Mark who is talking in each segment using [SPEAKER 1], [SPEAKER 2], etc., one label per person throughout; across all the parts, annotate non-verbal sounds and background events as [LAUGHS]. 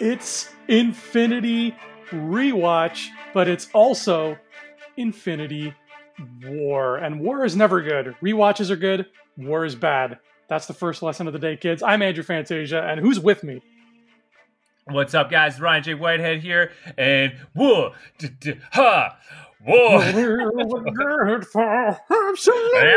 [SPEAKER 1] It's Infinity Rewatch, but it's also Infinity War. And war is never good. Rewatches are good, war is bad. That's the first lesson of the day, kids. I'm Andrew Fantasia, and who's with me?
[SPEAKER 2] What's up, guys? Ryan J. Whitehead here, and whoa, ha, whoa.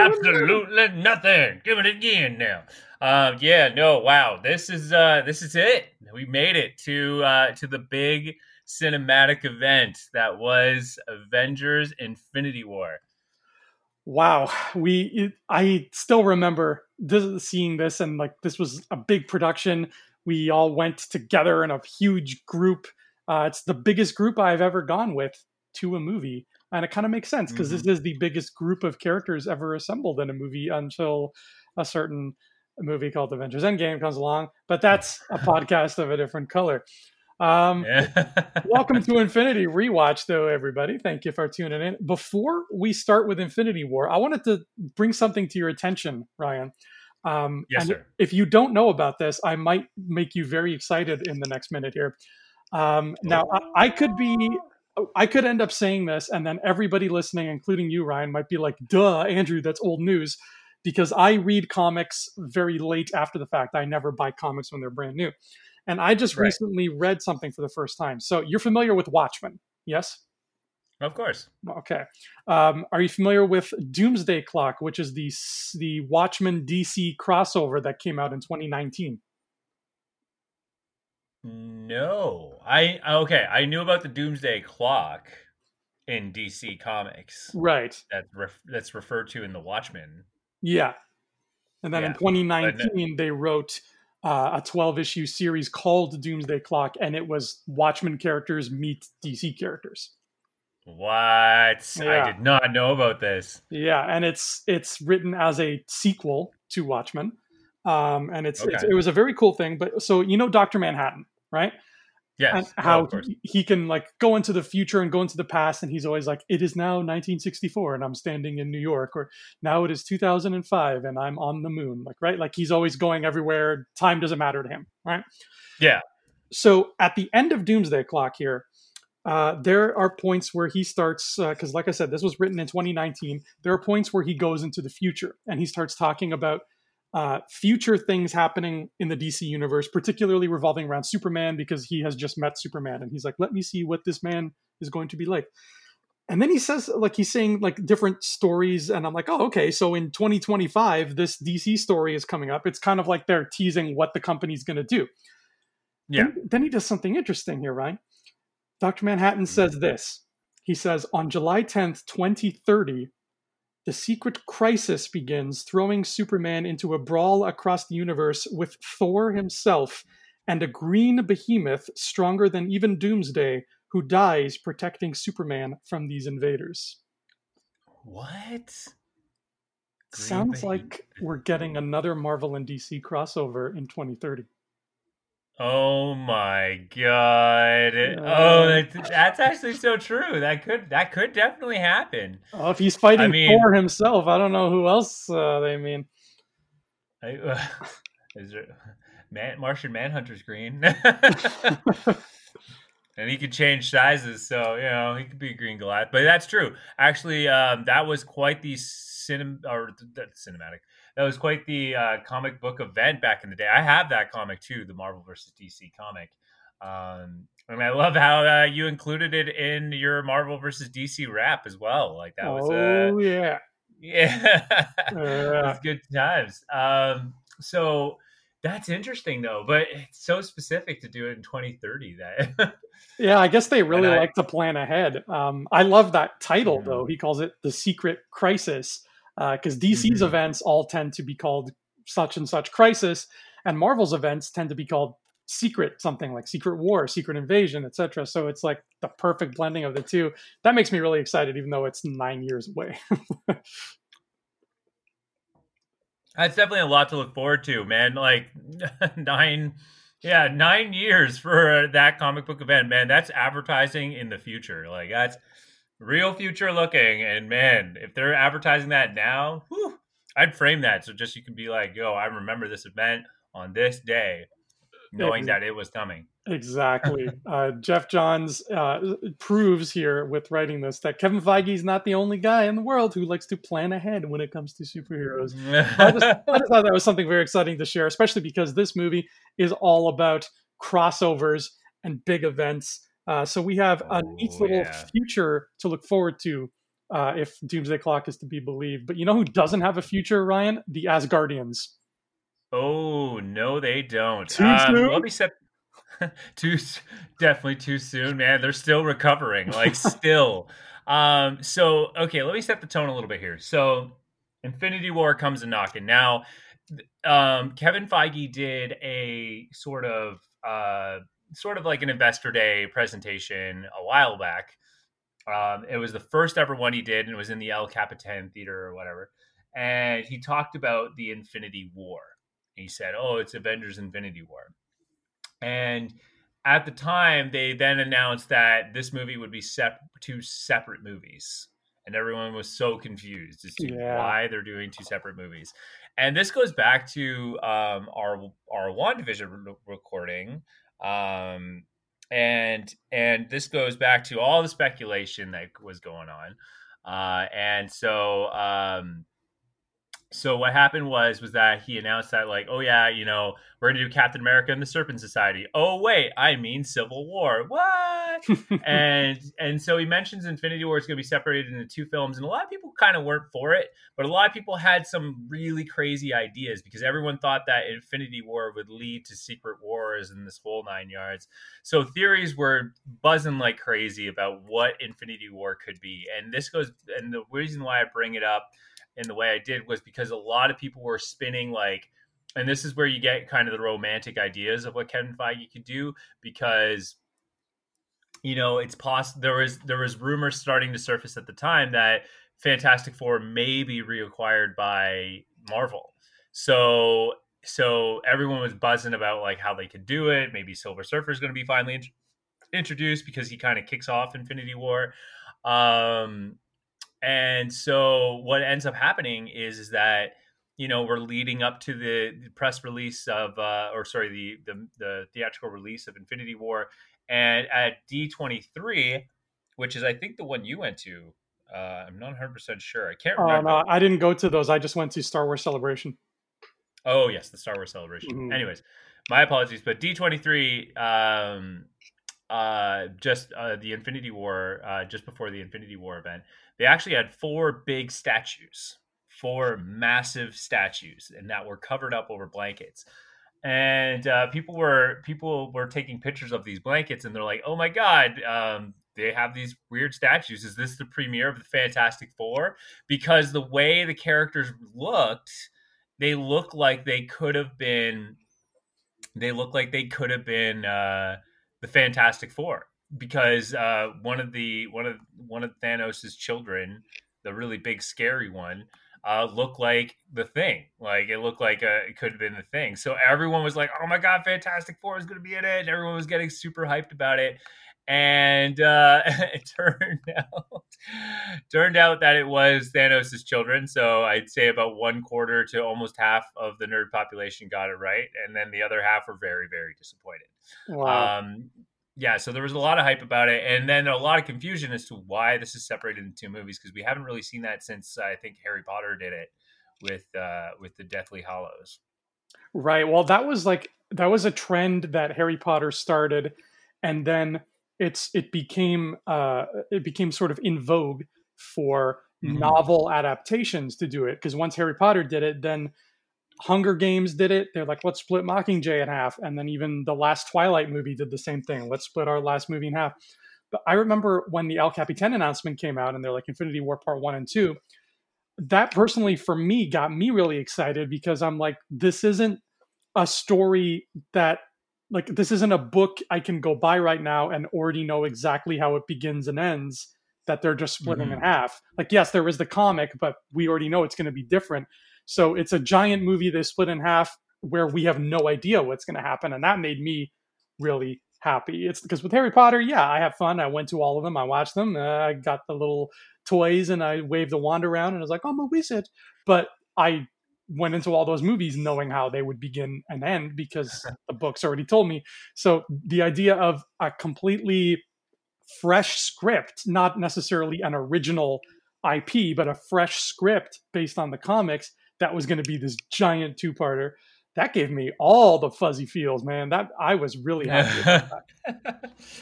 [SPEAKER 2] Absolutely nothing. Give it again now. Um, yeah, no, wow. This is uh, this is it. We made it to uh, to the big cinematic event that was Avengers: Infinity War.
[SPEAKER 1] Wow, we I still remember this, seeing this, and like this was a big production we all went together in a huge group. Uh, it's the biggest group I've ever gone with to a movie, and it kind of makes sense because mm-hmm. this is the biggest group of characters ever assembled in a movie until a certain movie called Avengers Endgame comes along. But that's a [LAUGHS] podcast of a different color. Um, yeah. welcome to [LAUGHS] Infinity Rewatch, though, everybody. Thank you for tuning in. Before we start with Infinity War, I wanted to bring something to your attention, Ryan.
[SPEAKER 2] Um, yes, sir.
[SPEAKER 1] If you don't know about this, I might make you very excited in the next minute here. Um, now, I, I, could be, I could end up saying this, and then everybody listening, including you, Ryan, might be like, "Duh, Andrew, that's old news," because I read comics very late after the fact. I never buy comics when they're brand new, and I just right. recently read something for the first time. So you're familiar with Watchmen, yes?
[SPEAKER 2] Of course.
[SPEAKER 1] Okay. Um, are you familiar with Doomsday Clock, which is the the Watchmen DC crossover that came out in 2019?
[SPEAKER 2] No, I okay. I knew about the Doomsday Clock in DC Comics,
[SPEAKER 1] right?
[SPEAKER 2] That ref, that's referred to in the Watchmen.
[SPEAKER 1] Yeah, and then yeah. in 2019 they wrote uh, a 12 issue series called Doomsday Clock, and it was Watchmen characters meet DC characters.
[SPEAKER 2] What? Yeah. I did not know about this.
[SPEAKER 1] Yeah, and it's it's written as a sequel to Watchmen, um, and it's, okay. it's, it was a very cool thing. But so you know Doctor Manhattan, right?
[SPEAKER 2] Yes.
[SPEAKER 1] And how he, he can like go into the future and go into the past, and he's always like, "It is now 1964, and I'm standing in New York," or "Now it is 2005, and I'm on the moon." Like right, like he's always going everywhere. Time doesn't matter to him, right?
[SPEAKER 2] Yeah.
[SPEAKER 1] So at the end of Doomsday Clock here, uh, there are points where he starts because uh, like i said this was written in 2019 there are points where he goes into the future and he starts talking about uh, future things happening in the dc universe particularly revolving around superman because he has just met superman and he's like let me see what this man is going to be like and then he says like he's saying like different stories and i'm like oh okay so in 2025 this dc story is coming up it's kind of like they're teasing what the company's going to do
[SPEAKER 2] yeah
[SPEAKER 1] then, then he does something interesting here right Dr. Manhattan says this. He says, on July 10th, 2030, the secret crisis begins, throwing Superman into a brawl across the universe with Thor himself and a green behemoth stronger than even Doomsday, who dies protecting Superman from these invaders.
[SPEAKER 2] What?
[SPEAKER 1] Green Sounds behemoth. like we're getting another Marvel and DC crossover in 2030.
[SPEAKER 2] Oh my god! Oh, that's, that's, actually so true. That could that could definitely happen.
[SPEAKER 1] Oh, if he's fighting I mean, Thor himself, I don't know who else uh, they mean.
[SPEAKER 2] I, uh, [LAUGHS] is there Man, Martian Manhunter's green, [LAUGHS] [LAUGHS] and he could change sizes, so you know he could be a green Goliath. But that's true. Actually, um, that was quite the cinem or the cinematic that was quite the uh, comic book event back in the day. I have that comic too, the Marvel versus DC comic. Um, and I love how uh, you included it in your Marvel versus DC wrap as well. Like that was,
[SPEAKER 1] oh uh, yeah, [LAUGHS]
[SPEAKER 2] yeah, it's good times. Um, so that's interesting though, but it's so specific to do it in 2030 that. [LAUGHS]
[SPEAKER 1] yeah, I guess they really I, like to plan ahead. Um, I love that title mm-hmm. though. He calls it the Secret Crisis because uh, DC's mm-hmm. events all tend to be called such and such crisis, and Marvel's events tend to be called secret something like secret war secret invasion etc so it's like the perfect blending of the two. That makes me really excited even though it's nine years away. [LAUGHS]
[SPEAKER 2] That's definitely a lot to look forward to man. Like [LAUGHS] nine yeah nine years for that comic book event man. That's advertising in the future. Like that's real future looking. And man, if they're advertising that now, whew, I'd frame that so just you can be like, yo, I remember this event on this day. knowing that it was coming.
[SPEAKER 1] Exactly. [LAUGHS] uh, Geoff Johns uh, proves here with writing this that Kevin Feige is not the only guy in the world who likes to plan ahead when it comes to superheroes. I, just, [LAUGHS] I just thought that was something very exciting to share, especially because this movie is all about crossovers and big events. Uh, so we have a neat oh, little yeah. future to look forward to uh, if Doomsday Clock is to be believed. But you know who doesn't have a future, Ryan? The Asgardians.
[SPEAKER 2] Oh no, they don't. Too um, soon? Let me set. [LAUGHS] too definitely too soon, man. They're still recovering, like [LAUGHS] still. um, so okay, let me set the tone a little bit here. So, Infinity War comes a knocking. Now, um, Kevin Feige did a sort of uh, sort of like an investor day presentation a while back. Um, it was the first ever one he did, and it was in the El Capitan Theater or whatever. And he talked about the Infinity War he said, "Oh, it's Avengers: Infinity War," and at the time, they then announced that this movie would be sep- two separate movies, and everyone was so confused as to yeah. why they're doing two separate movies. And this goes back to um, our our WandaVision re- recording, um, and and this goes back to all the speculation that was going on, uh, and so. Um, so what happened was was that he announced that like oh yeah you know we're gonna do captain america and the serpent society. Oh wait i mean civil war. What? [LAUGHS] And and so he mentions infinity war is gonna be separated into two films and a lot of people kind of weren't for it but a lot of people had some really crazy ideas because everyone thought that infinity war would lead to secret wars and this whole nine yards. So theories were buzzing like crazy about what infinity war could be and this goes and the reason why i bring it up in the way I did was because a lot of people were spinning like, and this is where you get kind of the romantic ideas of what Kevin Feige could do because you know it's possible there was there was rumors starting to surface at the time that Fantastic Four may be reacquired by Marvel. So so everyone was buzzing about like how they could do it. Maybe Silver Surfer is going to be finally int- introduced because he kind of kicks off Infinity War. Um, and so what ends up happening is, is that you know we're leading up to the, press release of uh, or sorry the, the, the theatrical release of Infinity War, and at D twenty three, which is I think the one you went to. Uh, I'm not 100 percent sure. I can't remember.
[SPEAKER 1] Uh, no, I didn't go to those. I just went to Star Wars Celebration.
[SPEAKER 2] Oh yes, the Star Wars Celebration. Mm-hmm. Anyways, my apologies, but D23 um, uh, just uh, the Infinity War, uh, just before the Infinity War event, they actually had four big statues, four massive statues, and that were covered up over blankets. And uh, people were people were taking pictures of these blankets, and they're like, "Oh my god, um, they have these weird statues. Is this the premiere of the Fantastic Four? Because the way the characters looked, they look like they could have been. They look like they could have been uh, the Fantastic Four because uh, one of the one of one of Thanos's children, the really big scary one, uh, looked like the thing. Like it looked like uh, it could have been the thing. So everyone was like, "Oh my god, Fantastic Four is going to be in it!" And everyone was getting super hyped about it. And uh, [LAUGHS] it turned out turned out that it was Thanos' children. So I'd say about one quarter to almost half of the nerd population got it right, and then the other half were very very disappointed. Wow. Um, yeah, so there was a lot of hype about it, and then a lot of confusion as to why this is separated into two movies because we haven't really seen that since uh, I think Harry Potter did it with uh, with the Deathly Hallows.
[SPEAKER 1] Right. Well, that was like that was a trend that Harry Potter started, and then it's it became uh, it became sort of in vogue for mm-hmm. novel adaptations to do it because once Harry Potter did it, then Hunger Games did it. They're like, let's split Mockingjay in half. And then even the last Twilight movie did the same thing. Let's split our last movie in half. But I remember when the El Capitan announcement came out and they're like Infinity War Part 1 and 2, that personally for me got me really excited because I'm like, this isn't a story that like this isn't a book I can go buy right now and already know exactly how it begins and ends that they're just splitting mm-hmm. in half. Like yes, there is the comic, but we already know it's going to be different. So it's a giant movie they split in half where we have no idea what's going to happen. And that made me really happy. It's because with Harry Potter, yeah, I have fun. I went to all of them. I watched them. Uh, I got the little toys and I waved the wand around and I was like, oh, I'm a wizard. But I went into all those movies knowing how they would begin and end because the books already told me. So the idea of a completely fresh script, not necessarily an original IP, but a fresh script based on the comics that was going to be this giant two-parter. That gave me all the fuzzy feels, man. That I was really happy [LAUGHS]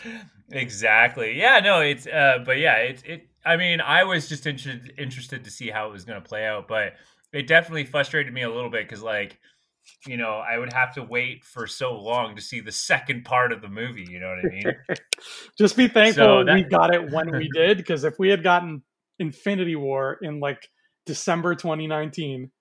[SPEAKER 1] [LAUGHS]
[SPEAKER 2] exactly. Yeah, no, it's uh but yeah, it's it I mean, I was just interested interested to see how it was going to play out, but it definitely frustrated me a little bit cuz like you know, I would have to wait for so long to see the second part of the movie. You know what I mean? [LAUGHS]
[SPEAKER 1] Just be thankful so that... we got it when we did, because if we had gotten Infinity War in like December 2019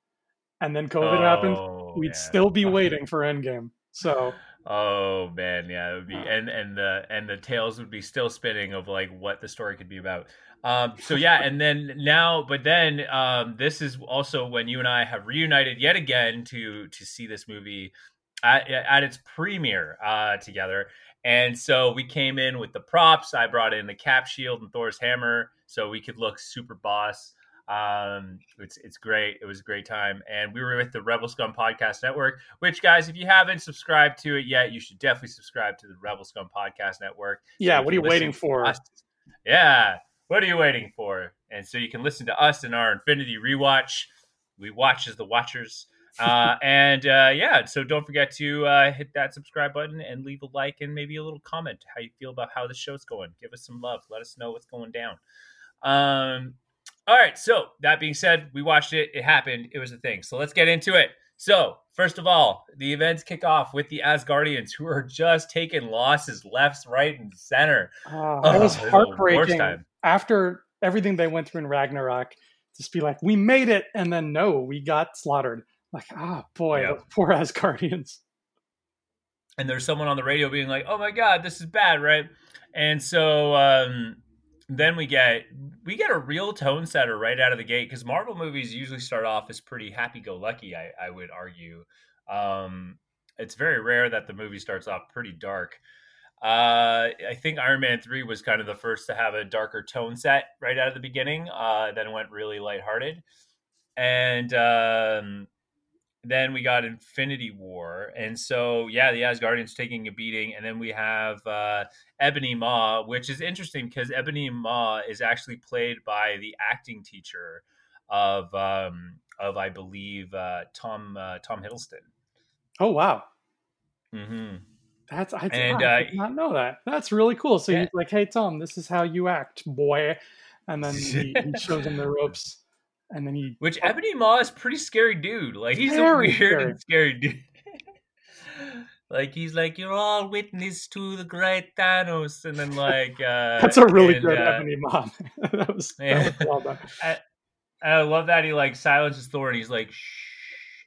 [SPEAKER 1] and then COVID oh, happened, we'd still be waiting for Endgame. So
[SPEAKER 2] Oh man, yeah, it would be, and and the and the tales would be still spinning of like what the story could be about. Um, so [LAUGHS] yeah, and then now, but then um, this is also when you and I have reunited yet again to to see this movie at, at its premiere uh, together. And so we came in with the props. I brought in the cap shield and Thor's hammer so we could look super boss. Um, it's it's great. It was a great time, and we were with the Rebel Scum Podcast Network. Which, guys, if you haven't subscribed to it yet, you should definitely subscribe to the Rebel Scum Podcast Network.
[SPEAKER 1] Yeah, so what are you waiting for?
[SPEAKER 2] Yeah, what are you waiting for? And so you can listen to us in our Infinity rewatch. We watch as the watchers. [LAUGHS] Uh, and uh, yeah, so don't forget to uh, hit that subscribe button and leave a like and maybe a little comment how you feel about how the show's going. Give us some love. Let us know what's going down. Um, all right. So that being said, we watched it. It happened. It was a thing. So let's get into it. So first of all, the events kick off with the Asgardians, who are just taking losses left, right, and center.
[SPEAKER 1] Oh, oh, it was heartbreaking after everything they went through in Ragnarok. Just be like, we made it, and then no, we got slaughtered. Like, ah, oh, boy, yep. poor Asgardians.
[SPEAKER 2] And there's someone on the radio being like, "Oh my god, this is bad, right?" And so um, then we get we get a real tone setter right out of the gate because Marvel movies usually start off as pretty happy-go-lucky. I, I would argue. Um, it's very rare that the movie starts off pretty dark. Uh, I think Iron Man 3 was kind of the first to have a darker tone set right out of the beginning. Uh, then went really lighthearted. And um, then we got Infinity War. And so, yeah, the Asgardians taking a beating. And then we have uh, Ebony Maw, which is interesting because Ebony Maw is actually played by the acting teacher of, um, of I believe, uh, Tom uh, Tom Hiddleston.
[SPEAKER 1] Oh, wow.
[SPEAKER 2] Mm-hmm.
[SPEAKER 1] That's I, and, I did uh, not know that. That's really cool. So yeah. he's like, "Hey Tom, this is how you act, boy," and then he, he shows him the [LAUGHS] ropes, and then he.
[SPEAKER 2] Which Ebony Maw is pretty scary dude. Like he's a weird scary. and [LAUGHS] scary dude. [LAUGHS] like he's like, "You're all witness to the great Thanos," and then like [LAUGHS] uh,
[SPEAKER 1] that's a really and, good uh, Ebony Maw. that was, yeah. that was well done.
[SPEAKER 2] I, I love that he like silences Thor, and he's like, "Shh."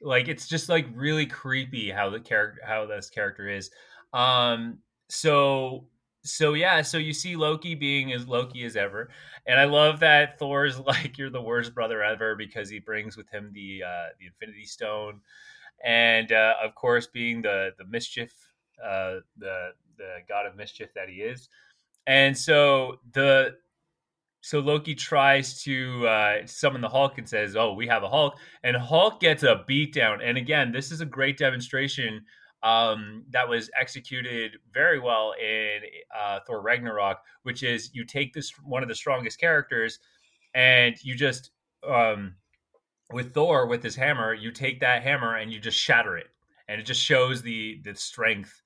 [SPEAKER 2] Like it's just like really creepy how the character how this character is. Um, so so yeah, so you see Loki being as Loki as ever, and I love that Thor's [LAUGHS] like you're the worst brother ever because he brings with him the uh, the Infinity Stone, and uh, of course being the the mischief, uh, the the god of mischief that he is, and so the so Loki tries to uh, summon the Hulk and says, "Oh, we have a Hulk," and Hulk gets a beatdown. And again, this is a great demonstration um, that was executed very well in uh, Thor Ragnarok, which is you take this one of the strongest characters and you just um, with Thor with his hammer, you take that hammer and you just shatter it, and it just shows the the strength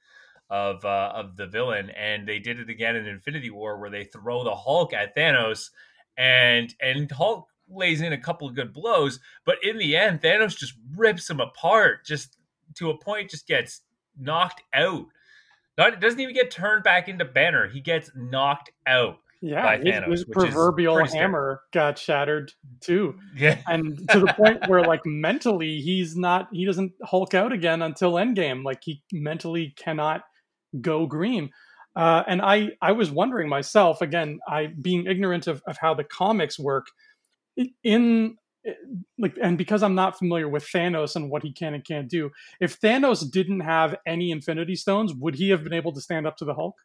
[SPEAKER 2] of uh, of the villain. And they did it again in Infinity War, where they throw the Hulk at Thanos, and and Hulk lays in a couple of good blows, but in the end, Thanos just rips him apart, just to a point, just gets knocked out. Not doesn't even get turned back into Banner. He gets knocked out.
[SPEAKER 1] Yeah, his, Thanos, his proverbial hammer got shattered too. [LAUGHS]
[SPEAKER 2] Yeah,
[SPEAKER 1] and to the point where like mentally he's not he doesn't Hulk out again until Endgame. Like he mentally cannot go green. Uh, and I I was wondering myself again, I being ignorant of, of how the comics work in like and because I'm not familiar with Thanos and what he can and can't do, if Thanos didn't have any Infinity Stones, would he have been able to stand up to the Hulk?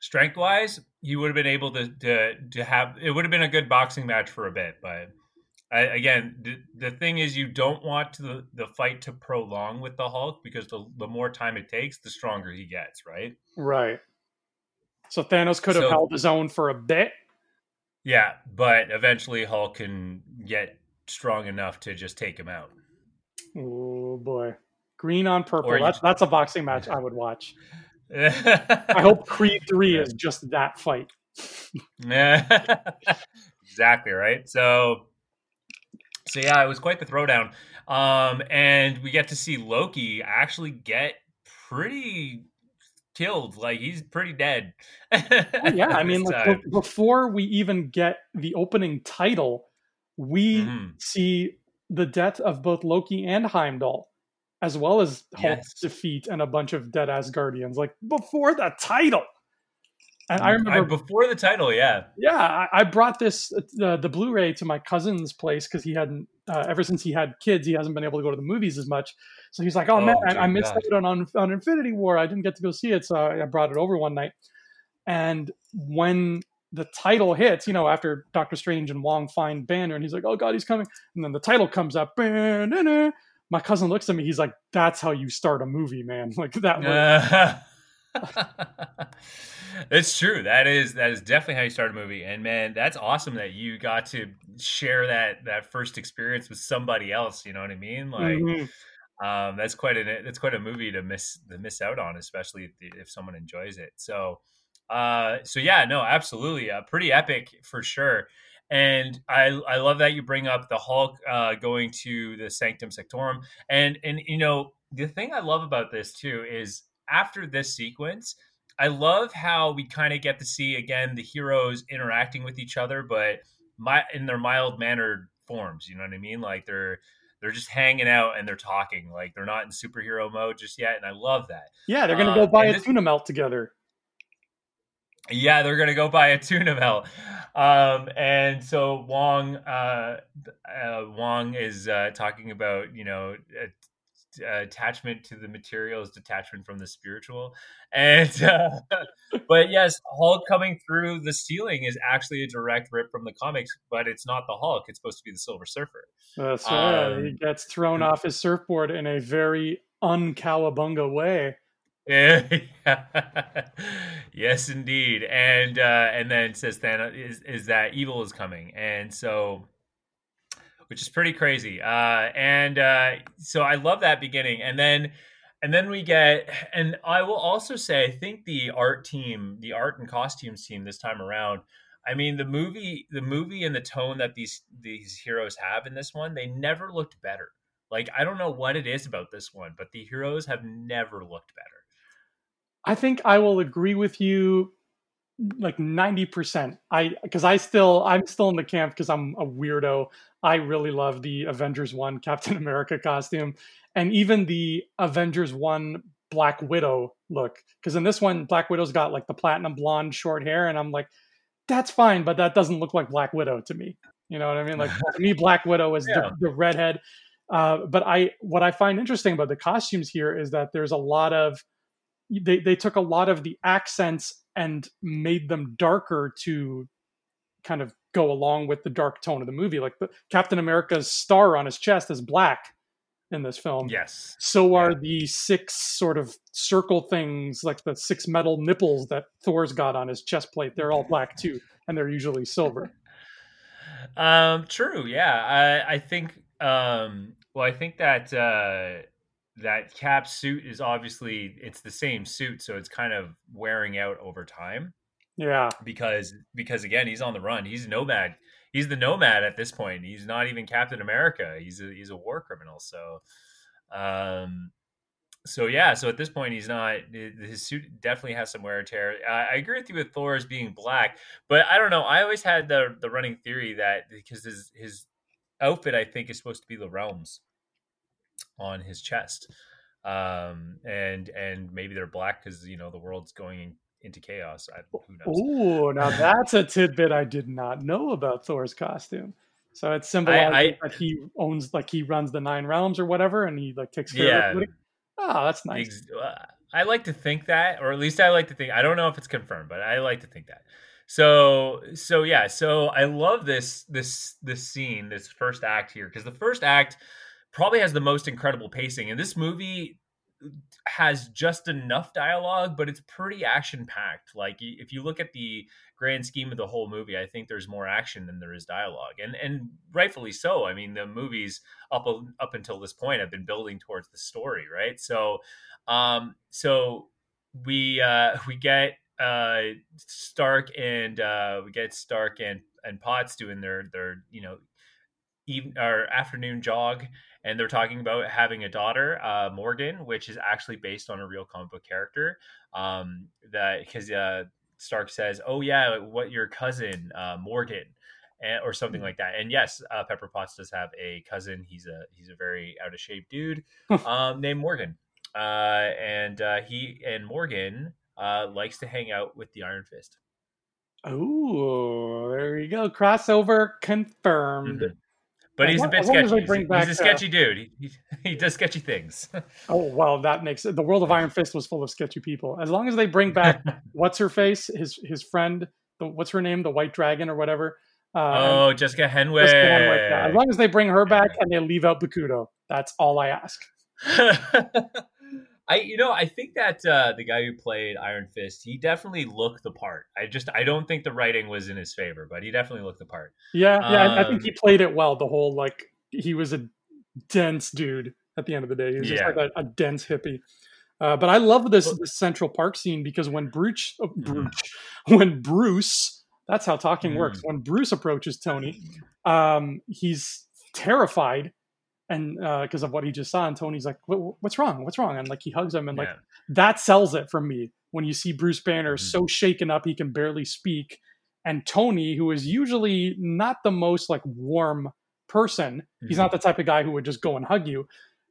[SPEAKER 2] Strength wise, he would have been able to to to have it would have been a good boxing match for a bit, but I, again, the, the thing is, you don't want the, the fight to prolong with the Hulk because the, the more time it takes, the stronger he gets, right?
[SPEAKER 1] Right. So Thanos could have
[SPEAKER 2] So-
[SPEAKER 1] held his own for a bit.
[SPEAKER 2] Yeah, but eventually Hulk can get strong enough to just take him out.
[SPEAKER 1] Oh boy, green on purple.
[SPEAKER 2] Or you-
[SPEAKER 1] That's a boxing match I would watch. [LAUGHS]
[SPEAKER 2] I
[SPEAKER 1] hope Creed Three is just that fight. [LAUGHS]
[SPEAKER 2] exactly right. So, so yeah, it was quite the throwdown. Um, and we get to see Loki actually get pretty killed. Like he's pretty dead.
[SPEAKER 1] Oh, yeah, I [LAUGHS] mean, like before we even get the opening title, we
[SPEAKER 2] Mhm.
[SPEAKER 1] see the death of both Loki and Heimdall, as well as Hulk's
[SPEAKER 2] Yes.
[SPEAKER 1] defeat and a bunch of dead Asgardians. Like before the title. And I remember
[SPEAKER 2] before the title, yeah.
[SPEAKER 1] Yeah, I, I brought this uh, the Blu-ray to my cousin's place because he hadn't uh, ever since he had kids, he hasn't been able to go to the movies as much. So he's like, "Oh,
[SPEAKER 2] Oh,
[SPEAKER 1] man, I, I missed out on, on Infinity War. I didn't get to go see it, so I I brought it over one night." And when the title hits, you know, after Doctor Strange and Wong find Banner, and he's like, "Oh God, he's coming!" And then the title comes up. "Banner." My cousin looks at me. He's like, "That's how you start a movie, man. [LAUGHS] Like that." [LAUGHS]
[SPEAKER 2] it's true. That is that is definitely how you start a movie. And man, that's awesome that you got to share that that first experience with somebody else. You know what I mean? Like,
[SPEAKER 1] Mhm.
[SPEAKER 2] um, that's quite a that's quite a movie to miss to miss out on, especially if, if someone enjoys it. So, uh, so yeah, no, absolutely, uh, pretty epic for sure. And I I love that you bring up the Hulk uh, going to the Sanctum Sanctorum, and and you know the thing I love about this too is after this sequence. I love how we kind of get to see again the heroes interacting with each other, but my in their mild mannered forms. You know what I mean? Like they're they're just hanging out and they're talking. Like they're not in superhero mode just yet, and I love that.
[SPEAKER 1] Yeah, they're gonna
[SPEAKER 2] Uh,
[SPEAKER 1] go buy a
[SPEAKER 2] this-
[SPEAKER 1] tuna melt together.
[SPEAKER 2] Yeah, they're gonna go buy a tuna melt. Um, and so Wong, uh, uh, Wong is uh, talking about you know a- attachment to the materials, detachment from the spiritual, and [LAUGHS] uh, but yes, Hulk coming through the ceiling is actually a direct rip from the comics, but it's not the Hulk. It's supposed to be the Silver Surfer.
[SPEAKER 1] That's right.
[SPEAKER 2] Um,
[SPEAKER 1] He gets thrown off his surfboard in a very uncowabunga way. [LAUGHS]
[SPEAKER 2] Yes, indeed. And uh, and then says Thanos is is that evil is coming, and so which is pretty crazy. Uh, and uh, so I love that beginning, and then and then we get, and I will also say, I think the art team, the art and costumes team this time around. I mean, the movie, the movie, and the tone that these these heroes have in this one, they never looked better. Like I don't know what it is about this one, but the heroes have never looked better.
[SPEAKER 1] I think I will agree with you like 90%. I because I still I'm still in the camp because I'm a weirdo. I really love the Avengers 1 [LAUGHS] Captain America costume and even the Avengers 1 Black Widow look because in this one Black Widow's got like the platinum blonde short hair and I'm like that's fine but that doesn't look like Black Widow to me. You know what I mean? Like to me Black Widow is
[SPEAKER 2] Yeah.
[SPEAKER 1] the, the redhead uh, but I what I find interesting about the costumes here is that there's a lot of they they took a lot of the accents and made them darker to kind of go along with the dark tone of the movie. Like the Captain America's star on his chest is black in this film.
[SPEAKER 2] Yes.
[SPEAKER 1] So are the six sort of circle things, like the six metal nipples that Thor's got on his chest plate. They're all black too, and they're usually silver. [LAUGHS]
[SPEAKER 2] Um, true. Yeah. I, I think, um, well, I think that, uh, that cap suit is obviously it's the same suit so it's kind of wearing out over time.
[SPEAKER 1] Yeah,
[SPEAKER 2] because because again he's on the run. He's nomad. He's the nomad at this point. He's not even captain america. He's a he's a war criminal. So um so yeah so at this point he's not his suit definitely has some wear and tear. I, I agree with you with thor as being black but i don't know. I always had the the running theory that because his his outfit i think is supposed to be the realms on his chest um and and maybe they're black because you know the world's going into chaos I, who knows
[SPEAKER 1] Ooh, now [LAUGHS] that's a tidbit I did not know about Thor's costume. So it symbolizes
[SPEAKER 2] I-
[SPEAKER 1] that he owns, like he runs the nine realms or whatever, and he like takes care of
[SPEAKER 2] yeah.
[SPEAKER 1] Oh, that's nice.
[SPEAKER 2] Ex- uh, I like to think that, or at least I like to think. I don't know if it's confirmed, but I like to think that. So so yeah, so I love this this this scene, this first act here because the first act probably has the most incredible pacing and this movie has just enough dialogue but it's pretty action packed like if you look at the grand scheme of the whole movie i think there's more action than there is dialogue and and rightfully so. I mean the movies up up until this point have been building towards the story right? So um so we uh [LAUGHS] we get uh stark and uh we get stark and and potts doing their their you know even or afternoon jog and they're talking about having a daughter uh morgan which is actually based on a real comic book character um that because uh stark says oh yeah what your cousin uh morgan and, or something like that and yes uh, pepper potts does have a cousin he's a he's a very out of shape dude [LAUGHS] um named morgan uh and uh he and morgan uh, likes to hang out with the Iron Fist.
[SPEAKER 1] Oh, there you go. Crossover confirmed. Mm-hmm.
[SPEAKER 2] But he's a bit sketchy. He's, he's, a sketchy uh, dude. He, he, does sketchy things. [LAUGHS]
[SPEAKER 1] oh well, that makes it. The world of Iron Fist was full of sketchy people. As long as they bring back [LAUGHS] what's her face, his his friend, the, what's her name, the White Dragon or whatever.
[SPEAKER 2] Uh, oh, Jessica Henwick. Jessica Henwick yeah.
[SPEAKER 1] As long as they bring her back and they leave out Bakuto, that's all I ask. [LAUGHS]
[SPEAKER 2] I you know I think that uh, the guy who played Iron Fist he definitely looked the part. I just I don't think the writing was in his favor, but he definitely looked the part.
[SPEAKER 1] Yeah, yeah, um, I think he um, played it well. The whole like he was a dense dude at the end of the day. He was yeah. just like a, a dense hippie. Uh, but I love this, this Central Park scene because when Bruce, oh, mm-hmm. [LAUGHS] When Bruce, that's how talking mm. works. When Bruce approaches Tony, um, he's terrified and because uh, of what he just saw and tony's like what's wrong what's wrong and like he hugs him and like yeah. that sells it for me when you see bruce banner mm-hmm. so shaken up he can barely speak and tony who is usually not the most like warm person mm-hmm. he's not the type of guy who would just go and hug you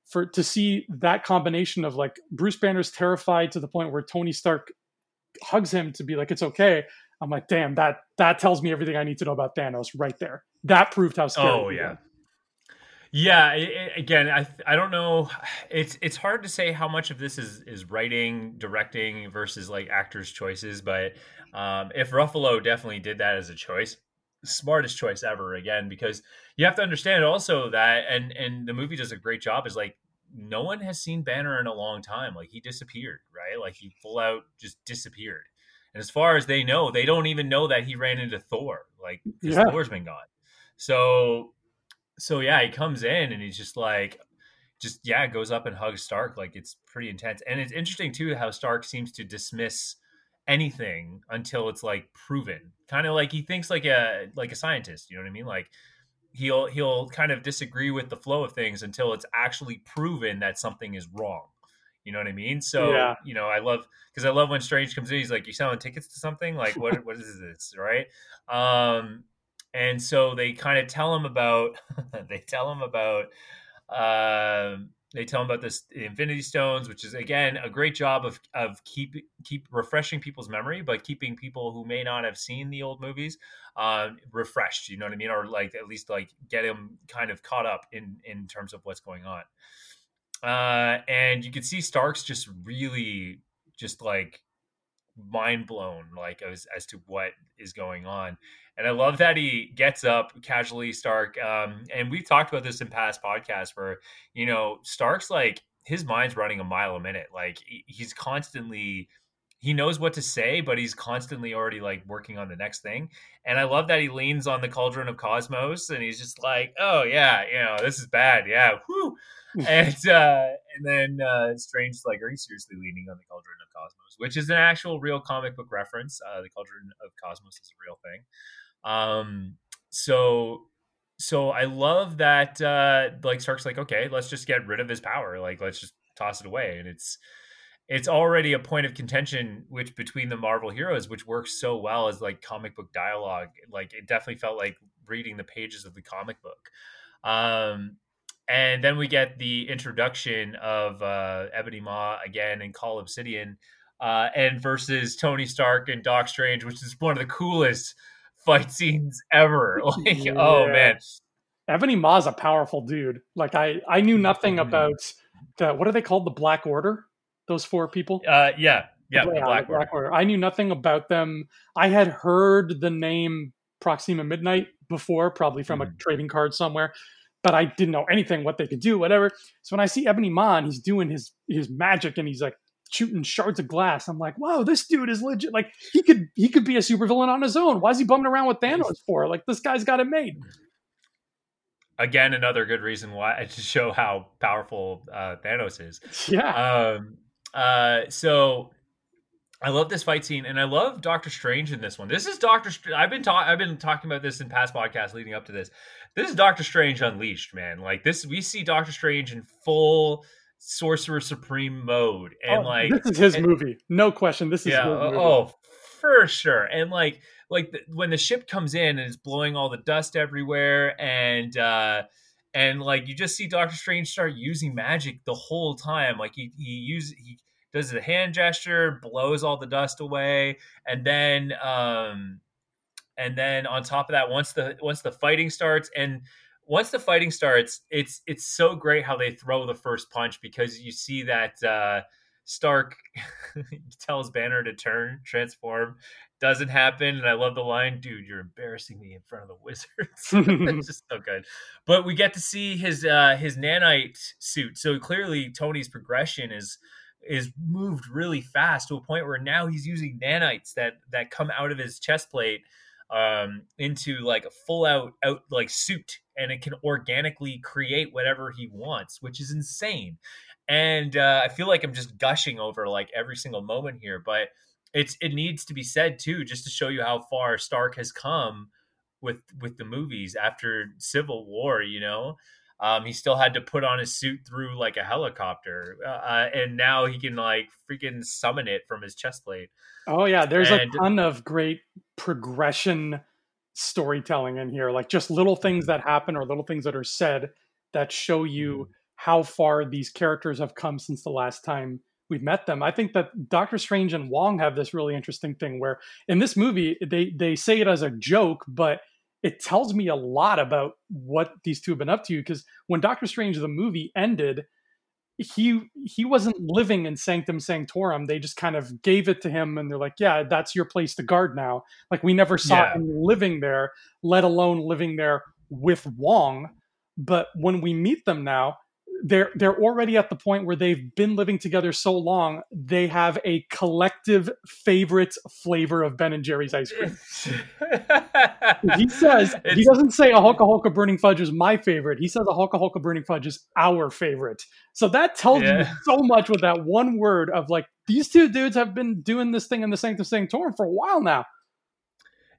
[SPEAKER 1] for to see that combination of like bruce banner's terrified to the point where tony stark hugs him to be like it's okay i'm like damn that that tells me everything i need to know about thanos right there that proved how scary
[SPEAKER 2] oh yeah yeah, it, again, I I don't know. It's it's hard to say how much of this is is writing, directing versus like actors' choices. But um, if Ruffalo definitely did that as a choice, smartest choice ever. Again, because you have to understand also that, and and the movie does a great job. Is like no one has seen Banner in a long time. Like he disappeared, right? Like he full out just disappeared. And as far as they know, they don't even know that he ran into Thor. Like yeah. Thor's been gone. So so yeah, he comes in and he's just like, just yeah, goes up and hugs Stark. Like it's pretty intense, and it's interesting too how Stark seems to dismiss anything until it's like proven. Kind of like he thinks like a like a scientist. You know what I mean? Like he'll he'll kind of disagree with the flow of things until it's actually proven that something is wrong. You know what I mean? So yeah. you know, I love because I love when Strange comes in. He's like, "You selling tickets to something? Like [LAUGHS] what? what is this? Right?" Um, and so they kind of tell him about [LAUGHS] they tell him about uh, they tell him about this infinity stones which is again a great job of of keep keep refreshing people's memory but keeping people who may not have seen the old movies uh, refreshed you know what i mean? Or like at least like get them kind of caught up in in terms of what's going on. Uh, and you can see stark's just really just like mind blown like as as to what is going on and I love that he gets up casually, Stark. Um, and we've talked about this in past podcasts where, you know, Stark's like his mind's running a mile a minute. Like he's constantly he knows what to say, but he's constantly already like working on the next thing. And I love that he leans on the cauldron of cosmos and he's just like, oh yeah, you know, this is bad. Yeah. Whoo. and uh and then uh Strange like, are you seriously leaning on the cauldron of cosmos? Which is an actual real comic book reference. Uh the cauldron of cosmos is a real thing. Um, so so I love that uh like Stark's like, okay, let's just get rid of his power. Like let's just toss it away. And it's it's already a point of contention which between the Marvel heroes, which works so well as like comic book dialogue. Like it definitely felt like reading the pages of the comic book. Um and then we get the introduction of uh Ebony Maw again in Cull Obsidian uh and versus Tony Stark and Doc Strange, which is one of the coolest fight scenes ever. [LAUGHS] Like, yeah. oh man.
[SPEAKER 1] Ebony Maw's a powerful dude. Like I, I knew nothing mm-hmm. about the what are they called? The Black Order? Those four people?
[SPEAKER 2] Uh yeah. Yeah,
[SPEAKER 1] the
[SPEAKER 2] Black, Order.
[SPEAKER 1] Black Order. I knew nothing about them. I had heard the name Proxima Midnight before, probably from a
[SPEAKER 2] Mhm.
[SPEAKER 1] trading card somewhere, but I didn't know anything what they could do, whatever. So when I see Ebony and he's doing his his magic and he's like shooting shards of glass, I'm like, whoa, this dude is legit. Like he could he could be a supervillain on his own. Why is he bumming around with Thanos for? Like this guy's got it made.
[SPEAKER 2] Again, another good reason why [LAUGHS] to show how powerful uh, Thanos is. [LAUGHS]
[SPEAKER 1] Yeah.
[SPEAKER 2] Um, uh, so I love this fight scene, and I love Doctor Strange in this one. This is Doctor. Str- I've been talking. I've been talking about this in past podcasts leading up to this. This is Doctor Strange unleashed, man. Like this, we see Doctor Strange in full Sorcerer Supreme mode, and
[SPEAKER 1] Oh,
[SPEAKER 2] like
[SPEAKER 1] this is his
[SPEAKER 2] and-
[SPEAKER 1] movie. No question. This is
[SPEAKER 2] yeah,
[SPEAKER 1] movie.
[SPEAKER 2] oh, for sure. And like, like the, when the ship comes in and it's blowing all the dust everywhere, and uh, and like you just see Doctor Strange start using magic the whole time. Like he he use he does the hand gesture, blows all the dust away, and then um, and then on top of that, once the once the fighting starts and once the fighting starts, it's it's so great how they throw the first punch because you see that uh, Stark [LAUGHS] tells Banner to turn, transform, doesn't happen, and I love the line, "Dude, you're embarrassing me in front of the [LAUGHS] wizards." [LAUGHS] it's just so good. But we get to see his uh, his nanite suit, so clearly Tony's progression is is moved really fast to a point where now he's using nanites that that come out of his chest plate um into like a full out out like suit and it can organically create whatever he wants which is insane. And uh, i feel like i'm just gushing over like every single moment here but it's it needs to be said too just to show you how far stark has come with with the movies after civil war you know um, he still had to put on his suit through like a helicopter uh, and now he can like freaking summon it from his chest plate.
[SPEAKER 1] Oh yeah, there's
[SPEAKER 2] And-
[SPEAKER 1] a ton of great progression storytelling in here, like just little things that happen or little things that are said that show you how far these characters have come since the last time we've met them. I think that Doctor Strange and Wong have this really interesting thing where in this movie they they say it as a joke, but it tells me a lot about what these two have been up to because when Doctor Strange the movie ended, he he wasn't living in Sanctum Sanctorum. They just kind of gave it to him, and they're like, "Yeah, that's your place to guard now." Like we never saw
[SPEAKER 2] Yeah.
[SPEAKER 1] him living there, let alone living there with Wong. But when we meet them now, they're they're already at the point where they've been living together so long, they have a collective favorite flavor of Ben and Jerry's ice cream. [LAUGHS] He says he doesn't say a Hulka Hulka Burning Fudge is my favorite. He says a Hulka Hulka Burning Fudge is our favorite. So that tells you so much with that one word of like these two dudes have been doing this thing in the Sanctum Sanctorum for a while now.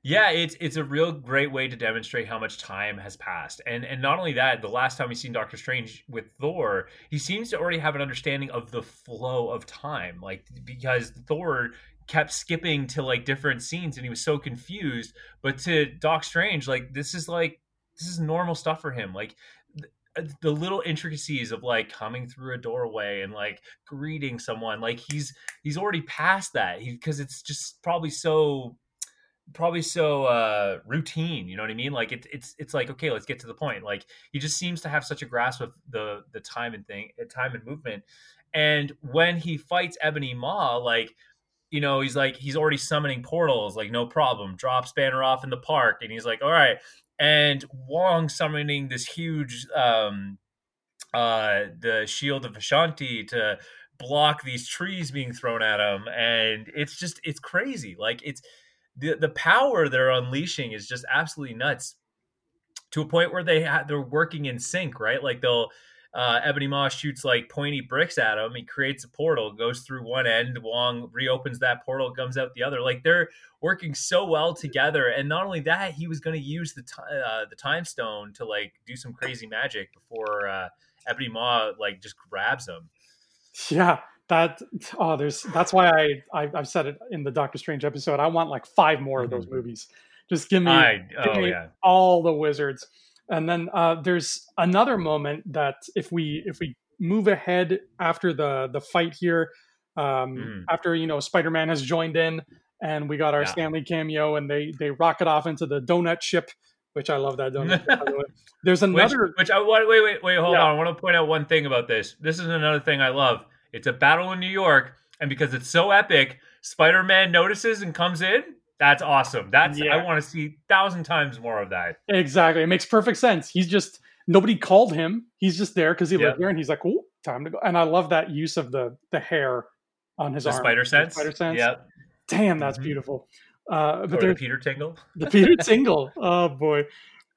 [SPEAKER 2] Yeah, it's it's a real great way to demonstrate how much time has passed, and and not only that, the last time we seen Doctor Strange with Thor, he seems to already have an understanding of the flow of time, like because Thor kept skipping to like different scenes, and he was so confused. But to Doc Strange, like this is like this is normal stuff for him, like. The little intricacies of like coming through a doorway and like greeting someone, like he's he's already past that. Because it's just probably so probably so uh routine you know what i mean? Like it, it's it's like okay let's get to the point. Like he just seems to have such a grasp of the the time and thing uh, time and movement. And when he fights ebony maw like you know he's like he's already summoning portals like no problem. Drops banner off in the park. And he's like all right. And wong summoning this huge um uh the shield of ashanti to block these trees being thrown at him. And it's just it's crazy. Like it's the the power they're unleashing is just absolutely nuts to a point where they ha- they're working in sync right like they'll uh, Ebony Maw shoots like pointy bricks at him. He creates a portal, goes through one end. Wong reopens that portal, comes out the other. Like they're working so well together. And not only that, he was going to use the ti uh, the time stone to like do some crazy magic before uh, Ebony Maw like just grabs him. [LAUGHS]
[SPEAKER 1] Yeah, that oh, there's that's why I, I I've said it in the Doctor Strange episode. I want like five more of those movies. Just give me
[SPEAKER 2] I
[SPEAKER 1] give
[SPEAKER 2] oh
[SPEAKER 1] me
[SPEAKER 2] yeah.
[SPEAKER 1] all the wizards. And then uh, there's another moment that if we if we move ahead after the the fight here, um,
[SPEAKER 2] Mhm.
[SPEAKER 1] after you know Spider Man has joined in, and we got our
[SPEAKER 2] Yeah.
[SPEAKER 1] Stan Lee cameo, and they they rocket off into the donut ship, which I love that donut. by the way. [LAUGHS] There's another.
[SPEAKER 2] which I. Wait, wait, wait. Hold
[SPEAKER 1] Yeah.
[SPEAKER 2] on. I want to point out one thing about this. This is another thing I love. It's a battle in New York, and because it's so epic, Spider Man notices and comes in. That's awesome. That's yeah. I want to see thousand times more of that.
[SPEAKER 1] Exactly, it makes perfect sense. He's just nobody called him. He's just there because he lived here, and he's like, "Oh, time to go." And I love that use of the the hair on his
[SPEAKER 2] the
[SPEAKER 1] arm.
[SPEAKER 2] Spider sense.
[SPEAKER 1] Spider sense.
[SPEAKER 2] Yep.
[SPEAKER 1] Damn, that's mm-hmm. beautiful. Uh, but
[SPEAKER 2] or the Peter Tingle.
[SPEAKER 1] The Peter [LAUGHS] Tingle. Oh boy.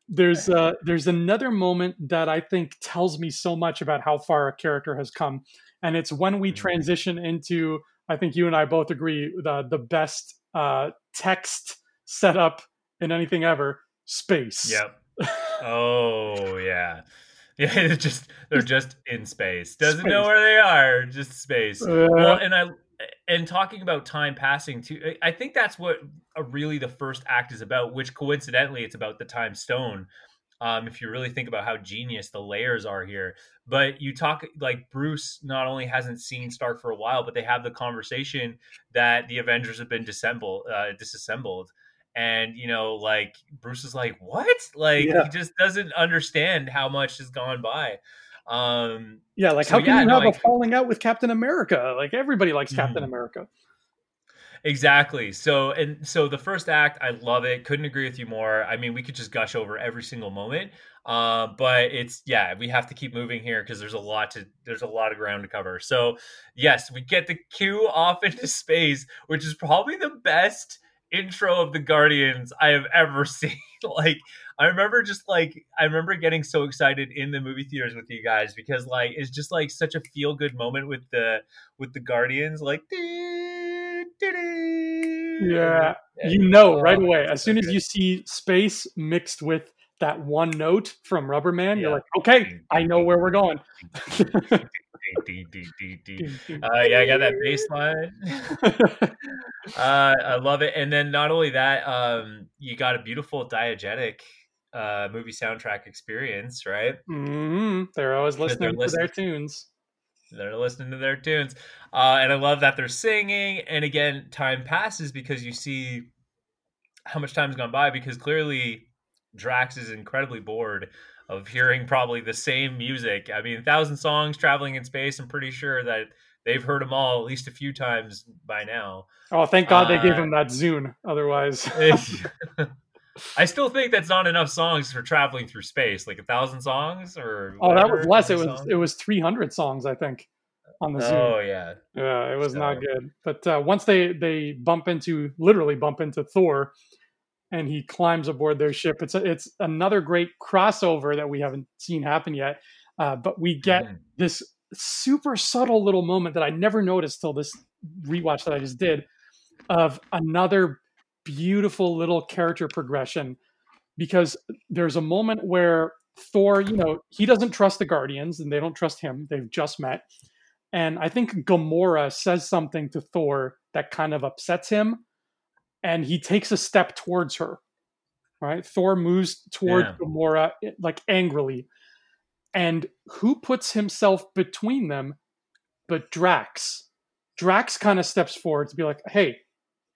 [SPEAKER 1] There's [LAUGHS] uh, there's another moment that I think tells me so much about how far a character has come, and it's when we mm-hmm. transition into. I think you and I both agree the the best uh, text setup in anything ever. Space.
[SPEAKER 2] Yep. [LAUGHS] oh yeah. [LAUGHS] Yeah, it's just they're just in space. Doesn't space. know where they are. Just space. Uh, well, and I and talking about time passing too i think that's what really the first act is about which coincidentally it's about the time stone um, if you really think about how genius the layers are here but you talk like bruce not only hasn't seen stark for a while but they have the conversation that the avengers have been disassembled uh, disassembled and you know like bruce is like what like yeah. he just doesn't understand how much has gone by um,
[SPEAKER 1] yeah, like so, how can yeah, you have no, a falling out with Captain America? Like everybody likes mm-hmm. Captain America.
[SPEAKER 2] Exactly. So and so the first act, I love it. Couldn't agree with you more. I mean, we could just gush over every single moment. Uh, but it's yeah, we have to keep moving here because there's a lot to there's a lot of ground to cover. So yes, we get the Q off [LAUGHS] into space, which is probably the best intro of the Guardians I have ever [LAUGHS] seen. like I remember just like I remember getting so excited in the movie theaters with you guys because like it's just like such a feel good moment with the with the Guardians like
[SPEAKER 1] yeah you know right away as soon as you see space mixed with that one note from Rubberband Man yeah. you're like okay I know where we're going
[SPEAKER 2] uh, yeah, I got that bass line. [LAUGHS] uh, I love it. And then not only that, um, you got a beautiful diegetic uh, movie soundtrack experience, right?
[SPEAKER 1] Mm-hmm. They're always listening they're to their tunes.
[SPEAKER 2] They're listening to their tunes, uh, and I love that they're singing. And again, time passes because you see how much time's gone by. Because clearly, Drax is incredibly bored of hearing probably the same music. I mean, thousand songs traveling in space. I'm pretty sure that they've heard them all at least a few times by now.
[SPEAKER 1] Oh, thank God uh, they gave uh, him that Zune. Otherwise, [LAUGHS] [LAUGHS]
[SPEAKER 2] I still think that's not enough songs for traveling through space. Like a thousand songs, or
[SPEAKER 1] oh, that was less. It was songs? it was three hundred songs, I think, on the Zune.
[SPEAKER 2] Oh yeah,
[SPEAKER 1] yeah, it was so. not good. But uh, once they they bump into literally bump into Thor, and he climbs aboard their ship. It's a, it's another great crossover that we haven't seen happen yet. Uh, but we get mm. this super subtle little moment that I never noticed till this rewatch that I just did of another beautiful little character progression because there's a moment where Thor, you know, he doesn't trust the Guardians and they don't trust him. They've just met. And I think Gamora says something to Thor that kind of upsets him and he takes a step towards her. Right? Thor moves towards yeah. Gamora like angrily. And who puts himself between them but Drax? Drax kind of steps forward to be like, "Hey,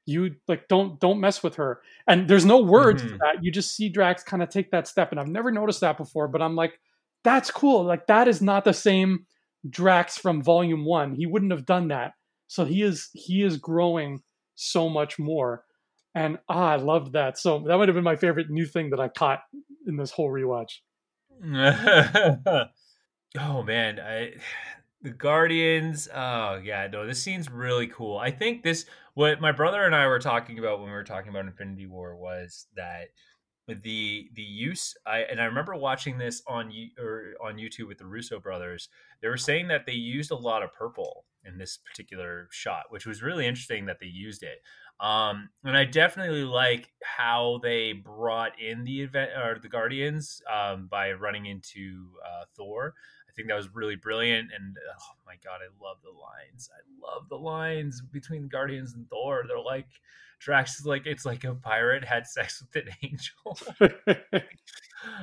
[SPEAKER 1] you like don't don't mess with her. And there's no words mm-hmm. that. You just see drax kind of take that step and i've never noticed that before but i'm like that's cool. Like that is not the same drax from volume one. He wouldn't have done that. So he is he is growing so much more. And ah, i loved that. So that might have been my favorite new thing that i caught in this whole rewatch. [LAUGHS]
[SPEAKER 2] Oh man. I the Guardians. Oh yeah, no, this scene's really cool. I think this what my brother and I were talking about when we were talking about Infinity War was that the the use I and I remember watching this on or on YouTube with the Russo brothers. They were saying that they used a lot of purple in this particular shot, which was really interesting that they used it. Um, and I definitely like how they brought in the event or the Guardians um, by running into uh, Thor. I think that was really brilliant. And oh my god, I love the lines. I love the lines between Guardians and Thor. They're like Drax is like it's like a pirate had sex [LAUGHS] with an angel. [LAUGHS]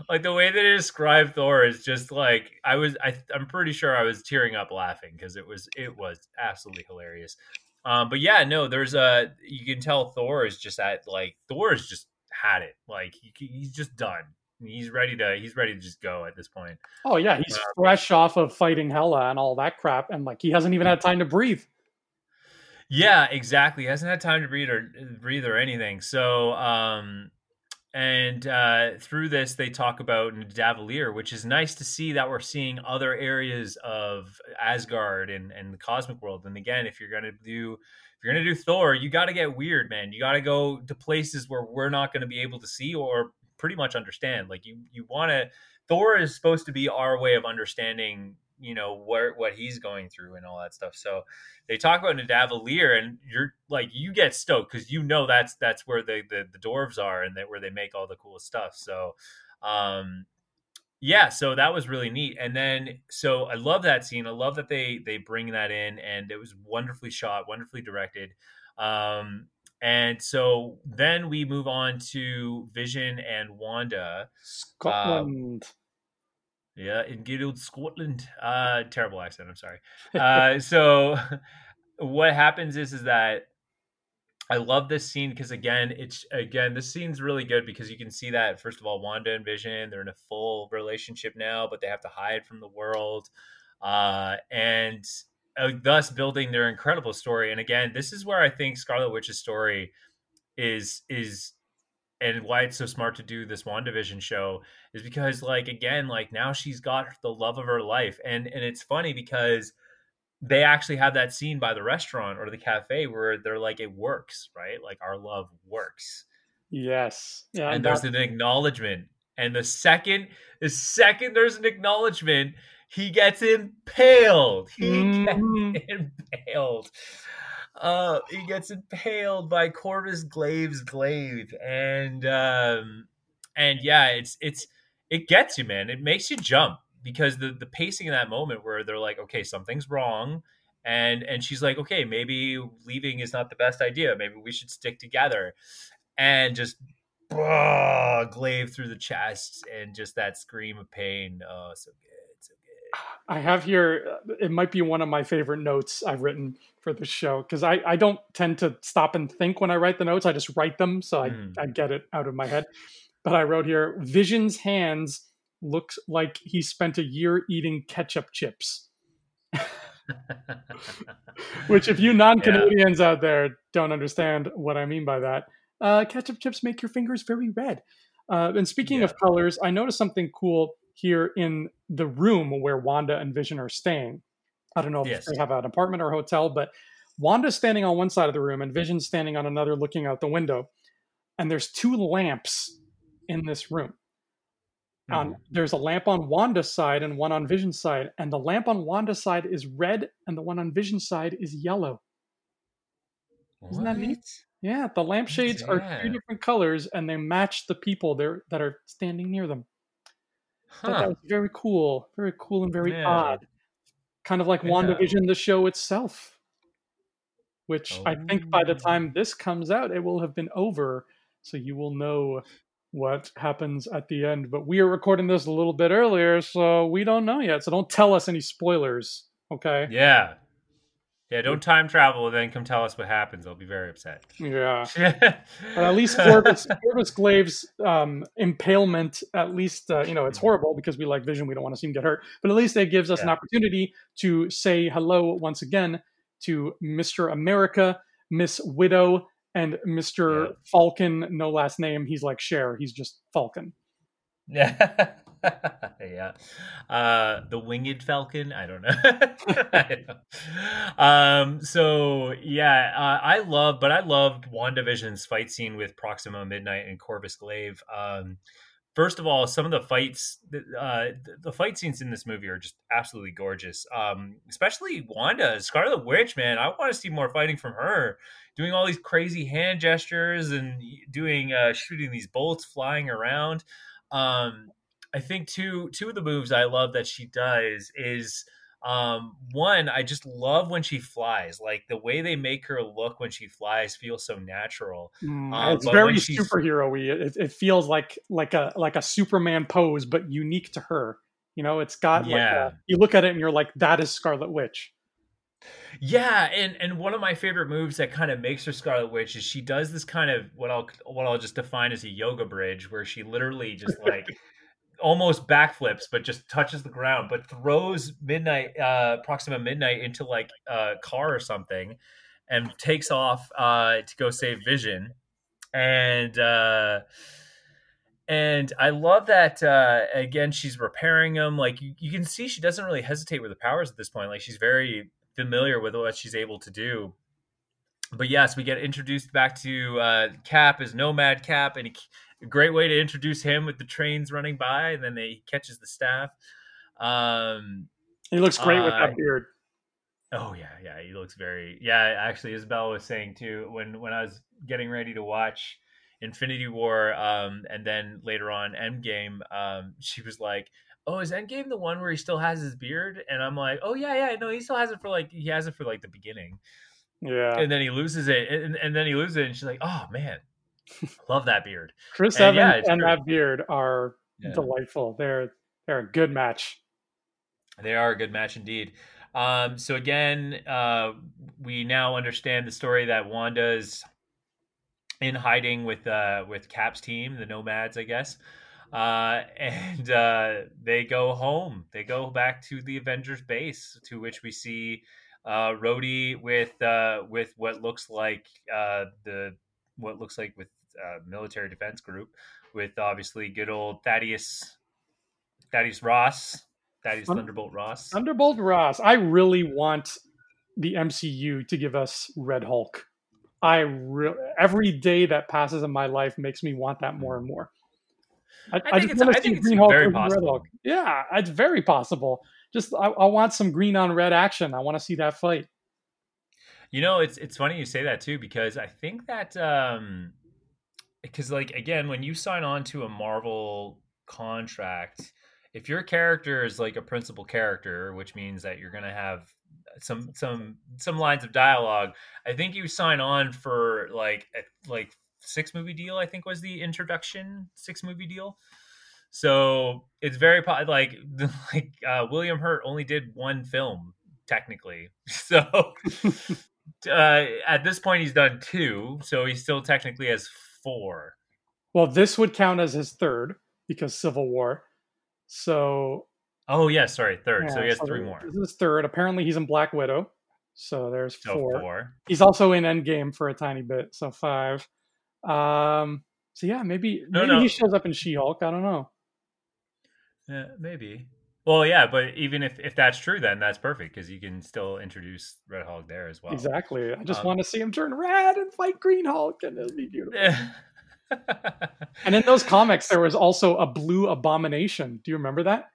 [SPEAKER 2] like the way that they describe Thor is just like I was. I, I'm pretty sure I was tearing up laughing because it was it was absolutely hilarious. Um, but yeah, no, there's a you can tell Thor is just at like Thor is just had it. Like he, he's just done he's ready to he's ready to just go at this point.
[SPEAKER 1] Oh yeah, he's uh, fresh off of fighting Hela and all that crap, and like he hasn't even had time to breathe.
[SPEAKER 2] Yeah, exactly. He hasn't had time to breathe or breathe or anything. So, um, and uh, through this, they talk about Nidavellir, which is nice to see that we're seeing other areas of Asgard and, and the cosmic world. And again, if you're gonna do if you're gonna do Thor, you got to get weird, man. You got to go to places where we're not going to be able to see or pretty much understand. Like you, you want to. Thor is supposed to be our way of understanding you know where what he's going through and all that stuff. So they talk about Nidavellir, and you're like you get stoked because you know that's that's where the, the the dwarves are and that where they make all the cool stuff. So um yeah, so that was really neat. And then so I love that scene. I love that they they bring that in and it was wonderfully shot, wonderfully directed. Um and so then we move on to Vision and Wanda.
[SPEAKER 1] Scotland.
[SPEAKER 2] Yeah, in good old Scotland. Uh, terrible accent. I'm sorry. [LAUGHS] Uh, so [LAUGHS] what happens is is that I love this scene because again, it's again this scene's really good because you can see that first of all, Wanda and Vision they're in a full relationship now, but they have to hide from the world, uh, and uh, thus building their incredible story. And again, this is where I think Scarlet Witch's story is is and why it's so smart to do this WandaVision show is because like again like now she's got the love of her life and and it's funny because they actually have that scene by the restaurant or the cafe where they're like it works right like our love works
[SPEAKER 1] yes
[SPEAKER 2] yeah and there's an acknowledgement and the second the second there's an acknowledgement he gets impaled he mm-hmm. gets [LAUGHS] impaled uh, he gets impaled by Corvus Glaive's glaive, and um, and yeah, it's it's it gets you, man. It makes you jump because the the pacing in that moment where they're like, okay, something's wrong, and and she's like, okay, maybe leaving is not the best idea. Maybe we should stick together, and just bah, glaive through the chest, and just that scream of pain. Oh, so good.
[SPEAKER 1] I have here, uh, it might be one of my favorite notes I've written for the show because I, I don't tend to stop and think when I write the notes. I just write them so I, mm. I get it out of my head. But I wrote here Vision's hands looks like he spent a year eating ketchup chips. [LAUGHS] Which, if you non Canadians [LAUGHS] yeah. out there don't understand what I mean by that, uh, ketchup chips make your fingers very red. Uh, and speaking yeah. of colors, I noticed something cool here in the room where Wanda and Vision are staying. I don't know if yes. they have an apartment or a hotel, but Wanda's standing on one side of the room and Vision's standing on another looking out the window. And there's two lamps in this room. Um, there's a lamp on Wanda's side and one on Vision's side. And the lamp on Wanda's side is red and the one on Vision's side is yellow. Isn't that neat? Yeah, the lampshades yeah. are two different colors and they match the people there that are standing near them. Huh. That was very cool, very cool and very yeah. odd. Kind of like yeah. WandaVision, the show itself. Which oh. I think by the oh. time this comes out, it will have been over. So you will know what happens at the end. But we are recording this a little bit earlier, so we don't know yet. So don't tell us any spoilers. Okay.
[SPEAKER 2] Yeah. Yeah, don't time travel and then come tell us what happens. I'll be very upset.
[SPEAKER 1] Yeah. [LAUGHS] but at least Corvus, Corvus Glaive's um, impalement, at least, uh, you know, it's mm-hmm. horrible because we like Vision. We don't want to see him get hurt. But at least it gives us yeah. an opportunity to say hello once again to Mr. America, Miss Widow, and Mr. Yeah. Falcon. No last name. He's like Cher. He's just Falcon. [LAUGHS]
[SPEAKER 2] Yeah. [LAUGHS] yeah. Uh, the winged falcon. I don't know. [LAUGHS] Um, so yeah, uh, I love, but I loved WandaVision's fight scene with Proxima Midnight and Corvus Glaive. Um, first of all, some of the fights, uh, the fight scenes in this movie are just absolutely gorgeous. Um, especially Wanda, Scarlet Witch, man. I want to see more fighting from her, doing all these crazy hand gestures and doing uh, shooting these bolts flying around. Um, I think two two of the moves I love that she does is um one i just love when she flies like the way they make her look when she flies feels so natural
[SPEAKER 1] mm, um, it's very superhero-y it, it, feels like like a like a superman pose but unique to her you know it's got yeah like a, you look at it and you're like that is scarlet witch.
[SPEAKER 2] Yeah, and and one of my favorite moves that kind of makes her Scarlet Witch is she does this kind of what I'll what I'll just define as a yoga bridge where she literally just like [LAUGHS] almost backflips, but just touches the ground, but throws Midnight, uh, Proxima Midnight into like a car or something. and takes off uh, to go save Vision, and uh, and I love that uh, again. She's repairing him. Like you, you can see, she doesn't really hesitate with the powers at this point. Like she's very familiar with what she's able to do. But yes, we get introduced back to uh, Cap as Nomad Cap, and a great way to introduce him with the trains running by, and then they, he catches the staff. Um,
[SPEAKER 1] he looks great uh, with that beard.
[SPEAKER 2] Oh yeah, yeah, he looks very. Yeah, actually, Isabel was saying too when when I was getting ready to watch Infinity War, um, and then later on Endgame, um, she was like, "Oh, is Endgame the one where he still has his beard?" And I'm like, "Oh yeah, yeah, no, he still has it for like he has it for like the beginning."
[SPEAKER 1] Yeah,
[SPEAKER 2] and then he loses it, and, and then he loses it, and she's like, "Oh man, love that beard."
[SPEAKER 1] Chris and, Evans yeah, and that beard are yeah. delightful. They're they're a good match.
[SPEAKER 2] They are a good match indeed. Um, so again, uh, we now understand the story that Wanda's in hiding with uh, with Cap's team, the Nomads, I guess. Uh, and uh, they go home. They go back to the Avengers base, to which we see uh, Rhodey with uh, with what looks like uh, the what looks like with uh, military defense group, with obviously good old Thaddeus Thaddeus Ross Thaddeus Thunderbolt Ross.
[SPEAKER 1] Thunderbolt Ross. I really want the MCU to give us Red Hulk. I re- every day that passes in my life makes me want that more and more.
[SPEAKER 2] I, I, I just want to see Green Hulk very possible. Red Hulk.
[SPEAKER 1] Yeah, it's very possible. Just I, I want some green on red action. I want to see that fight.
[SPEAKER 2] You know, it's it's funny you say that too because I think that um because like again when you sign on to a Marvel contract if your character is like a principal character, which means that you're going to have some some some lines of dialogue, I think you sign on for like a, like six movie deal. I think was the introduction six movie deal. So it's very like [LAUGHS] like uh, William Hurt only did one film technically. [LAUGHS] So [LAUGHS] uh, at this point he's done two, so he still technically has four.
[SPEAKER 1] Well, this would count as his third because Civil War. So.
[SPEAKER 2] Oh yeah, sorry, third. Yeah, so he has so three more.
[SPEAKER 1] This is third. Apparently, he's in Black Widow. So there's so four. four. He's also in Endgame for a tiny bit, so five. Um. So yeah, maybe no, maybe no. he shows up in She-Hulk. I don't know.
[SPEAKER 2] Yeah, maybe. Well, yeah, but even if, if that's true, then that's perfect because you can still introduce Red Hulk there as well.
[SPEAKER 1] Exactly. I just um, want to see him turn red and fight Green Hulk, and it'll be beautiful. [LAUGHS] and in those comics, there was also a blue abomination. Do you remember that?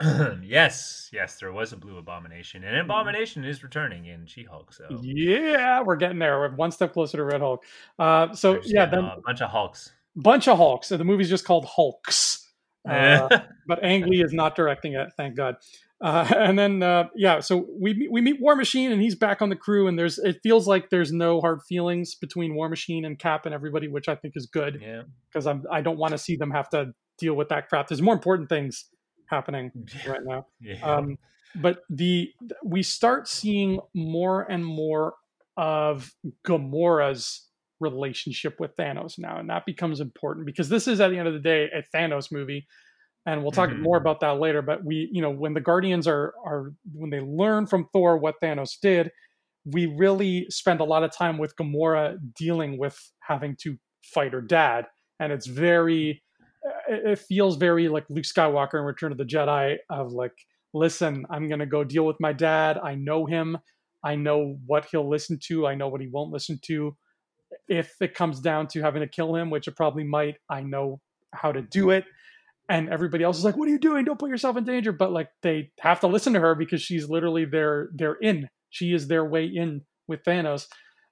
[SPEAKER 1] [CLEARS THROAT]
[SPEAKER 2] yes, yes, there was a blue abomination, and abomination is returning in She-Hulk. So
[SPEAKER 1] yeah, we're getting there. We're one step closer to Red Hulk. Uh, so yeah, then
[SPEAKER 2] a bunch of Hulks,
[SPEAKER 1] bunch of Hulks. So the movie's just called Hulks. Uh, [LAUGHS] but Ang Lee is not directing it, thank God. Uh, [LAUGHS] and then yeah, so we we meet War Machine, and he's back on the crew, and there's it feels like there's no hard feelings between War Machine and Cap and everybody, which I think is good.
[SPEAKER 2] Yeah,
[SPEAKER 1] because I'm I don't want to see them have to deal with that crap. There's more important things happening [LAUGHS] right now. Yeah. Um, but the we start seeing more and more of Gamora's relationship with Thanos now, and that becomes important because this is at the end of the day a Thanos movie and we'll talk mm-hmm. more about that later but we you know when the guardians are are when they learn from thor what thanos did we really spend a lot of time with gamora dealing with having to fight her dad and it's very it feels very like luke skywalker in return of the jedi of like listen i'm going to go deal with my dad. I know him. I know what he'll listen to. I know what he won't listen to if it comes down to having to kill him which it probably might i know how to do it. And everybody else is like what are you doing? Don't put yourself in danger. But like they have to listen to her because she's literally their their in. She is their way in with thanos.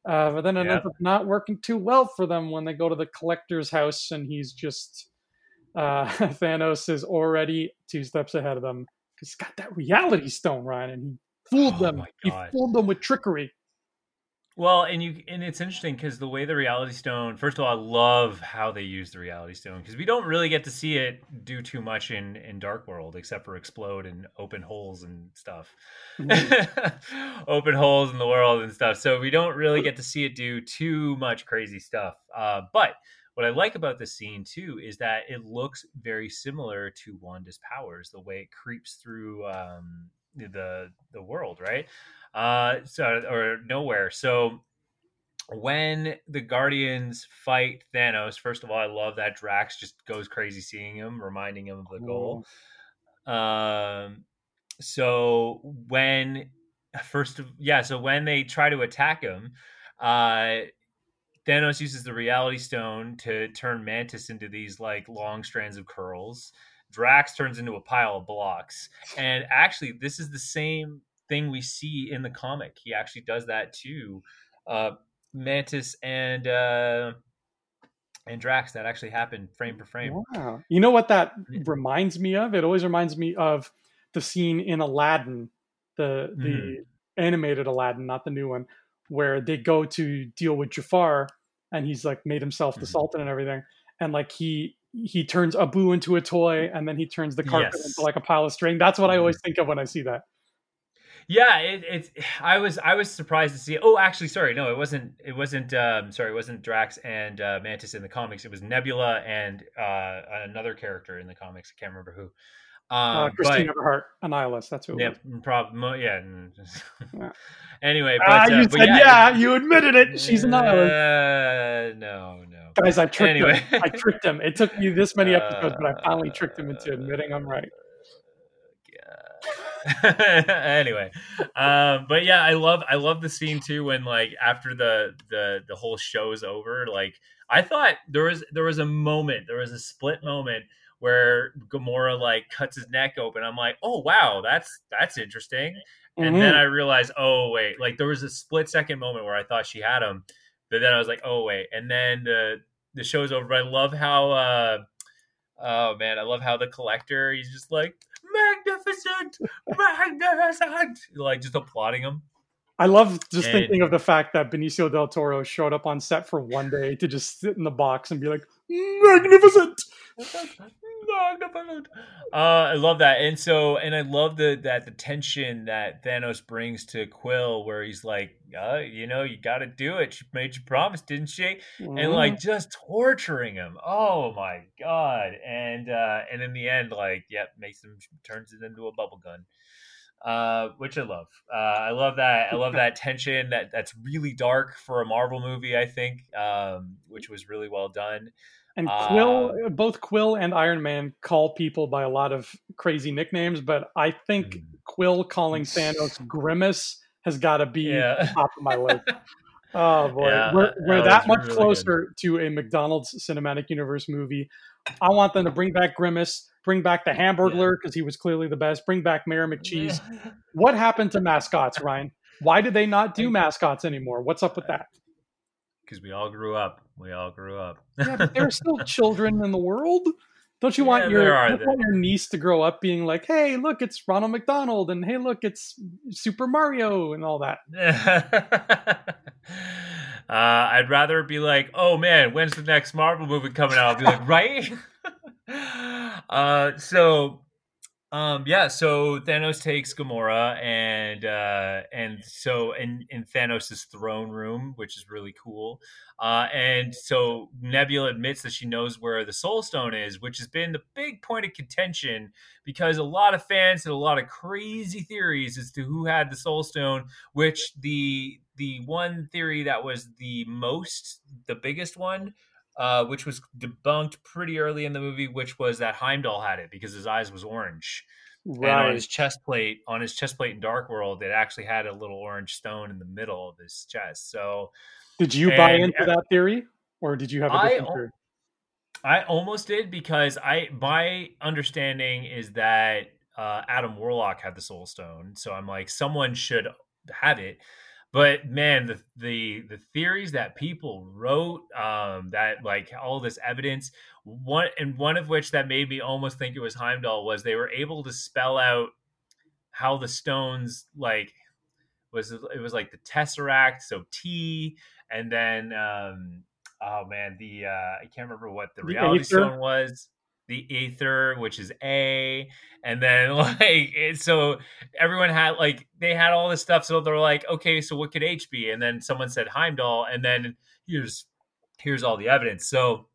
[SPEAKER 1] Uh, but then it yeah. ends up not working too well for them when they go to the collector's house and he's just uh, [LAUGHS] thanos is already two steps ahead of them. He's got that reality stone ryan and he fooled oh them. he fooled them with trickery
[SPEAKER 2] well, and you and it's interesting because the way the Reality Stone. First of all, I love how they use the Reality Stone because we don't really get to see it do too much in in Dark World except for explode and open holes and stuff, [LAUGHS] open holes in the world and stuff. So we don't really get to see it do too much crazy stuff. Uh, but what I like about this scene too is that it looks very similar to Wanda's powers, the way it creeps through. Um, the the world, right? Uh, so or nowhere. So when the Guardians fight Thanos, first of all, I love that Drax just goes crazy seeing him, reminding him of the goal. Um, so when first of yeah, so when they try to attack him, uh, Thanos uses the Reality Stone to turn Mantis into these like long strands of curls. Drax turns into a pile of blocks, and actually, this is the same thing we see in the comic. He actually does that too. Uh, Mantis and uh, and Drax that actually happened frame for frame.
[SPEAKER 1] Wow. You know what that reminds me of? It always reminds me of the scene in Aladdin, the the mm. animated Aladdin, not the new one, where they go to deal with Jafar and he's like made himself the mm. Sultan and everything. And like he he turns Abu into a toy and then he turns the carpet yes. into like a pile of string. That's what mm. I always think of when I see that.
[SPEAKER 2] Yeah, it, it's. [SIGHS] I was I was surprised to see. Oh, actually, sorry, no, it wasn't. It wasn't. Um, sorry, it wasn't Drax and uh, Mantis in the comics. It was Nebula and uh, another character in the comics. I can't remember who.
[SPEAKER 1] Uh, um, uh, Christine Everhart, Annihilus. That's who.
[SPEAKER 2] yeah, probably. Yeah. [LAUGHS] yeah. anyway,
[SPEAKER 1] ah, but, uh, you but said yeah, yeah, you admitted it. She's Annihilus.
[SPEAKER 2] Uh, no, no.
[SPEAKER 1] Guys, I tricked anyway. him. I tricked him. It took me this many episodes, but I finally tricked him into [LAUGHS] admitting I'm right. [LAUGHS]
[SPEAKER 2] anyway, um, but yeah, I love I love the scene too when like after the the the whole show's over, like I thought there was there was a moment, there was a split moment where Gamora like cuts his neck open. I'm like, oh wow, that's that's interesting. Mm-hmm. And then mm-hmm. I realized, oh wait, like there was a split second moment where I thought she had him, but then I was like, oh wait, and then the the show's over. I love how. uh Oh man, I love how the collector he's just like magnificent, magnificent, like just applauding him.
[SPEAKER 1] I love just and, thinking of the fact that Benicio del Toro showed up on set for one day to just sit in the box and be like, magnificent. [LAUGHS]
[SPEAKER 2] magnificent. Uh, I love that, and so, and I love the that the tension that Thanos brings to Quill, where he's like, uh, you know, you got to do it. She made you promise, didn't she? Mm-hmm. And like just torturing him. Oh my god! And uh, and in the end, like, yep, makes him turns it into a bubble gun uh, which I love. Uh, I love that. I love that tension. That that's really dark for a Marvel movie. I think, um, which was really well done.
[SPEAKER 1] And Quill, uh, both Quill and Iron Man call people by a lot of crazy nicknames, but I think mm. Quill calling Thanos Grimace has got to be yeah. top of my list. [LAUGHS] Oh boy, yeah, we're, we're that, that much really closer good. to a McDonald's cinematic universe movie. I want them to bring back Grimace, bring back the Hamburglar because yeah. he was clearly the best. Bring back Mayor McCheese. [LAUGHS] what happened to mascots, Ryan? Why did they not do mascots anymore? What's up with that?
[SPEAKER 2] Because we all grew up. We all grew up.
[SPEAKER 1] yeah, but there are still [LAUGHS] children in the world. Don't you want your want your niece to grow up being like, "Hey, look, it's Ronald McDonald," and "Hey, look, it's Super Mario," and all that? [LAUGHS]
[SPEAKER 2] uh, I'd rather be like, "Oh man, when's the next Marvel movie coming out?" I'll be like, [LAUGHS] "Right." uh, so um, yeah, so Thanos takes Gamora and uh, and so in in Thanos' throne room, which is really cool. Uh, and so Nebula admits that she knows where the Soul Stone is, which has been the big point of contention because a lot of fans had a lot of crazy theories as to who had the Soul Stone. Which the the one theory that was the most the biggest one uh, which was debunked pretty early in the movie, which was that Heimdall had it because his eyes was orange. Right. And on his chest plate, on his chest plate in Dark World, it actually had a little orange stone in the middle of his chest. So,
[SPEAKER 1] did you buy into that theory, or did you have a different I, theory?
[SPEAKER 2] I almost did because I my understanding is that uh, Adam Warlock had the Soul Stone, so I'm like someone should have it but man the the the theories that people wrote um that like all this evidence one and one of which that made me almost think it was Heimdall was they were able to spell out how the stones like was it was like the tesseract so T and then um oh man the uh I can't remember what the, the reality stone was the ether, which is A, and then [LAUGHS] like so everyone had like they had all this stuff. So they're like, okay, so what could H be? And then someone said Heimdall, and then here's here's all the evidence. So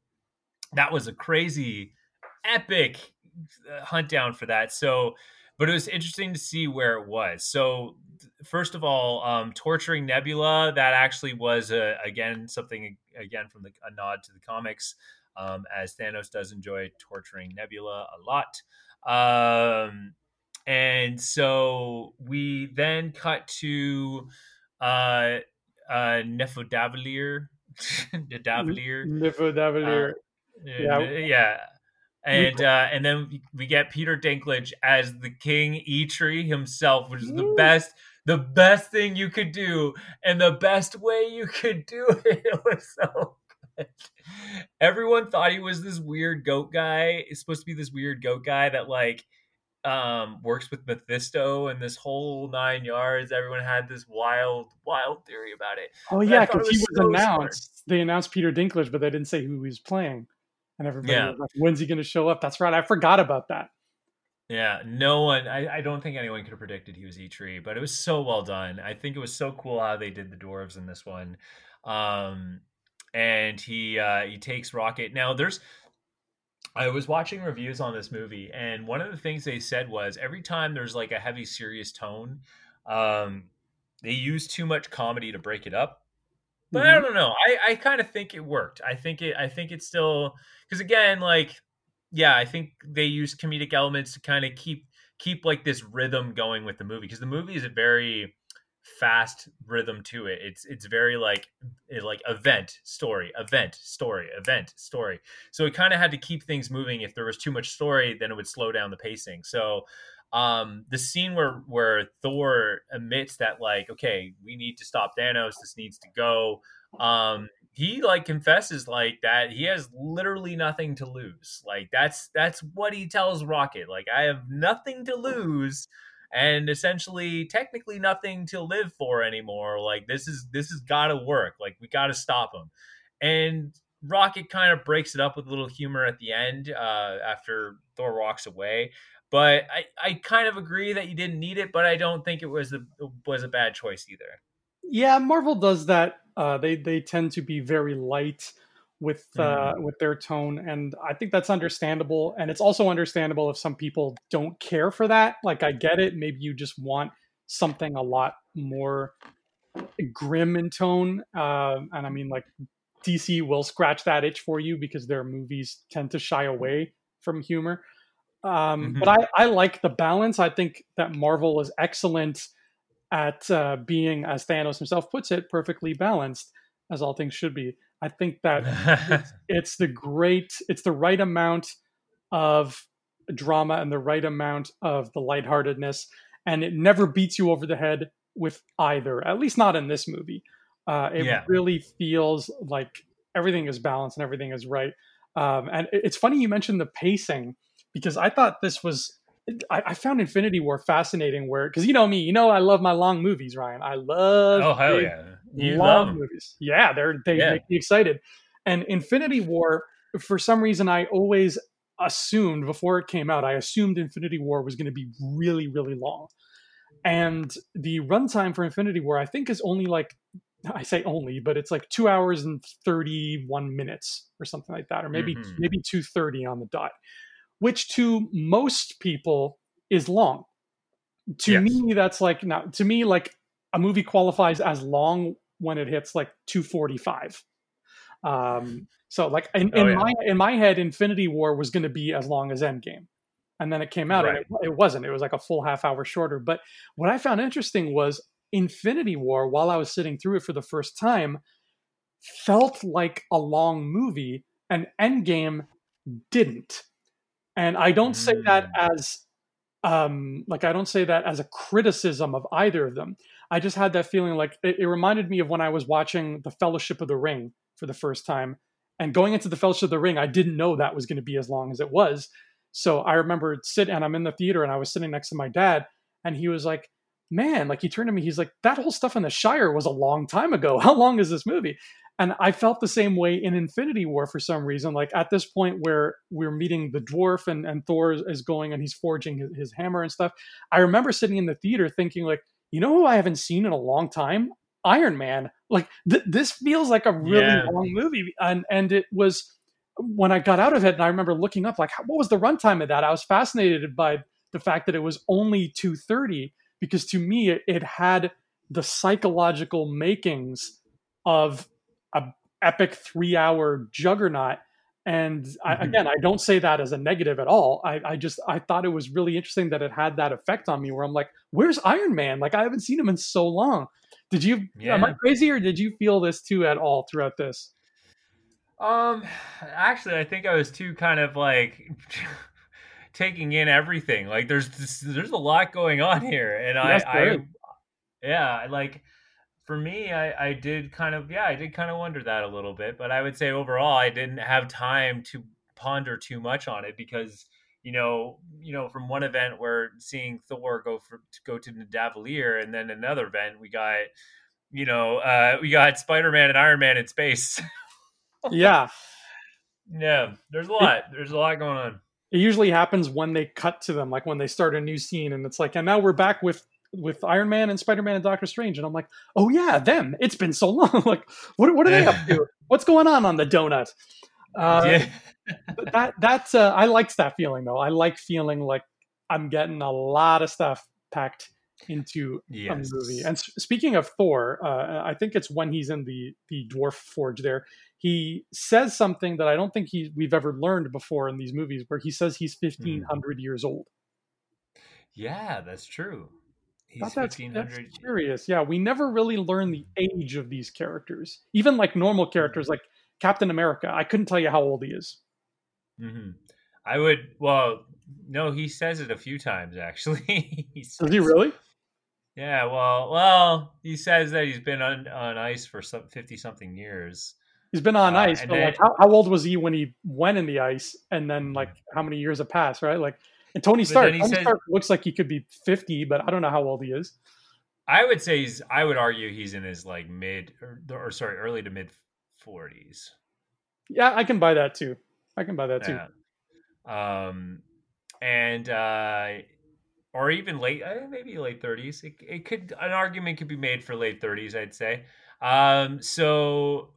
[SPEAKER 2] that was a crazy, epic uh, hunt down for that. So but it was interesting to see where it was. So, first of all, um, torturing Nebula that actually was a, again something again from the, a nod to the comics, um, as Thanos does enjoy torturing Nebula a lot. Um, and so we then cut to uh, uh, Nephrodavalier. [LAUGHS] Davalier.
[SPEAKER 1] Nephrodavalier.
[SPEAKER 2] Uh, yeah. yeah and uh, and then we get Peter Dinklage as the King Eitri himself, which is the best the best thing you could do and the best way you could do [LAUGHS] it. It was so. [LAUGHS] Everyone thought he was this weird goat guy. It's supposed to be this weird goat guy that like um works with Mephisto and this whole nine yards. Everyone had this wild, wild theory about it.
[SPEAKER 1] Oh yeah, because he was so announced. Smart. They announced Peter Dinklage, but they didn't say who he was playing. And everybody yeah. was like, when's he going to show up? That's right. I forgot about that.
[SPEAKER 2] Yeah, no one. I, I don't think anyone could have predicted he was Eitri, but it was so well done. I think it was so cool how they did the dwarves in this one. Um, and he uh, he takes Rocket. Now there's. I was watching reviews on this movie, and one of the things they said was every time there's like a heavy, serious tone, um, they use too much comedy to break it up. But mm-hmm. I don't know. I, I kind of think it worked. I think it. I think it's still because again, like, yeah, I think they use comedic elements to kind of keep keep like this rhythm going with the movie because the movie is a very fast rhythm to it. It's it's very like it, like event story, event story, event story. So it kind of had to keep things moving. If there was too much story, then it would slow down the pacing. So um the scene where where Thor admits that like okay, we need to stop Thanos. This needs to go. Um he like confesses like that he has literally nothing to lose like that's that's what he tells rocket like i have nothing to lose and essentially technically nothing to live for anymore. Like this is this has got to work. Like we got to stop him and rocket kind of breaks it up with a little humor at the end uh, after thor walks away. But i i kind of agree that you didn't need it but i don't think it was a was a bad choice either.
[SPEAKER 1] Yeah marvel does that uh, they they tend to be very light with uh, with their tone, and I think that's understandable. And it's also understandable if some people don't care for that. Like I get it. Maybe you just want something a lot more grim in tone. Uh, and I mean, like DC will scratch that itch for you because their movies tend to shy away from humor. Um, mm-hmm. But I, I like the balance. I think that Marvel is excellent at uh, being, as Thanos himself puts it, perfectly balanced, as all things should be. I think that it's, [LAUGHS] it's, the great, it's the right amount of drama and the right amount of the lightheartedness, and it never beats you over the head with either. At least not in this movie. Uh, it yeah. really feels like everything is balanced and everything is right. Um, and it's funny you mentioned the pacing because I thought this was I, I, found Infinity War fascinating, where because you know me, you know I love my long movies, Ryan. I love
[SPEAKER 2] oh hell yeah,
[SPEAKER 1] you long movies. Yeah, they're they yeah. make me excited. And Infinity War, for some reason, I always assumed before it came out, I assumed Infinity War was going to be really really long. And the runtime for Infinity War, I think, is only like I say only, but it's like two hours and thirty one minutes or something like that, or maybe mm-hmm. maybe two thirty on the dot which to most people is long. To yes. me, that's like now to me, like a movie qualifies as long when it hits like 245. Um, so like in, oh, yeah. my in my head, Infinity War was going to be as long as Endgame, and then it came out right. and it, it wasn't. It was like a full half hour shorter. But what I found interesting was Infinity War, while I was sitting through it for the first time, felt like a long movie, and Endgame didn't. And I don't say that mm. as um, like I don't say that as a criticism of either of them. I just had that feeling like it, it, reminded me of when I was watching The Fellowship of the Ring for the first time. And going into The Fellowship of the Ring, I didn't know that was going to be as long as it was. So I remember sitting, and I'm in the theater, and I was sitting next to my dad, and he was like, "Man," like he turned to me, he's like, "That whole stuff in the Shire was a long time ago. [LAUGHS] How long is this movie?" And I felt the same way in Infinity War for some reason. Like at this point where we're meeting the dwarf and, and Thor is going and he's forging his, his hammer and stuff. I remember sitting in the theater thinking like, you know who I haven't seen in a long time? Iron Man. Like th- this feels like a really yeah. long movie. And and it was when I got out of it and I remember looking up like what was the runtime of that? I was fascinated by the fact that it was only 230 because to me it, it had the psychological makings of epic three hour juggernaut. And mm-hmm. I, again i don't say that as a negative at all. I, I just i thought it was really interesting that it had that effect on me where i'm like where's iron man? Like i haven't seen him in so long. Did you yeah. am i crazy or did you feel this too at all throughout this?
[SPEAKER 2] Um actually i think i was too kind of like [LAUGHS] taking in everything. Like there's this, there's a lot going on here and I, I yeah like for me, I, I did kind of, yeah, I did kind of wonder that a little bit, but I would say overall, I didn't have time to ponder too much on it because, you know, you know, from one event where seeing Thor go for to go to Nidavellir, and then another event we got, you know, uh, we got Spider Man and Iron Man in space. [LAUGHS]
[SPEAKER 1] yeah,
[SPEAKER 2] yeah. There's a lot. There's a lot going on.
[SPEAKER 1] It usually happens when they cut to them, like when they start a new scene, and it's like, and now we're back with with Iron Man and Spider Man and Doctor Strange, and I'm like, oh yeah, them. It's been so [LAUGHS] long. like, what what are they up to? What's going on on the donut? Uh, yeah. that that's uh, I liked that feeling though. I like feeling like I'm getting a lot of stuff packed into yes. a movie. And speaking of Thor, uh, I think it's when he's in the the dwarf forge there. He says something that I don't think he we've ever learned before in these movies, where he says he's 1500 mm. years old.
[SPEAKER 2] Yeah, that's true.
[SPEAKER 1] He's that's, that's curious. Yeah, we never really learn the age of these characters. Even like normal mm-hmm. characters, like Captain America. I couldn't tell you how old he is.
[SPEAKER 2] Mm-hmm. I would. Well, no, he says it a few times actually. [LAUGHS]
[SPEAKER 1] Does he really?
[SPEAKER 2] Yeah. Well, well, he says that he's been on, on ice for some fifty something years.
[SPEAKER 1] He's been on uh, ice, but then, like, how, how old was he when he went in the ice? And then, like, mm-hmm. how many years have passed? Right? Like, and Tony Stark, Tony says, Stark looks like he could be 50, but I don't know how old he is.
[SPEAKER 2] I would say he's. I would argue he's in his like mid or, or sorry, early to mid 40s.
[SPEAKER 1] Yeah, I can buy that too. I can buy that too.
[SPEAKER 2] Yeah. Um, and uh, or even late, uh, maybe late 30s. It, it could an argument could be made for late 30s. I'd say. Um, so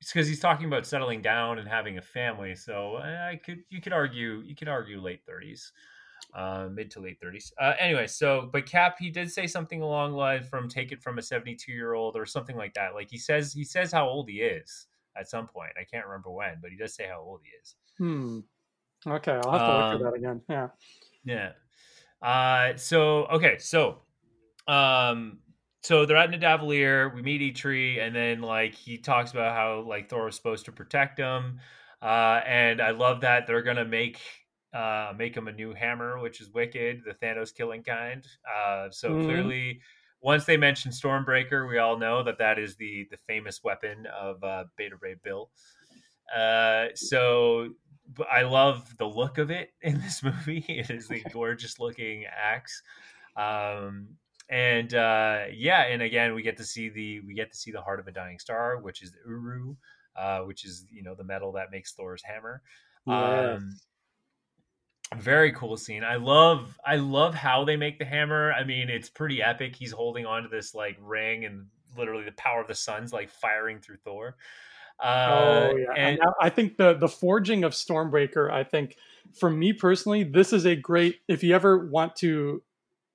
[SPEAKER 2] it's because he's talking about settling down and having a family. So I could you could argue you could argue late thirties, uh, mid to late thirties. Uh, anyway, so but Cap he did say something along the line from take it from a seventy two year old or something like that. Like he says he says how old he is at some point. I can't remember when, but he does say how old he is.
[SPEAKER 1] Hmm. Okay, I'll have to um, look for um, that again. Yeah.
[SPEAKER 2] Yeah. Uh, so okay, so um so they're at Nidavellir. We meet Eitri, and then like he talks about how like Thor was supposed to protect him, uh, and I love that they're gonna make uh, make him a new hammer, which is wicked, the Thanos killing kind. Uh, so mm-hmm. clearly, once they mention Stormbreaker, we all know that that is the the famous weapon of uh, Beta Ray Bill. Uh, so I love the look of it [LAUGHS] in this movie. It is a gorgeous looking axe. Um, and uh, yeah, and again, we get to see the we get to see the heart of a dying star, which is the Uru, uh, which is you know the metal that makes Thor's hammer. Yes. Um, very cool scene. I love I love how they make the hammer. I mean, it's pretty epic. He's holding on to this like ring, and literally the power of the sun's like firing through Thor.
[SPEAKER 1] Uh, oh yeah, and, and I think the the forging of Stormbreaker. I think for me personally, this is a great. If you ever want to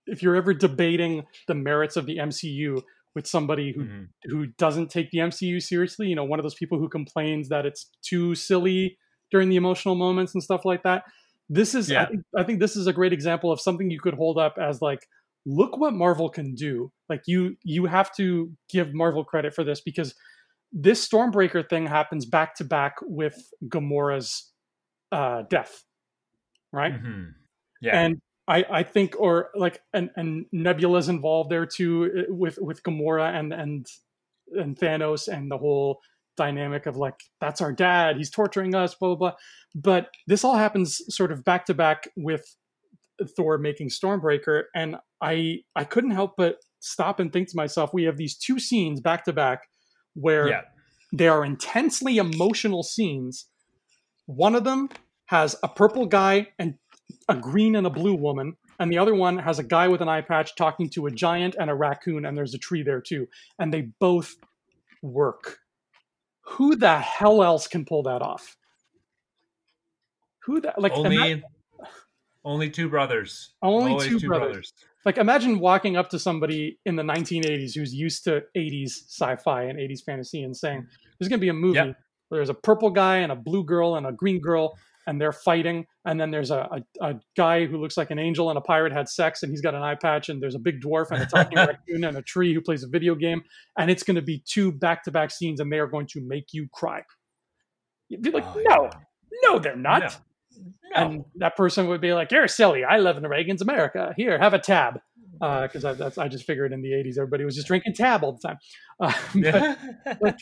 [SPEAKER 1] if you're ever debating the merits of the MCU with somebody who mm-hmm. who doesn't take the MCU seriously, you know, one of those people who complains that it's too silly during the emotional moments and stuff like that. This is yeah. I, think, I think this is a great example of something you could hold up as like look what Marvel can do. Like you you have to give Marvel credit for this because this Stormbreaker thing happens back to back with Gamora's uh, death, right? Mm-hmm. Yeah. And I, I think, or like, and, and Nebula's involved there too eh, with with Gamora and and and Thanos and the whole dynamic of like that's our dad, he's torturing us, blah blah blah. But this all happens sort of back to back with Thor making Stormbreaker, and I I couldn't help but stop and think to myself, we have these two scenes back to back where yeah. they are intensely emotional scenes. One of them has a purple guy and a green and a blue woman, and the other one has a guy with an eye patch talking to a giant and a raccoon, and there's a tree there too. And they both work. Who the hell else can pull that off? Who that like
[SPEAKER 2] only Only two brothers.
[SPEAKER 1] Only
[SPEAKER 2] Always
[SPEAKER 1] two, brothers. Like imagine walking up to somebody in the 1980s who's used to 80s sci-fi and 80s fantasy and saying, mm. "There's going to be a movie
[SPEAKER 2] Yep.
[SPEAKER 1] where there's a purple guy and a blue girl and a green girl, and they're fighting, and then there's a, a, a guy who looks like an angel and a pirate had sex, and he's got an eye patch, and there's a big dwarf and a talking [LAUGHS] raccoon and a tree who plays a video game, and it's going to be two back-to-back scenes, and they are going to make you cry." You'd be like,
[SPEAKER 2] Oh,
[SPEAKER 1] "No,
[SPEAKER 2] yeah.
[SPEAKER 1] no, they're not."
[SPEAKER 2] No.
[SPEAKER 1] and that person would be like, "You're silly. I live in Reagan's America. Here, have a tab." [LAUGHS] Because I, I just figured in the '80s everybody was just drinking tab all the time. [LAUGHS] Uh, but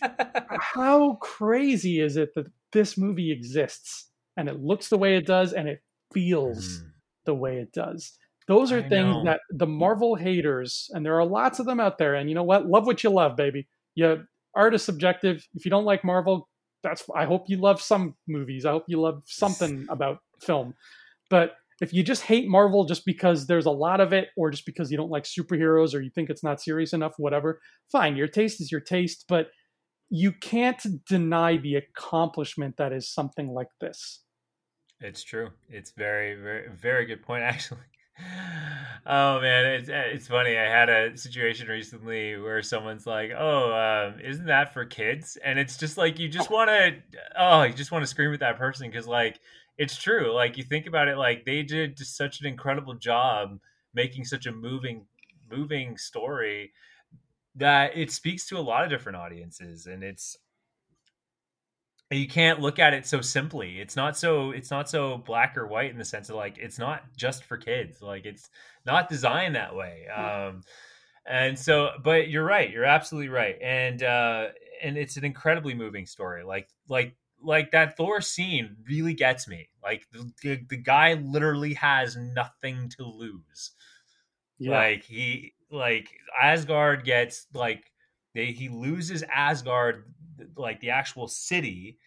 [SPEAKER 1] how crazy is it that this movie exists and it looks the way it does and it feels
[SPEAKER 2] Mm.
[SPEAKER 1] the way it does? Those are
[SPEAKER 2] I
[SPEAKER 1] things
[SPEAKER 2] know.
[SPEAKER 1] that the Marvel haters, and there are lots of them out there. And you know what? Love what you love, baby. You art is subjective. If you don't like Marvel, that's I hope you love some movies. I hope you love something about film. But if you just hate Marvel just because there's a lot of it, or just because you don't like superheroes, or you think it's not serious enough, whatever, fine. Your taste is your taste, but you can't deny the accomplishment that is something like this.
[SPEAKER 2] It's true. It's very, very, very good point, [LAUGHS] actually. Oh man, it's it's funny. I had a situation recently where someone's like, "Oh, um, isn't that for kids?" And it's just like you just want to, oh, you just want to scream at that person because like it's true. Like you think about it, like they did just such an incredible job making such a moving, moving story that it speaks to a lot of different audiences, and it's you can't look at it so simply. It's not so it's not so black or white in the sense of like it's not just for kids. Like it's not designed that way. Um and so but you're right you're absolutely right. And uh and it's an incredibly moving story. Like like like that thor scene really gets me. Like the, the, the guy literally has nothing to lose. Yeah. like he like Asgard gets like they he loses Asgard like the actual city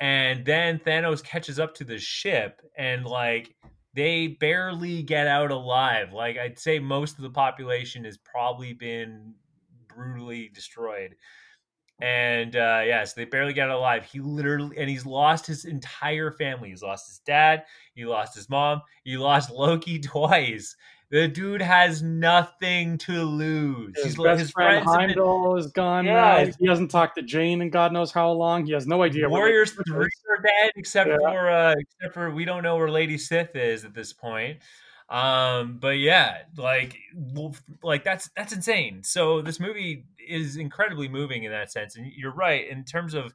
[SPEAKER 2] and then Thanos catches up to the ship and like they barely get out alive. Like I'd say most of the population has probably been brutally destroyed. And uh yes, they barely get out alive. He literally and he's lost his entire family. He's lost his dad, he lost his mom, he lost Loki [LAUGHS] twice. The dude has nothing to lose.
[SPEAKER 1] His
[SPEAKER 2] He's
[SPEAKER 1] best
[SPEAKER 2] his
[SPEAKER 1] friend
[SPEAKER 2] friends have been-
[SPEAKER 1] Heimdall is gone
[SPEAKER 2] Yeah,
[SPEAKER 1] now. He hasn't talked to Jane in God knows how long. He has no idea.
[SPEAKER 2] Warriors three are dead, except
[SPEAKER 1] Yeah.
[SPEAKER 2] for uh, except for we don't know where Lady Sif is at this point. Um, but yeah, like like that's that's insane. So this movie is incredibly moving in that sense, and you're right in terms of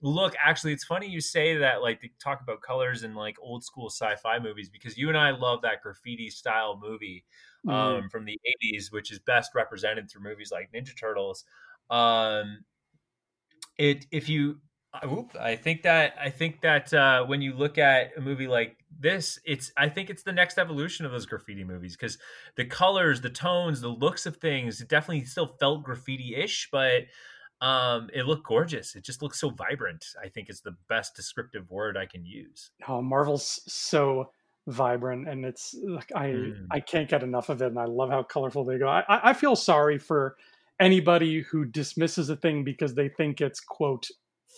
[SPEAKER 2] look. Actually, it's funny you say that. Like they talk about colors in like old school sci-fi movies because you and I love that graffiti style movie
[SPEAKER 1] Mhm.
[SPEAKER 2] um, from the 80s, which is best represented through movies like Ninja Turtles. Um, it if you I- oop, I think that I think that uh, when you look at a movie like this, it's I think it's the next evolution of those graffiti movies because the colors, the tones, the looks of things, it definitely still felt graffiti-ish, but um, it looked gorgeous. It just looks so vibrant. I think is the best descriptive word I can use.
[SPEAKER 1] oh, Marvel's so vibrant, and it's like I
[SPEAKER 2] Mm.
[SPEAKER 1] I can't get enough of it, and I love how colorful they go. I, I feel sorry for anybody who dismisses a thing because they think it's quote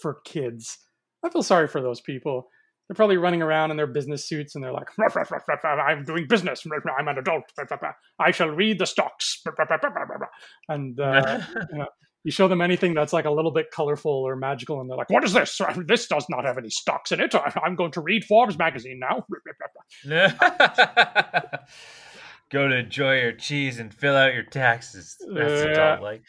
[SPEAKER 1] for kids. I feel sorry for those people. They're probably running around in their business suits and they're like, "Ruff, ruff, ruff, I'm doing business. I'm an adult. I shall read the stocks. [LAUGHS] And uh, [LAUGHS] you show them anything that's like a little bit colorful or magical, and they're like, "What is this? [LAUGHS] This does not have any stocks in it. I'm going to read Forbes magazine now." [LAUGHS]
[SPEAKER 2] Go to enjoy your cheese and fill out your taxes. That's
[SPEAKER 1] Yeah.
[SPEAKER 2] I like.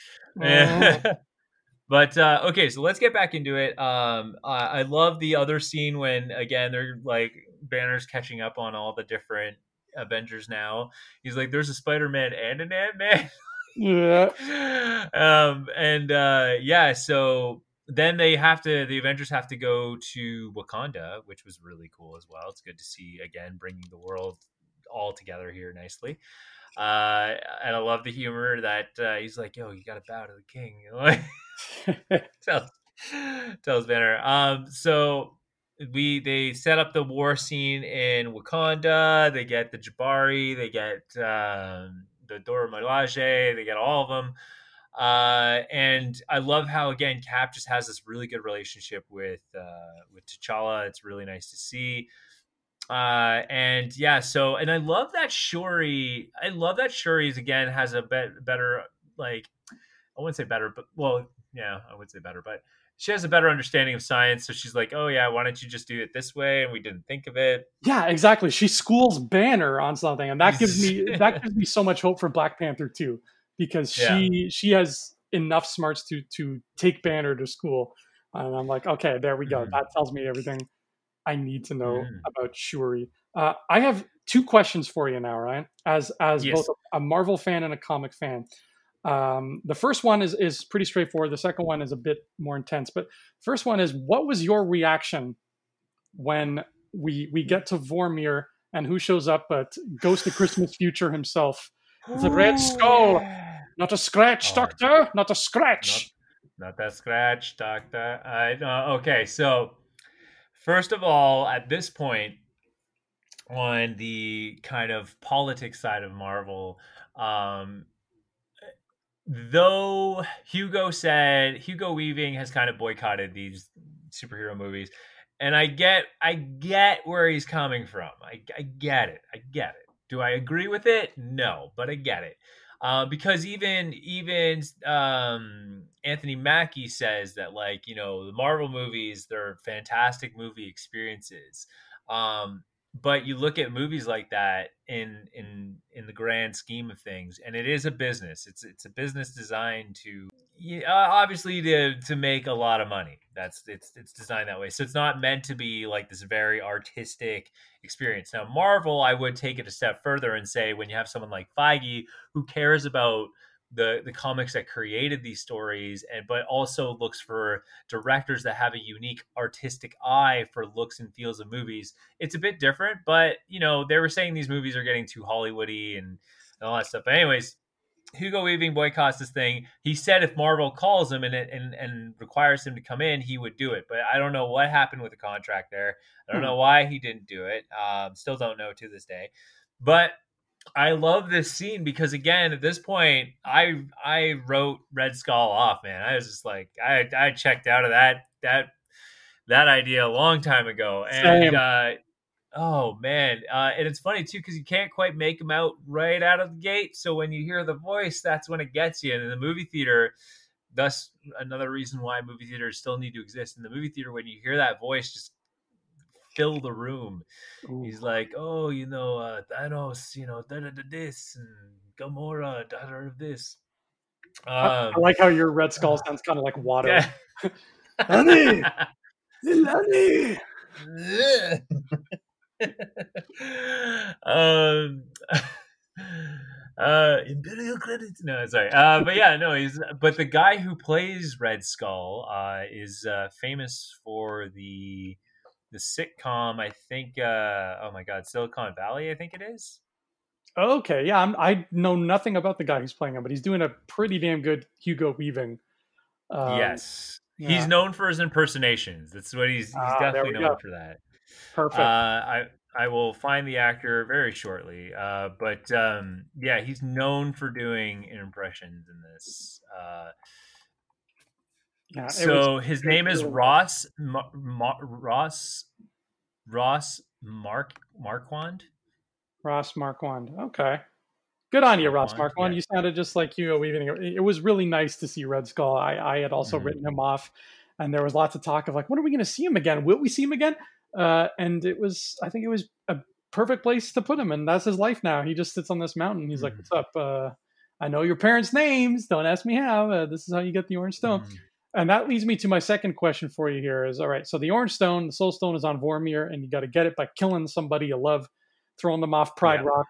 [SPEAKER 1] Oh. [LAUGHS]
[SPEAKER 2] but uh, okay, so let's get back into it. Um, I, I love the other scene when again they're like Banner's catching up on all the different Avengers now. He's like, "There's a Spider-Man and an Ant-Man."
[SPEAKER 1] Yeah.
[SPEAKER 2] um, and uh, yeah, so then they have to the Avengers have to go to Wakanda, which was really cool as well. It's good to see again bringing the world all together here nicely. Uh, and I love the humor that uh, he's like, "Yo, you got to bow to the king." [LAUGHS] tells tells Banner. Um, so we they set up the war scene in Wakanda. They get the Jabari. They get um, the Dora Milaje. They get all of them. Uh, and I love how again Cap just has this really good relationship with uh, with T'Challa. It's really nice to see. Uh, and yeah, so and I love that Shuri. I love that Shuri's again has a bit better like I wouldn't say better, but well, yeah, I would say better, but she has a better understanding of science. So she's like, oh yeah, why don't you just do it this way? And we didn't think of it.
[SPEAKER 1] Yeah, exactly. She schools Banner on something, and that gives me [LAUGHS] that gives me so much hope for Black Panther too, because she yeah. she has enough smarts to to take Banner to school. And I'm like, okay, there we go. Mm. That tells me everything I need to know mm. about Shuri. Uh, I have two questions for you now, Ryan, as as yes. both a Marvel fan and a comic fan. Um, the first one is is pretty straightforward. The second one is a bit more intense. But first one is, what was your reaction when we we get to Vormir and who shows up but Ghost of Christmas Future himself? The Red Skull, [GASPS] not a scratch, oh. Doctor, not a scratch.
[SPEAKER 2] Not, not that scratch, Doctor. I uh, okay. So First of all, at this point, on the kind of politics side of Marvel, um, though Hugo said Hugo Weaving has kind of boycotted these superhero movies, and I get I get where he's coming from. I, I get it. I get it. Do I agree with it? No, but I get it. Uh, because even even um, Anthony Mackie says that like you know the Marvel movies they're fantastic movie experiences, um, but you look at movies like that in in in the grand scheme of things, and it is a business. It's it's a business designed to uh, obviously to to make a lot of money. That's it's it's designed that way. So it's not meant to be like this very artistic experience. Now Marvel, I would take it a step further and say when you have someone like Feige who cares about the the comics that created these stories and but also looks for directors that have a unique artistic eye for looks and feels of movies it's a bit different but you know they were saying these movies are getting too hollywoody and, and all that stuff but anyways Hugo Weaving boycotts this thing. He said if Marvel calls him and, and and requires him to come in, he would do it. But I don't know what happened with the contract there. I don't hmm. know why he didn't do it. Um, still don't know to this day. But I love this scene because again, at this point, I I wrote Red Skull off, man. I was just like, I I checked out of that that that idea a long time ago, and uh, Oh man, uh, and it's funny too because you can't quite make them out right out of the gate. So when you hear the voice, that's when it gets you. And in the movie theater, thus another reason why movie theaters still need to exist. In the movie theater, when you hear that voice, just fill the room. Ooh. He's like, "Oh, you know, uh, Thanos, you know, da da da this and Gamora, da da of this."
[SPEAKER 1] Um, I, like how your Red Skull [LAUGHS] sounds kind of like water. Yeah. [LAUGHS] honey, honey. [LAUGHS]
[SPEAKER 2] um, uh, Imperial credits. No, sorry. Uh, but yeah, no, he's. But the guy who plays Red Skull uh, is uh, famous for the the sitcom. I think. Uh, oh my God, Silicon Valley. I think it is.
[SPEAKER 1] Okay, yeah, I'm, i know nothing about the guy who's playing him, but he's doing a pretty damn good Hugo Weaving.
[SPEAKER 2] Um, yes, yeah. he's known for his impersonations. That's what he's. He's ah, definitely known go. for that.
[SPEAKER 1] Perfect.
[SPEAKER 2] Uh, I I will find the actor very shortly. Uh, but um, yeah, he's known for doing impressions in this. Uh, yeah, so was, his name is Ross Ma- Ma- Ross Ross Mark Marquand.
[SPEAKER 1] Ross Marquand. Okay. Good on you, Ross Marquand. Yeah. You sounded just like you. Weaving. It was really nice to see Red Skull. I, I had also mm-hmm. written him off, and there was lots of talk of like, when are we going to see him again? Will we see him again? Uh, and it was, I think it was a perfect place to put him. And that's his life now. He just sits on this mountain. He's mm. like, what's up? Uh, I know your parents' names. Don't ask me how. Uh, this is how you get the Orange Stone. Mm. And that leads me to my second question for you here is all right, so the Orange Stone, the Soul Stone is on Vormir, and you got to get it by killing somebody you love, throwing them off Pride yep.
[SPEAKER 2] Rock.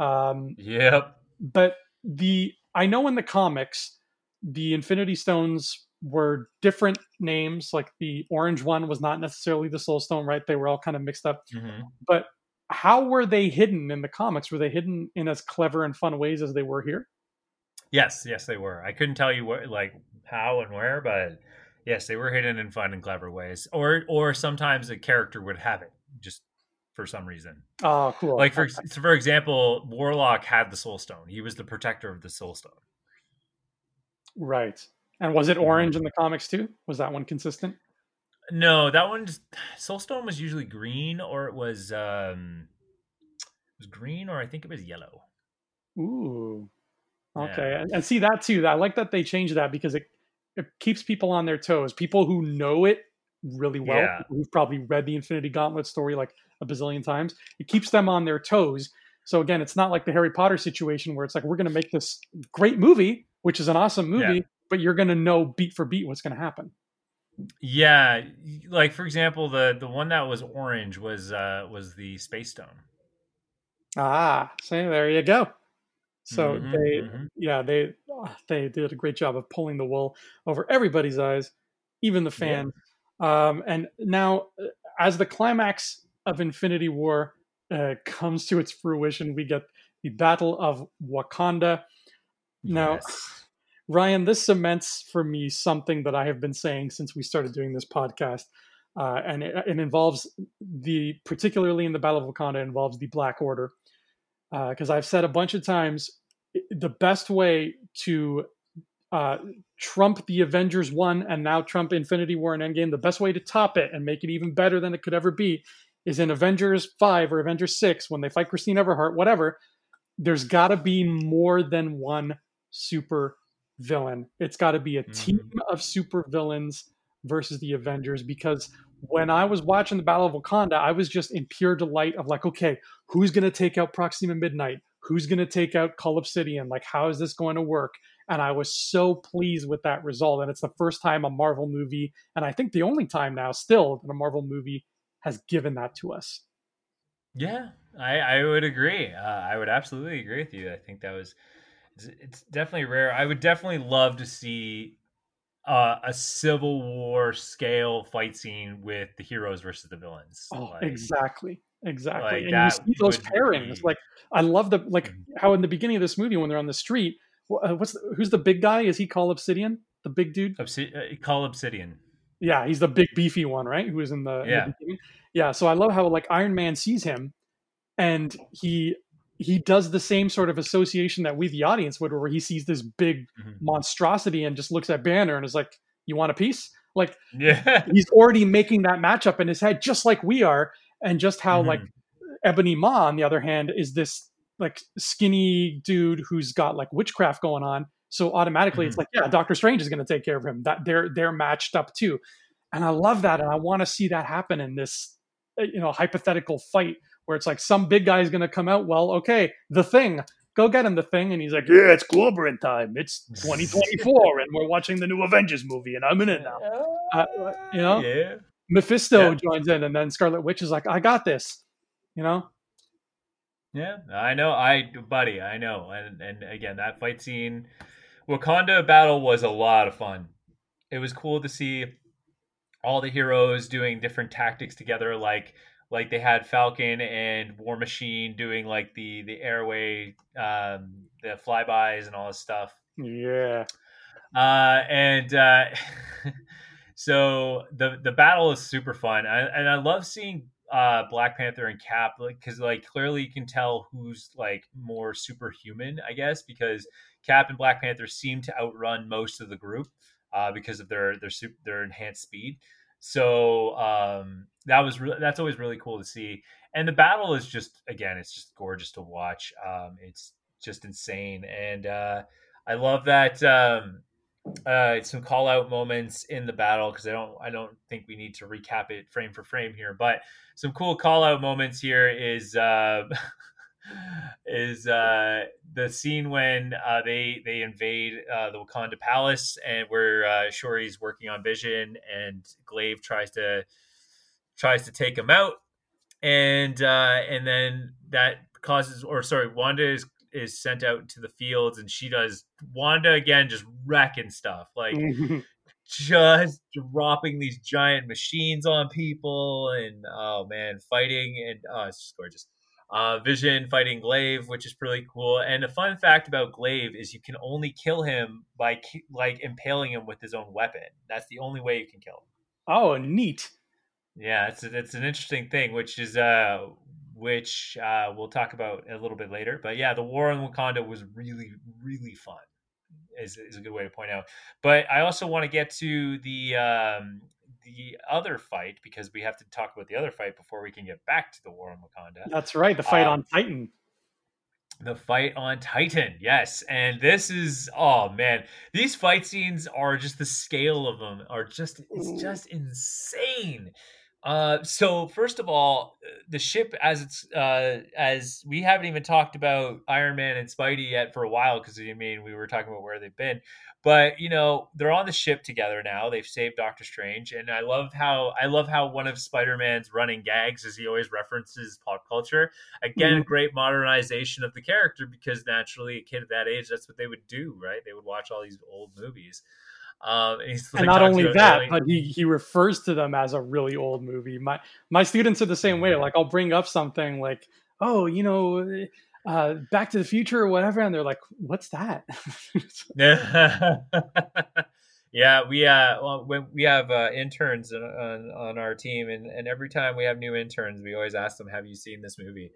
[SPEAKER 2] Um, yep.
[SPEAKER 1] But the, I know in the comics, the Infinity Stones were different names. Like the orange one was not necessarily the Soul Stone, right? They were all kind of mixed up. Mm-hmm. But how were they hidden in the comics? Were they hidden in as clever and fun ways as they were here?
[SPEAKER 2] Yes, yes, they were. I couldn't tell you what, like how and where, but yes, they were hidden in fun and clever ways. Or, or sometimes a character would have it just for some reason.
[SPEAKER 1] Oh, cool.
[SPEAKER 2] Like for for example, Warlock had the Soul Stone. He was the protector of the Soul Stone.
[SPEAKER 1] Right. And was it orange in the comics too? Was that one consistent?
[SPEAKER 2] No, that one just Soulstone was usually green, or it was um, it was green, or I think it was yellow.
[SPEAKER 1] Ooh, okay, yeah. and, and see that too. I like that they changed that because it it keeps people on their toes. People who know it really well, yeah. who've probably read the Infinity Gauntlet story like a bazillion times, it keeps them on their toes. So again, it's not like the Harry Potter situation where it's like we're going to make this great movie, which is an awesome movie, yeah. but you're going to know beat for beat what's going to happen.
[SPEAKER 2] Yeah, like for example, the the one that was orange was uh was the Space Stone.
[SPEAKER 1] Ah, so there you go. So mm-hmm, they, mm-hmm. yeah, they [LAUGHS] they did a great job of pulling the wool over everybody's eyes, even the fans. Yeah. Um, and now, uh, as the climax of Infinity War uh, comes to its fruition, we get the Battle of Wakanda. Now, yes. [SIGHS] Ryan, this cements for me something that I have been saying since we started doing this podcast. Uh, and it, it, involves the, particularly in the Battle of Wakanda, involves the Black Order. Because uh, I've said a bunch of times, the best way to uh, trump the Avengers 1 and now trump Infinity War and Endgame, the best way to top it and make it even better than it could ever be is in Avengers 5 or Avengers 6 when they fight Christine Everhart, whatever. There's got to be more than one super villain. It's got to be a team mm-hmm. of super villains versus the Avengers because when I was watching the Battle of Wakanda, I was just in pure delight of like, okay, who's going to take out Proxima Midnight? Who's going to take out Cull Obsidian? Like, how is this going to work? And I was so pleased with that result. And it's the first time a Marvel movie, and I think the only time now still that a Marvel movie has given that to us.
[SPEAKER 2] Yeah, I, I would agree. Uh, I would absolutely agree with you. I think that was it's, it's definitely rare. I would definitely love to see uh, a Civil War scale fight scene with the heroes versus the villains.
[SPEAKER 1] Oh, like, exactly, exactly. Like and you see those pairings. Be... Like I love the like mm-hmm. how in the beginning of this movie when they're on the street, uh, what's the, who's the big guy? Is he Cull Obsidian? The big dude?
[SPEAKER 2] Obsid- uh, Cull Obsidian.
[SPEAKER 1] Yeah, he's the big beefy one, right? Who was in the
[SPEAKER 2] yeah
[SPEAKER 1] in the yeah. So I love how like Iron Man sees him, and he he does the same sort of association that we the audience would where he sees this big mm-hmm. monstrosity and just looks at banner and is like you want a piece like
[SPEAKER 2] yeah
[SPEAKER 1] he's already making that matchup in his head just like we are and just how mm-hmm. like Ebony Maw on the other hand is this like skinny dude who's got like witchcraft going on so automatically mm-hmm. it's like yeah doctor strange is going to take care of him that they're they're matched up too and i love that and i want to see that happen in this uh, you know hypothetical fight where it's like some big guy is going to come out. Well, okay, the thing, go get him the thing, and he's like, yeah, it's Clobbering time. It's [LAUGHS] 2024, and we're watching the new Avengers movie, and I'm in it now. Uh, you know,
[SPEAKER 2] yeah.
[SPEAKER 1] Mephisto yeah. joins in, and then Scarlet Witch is like, I got this. You know.
[SPEAKER 2] Yeah, I know, I buddy, I know, and and again, that fight scene, Wakanda battle was a lot of fun. It was cool to see all the heroes doing different tactics together, like like they had Falcon and War Machine doing like the the airway, um, the flybys and all this stuff.
[SPEAKER 1] Yeah.
[SPEAKER 2] Uh, and uh, [LAUGHS] so the the battle is super fun, I, and I love seeing uh, Black Panther and Cap because like, like clearly you can tell who's like more superhuman, I guess, because Cap and Black Panther seem to outrun most of the group uh, because of their their super, their enhanced speed. So um, that was re- that's always really cool to see. And the battle is just again, it's just gorgeous to watch. Um, it's just insane, and uh, I love that. Um, uh, some call out moments in the battle because I don't I don't think we need to recap it frame for frame here, but some cool call out moments here is uh, [LAUGHS] is uh, the scene when uh, they they invade uh, the Wakanda palace and where uh, Shuri's working on Vision and Glaive tries to tries to take him out, and uh, and then that causes or sorry, Wanda is is sent out to the fields and she does Wanda again just wrecking stuff like [LAUGHS] just dropping these giant machines on people and oh man fighting and oh it's just gorgeous uh, Vision fighting Glaive, which is pretty cool. And a fun fact about Glaive is you can only kill him by like impaling him with his own weapon. That's the only way you can kill him.
[SPEAKER 1] Oh, neat.
[SPEAKER 2] Yeah, it's a, it's an interesting thing, which is uh, which uh, we'll talk about a little bit later. But yeah, the war in Wakanda was really really fun. Is, is a good way to point out. But I also want to get to the um, the other fight because we have to talk about the other fight before we can get back to the war on Wakanda.
[SPEAKER 1] That's right, the fight um, on Titan.
[SPEAKER 2] The fight on Titan, yes, and this is oh man, these fight scenes are just the scale of them are just it's just insane. Uh, so first of all, the ship as it's uh, as we haven't even talked about Iron Man and Spidey yet for a while because I mean we were talking about where they've been, but you know they're on the ship together now. They've saved Doctor Strange, and I love how I love how one of Spider Man's running gags is he always references pop culture. Again, mm-hmm. great modernization of the character because naturally a kid at that age that's what they would do, right? They would watch all these old movies.
[SPEAKER 1] Um, and, and not only that, but he, he refers to them as a really old movie. My my students are the same way. Like I'll bring up something like, oh, you know, uh, Back to the Future or whatever, and they're like, "What's that?"
[SPEAKER 2] yeah, [LAUGHS] Yeah, we uh, well, we have uh, interns on, on, on our team, and, and every time we have new interns, we always ask them, "Have you seen this movie?"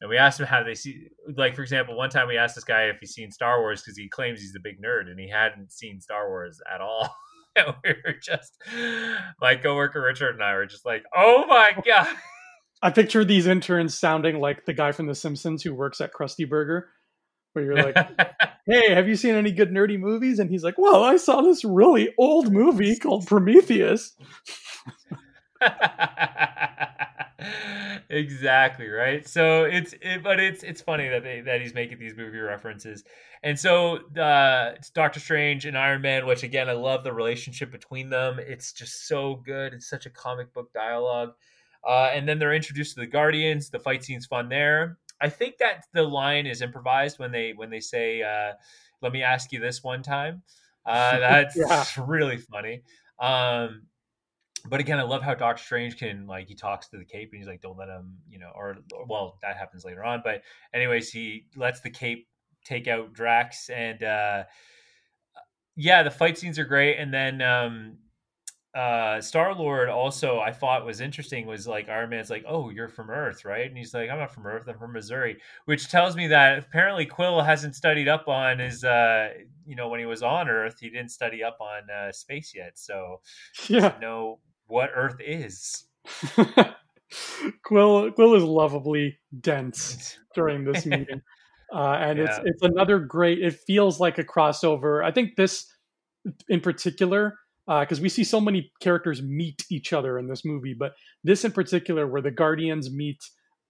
[SPEAKER 2] And we asked him how they see, like for example, one time we asked this guy if he's seen Star Wars because he claims he's a big nerd and he hadn't seen Star Wars at all. [LAUGHS] and we were just, my coworker Richard and I were just like, "Oh my god."
[SPEAKER 1] I picture these interns sounding like the guy from The Simpsons who works at Krusty Burger, where you're like, [LAUGHS] "Hey, have you seen any good nerdy movies?" And he's like, "Well, I saw this really old movie called Prometheus." [LAUGHS]
[SPEAKER 2] exactly right. So it's it, but it's it's funny that they that he's making these movie references, and so uh, it's Doctor Strange and Iron Man, which again I love the relationship between them. It's just so good. It's such a comic book dialogue. Uh, and then they're introduced to the Guardians. The fight scene's fun there. I think that the line is improvised when they when they say, uh, "Let me ask you this one time." Uh, [LAUGHS] that's yeah. really funny. Um, but again, I love how Doctor Strange can like he talks to the Cape and he's like, "Don't let him," you know, or, well, that happens later on. But anyways, he lets the Cape take out Drax, and uh, yeah, the fight scenes are great. And then um, uh, Star Lord also I thought was interesting was like Iron Man's like, "Oh, you're from Earth, right?" And he's like, "I'm not from Earth, I'm from Missouri," which tells me that apparently Quill hasn't studied up on his, uh, you know, when he was on Earth, he didn't study up on uh, space yet, so yeah, know what Earth is. [LAUGHS]
[SPEAKER 1] Quill Quill is lovably dense [LAUGHS] during this meeting, uh, and yeah. it's it's another great. It feels like a crossover. I think this in particular because uh, we see so many characters meet each other in this movie, but this in particular, where the Guardians meet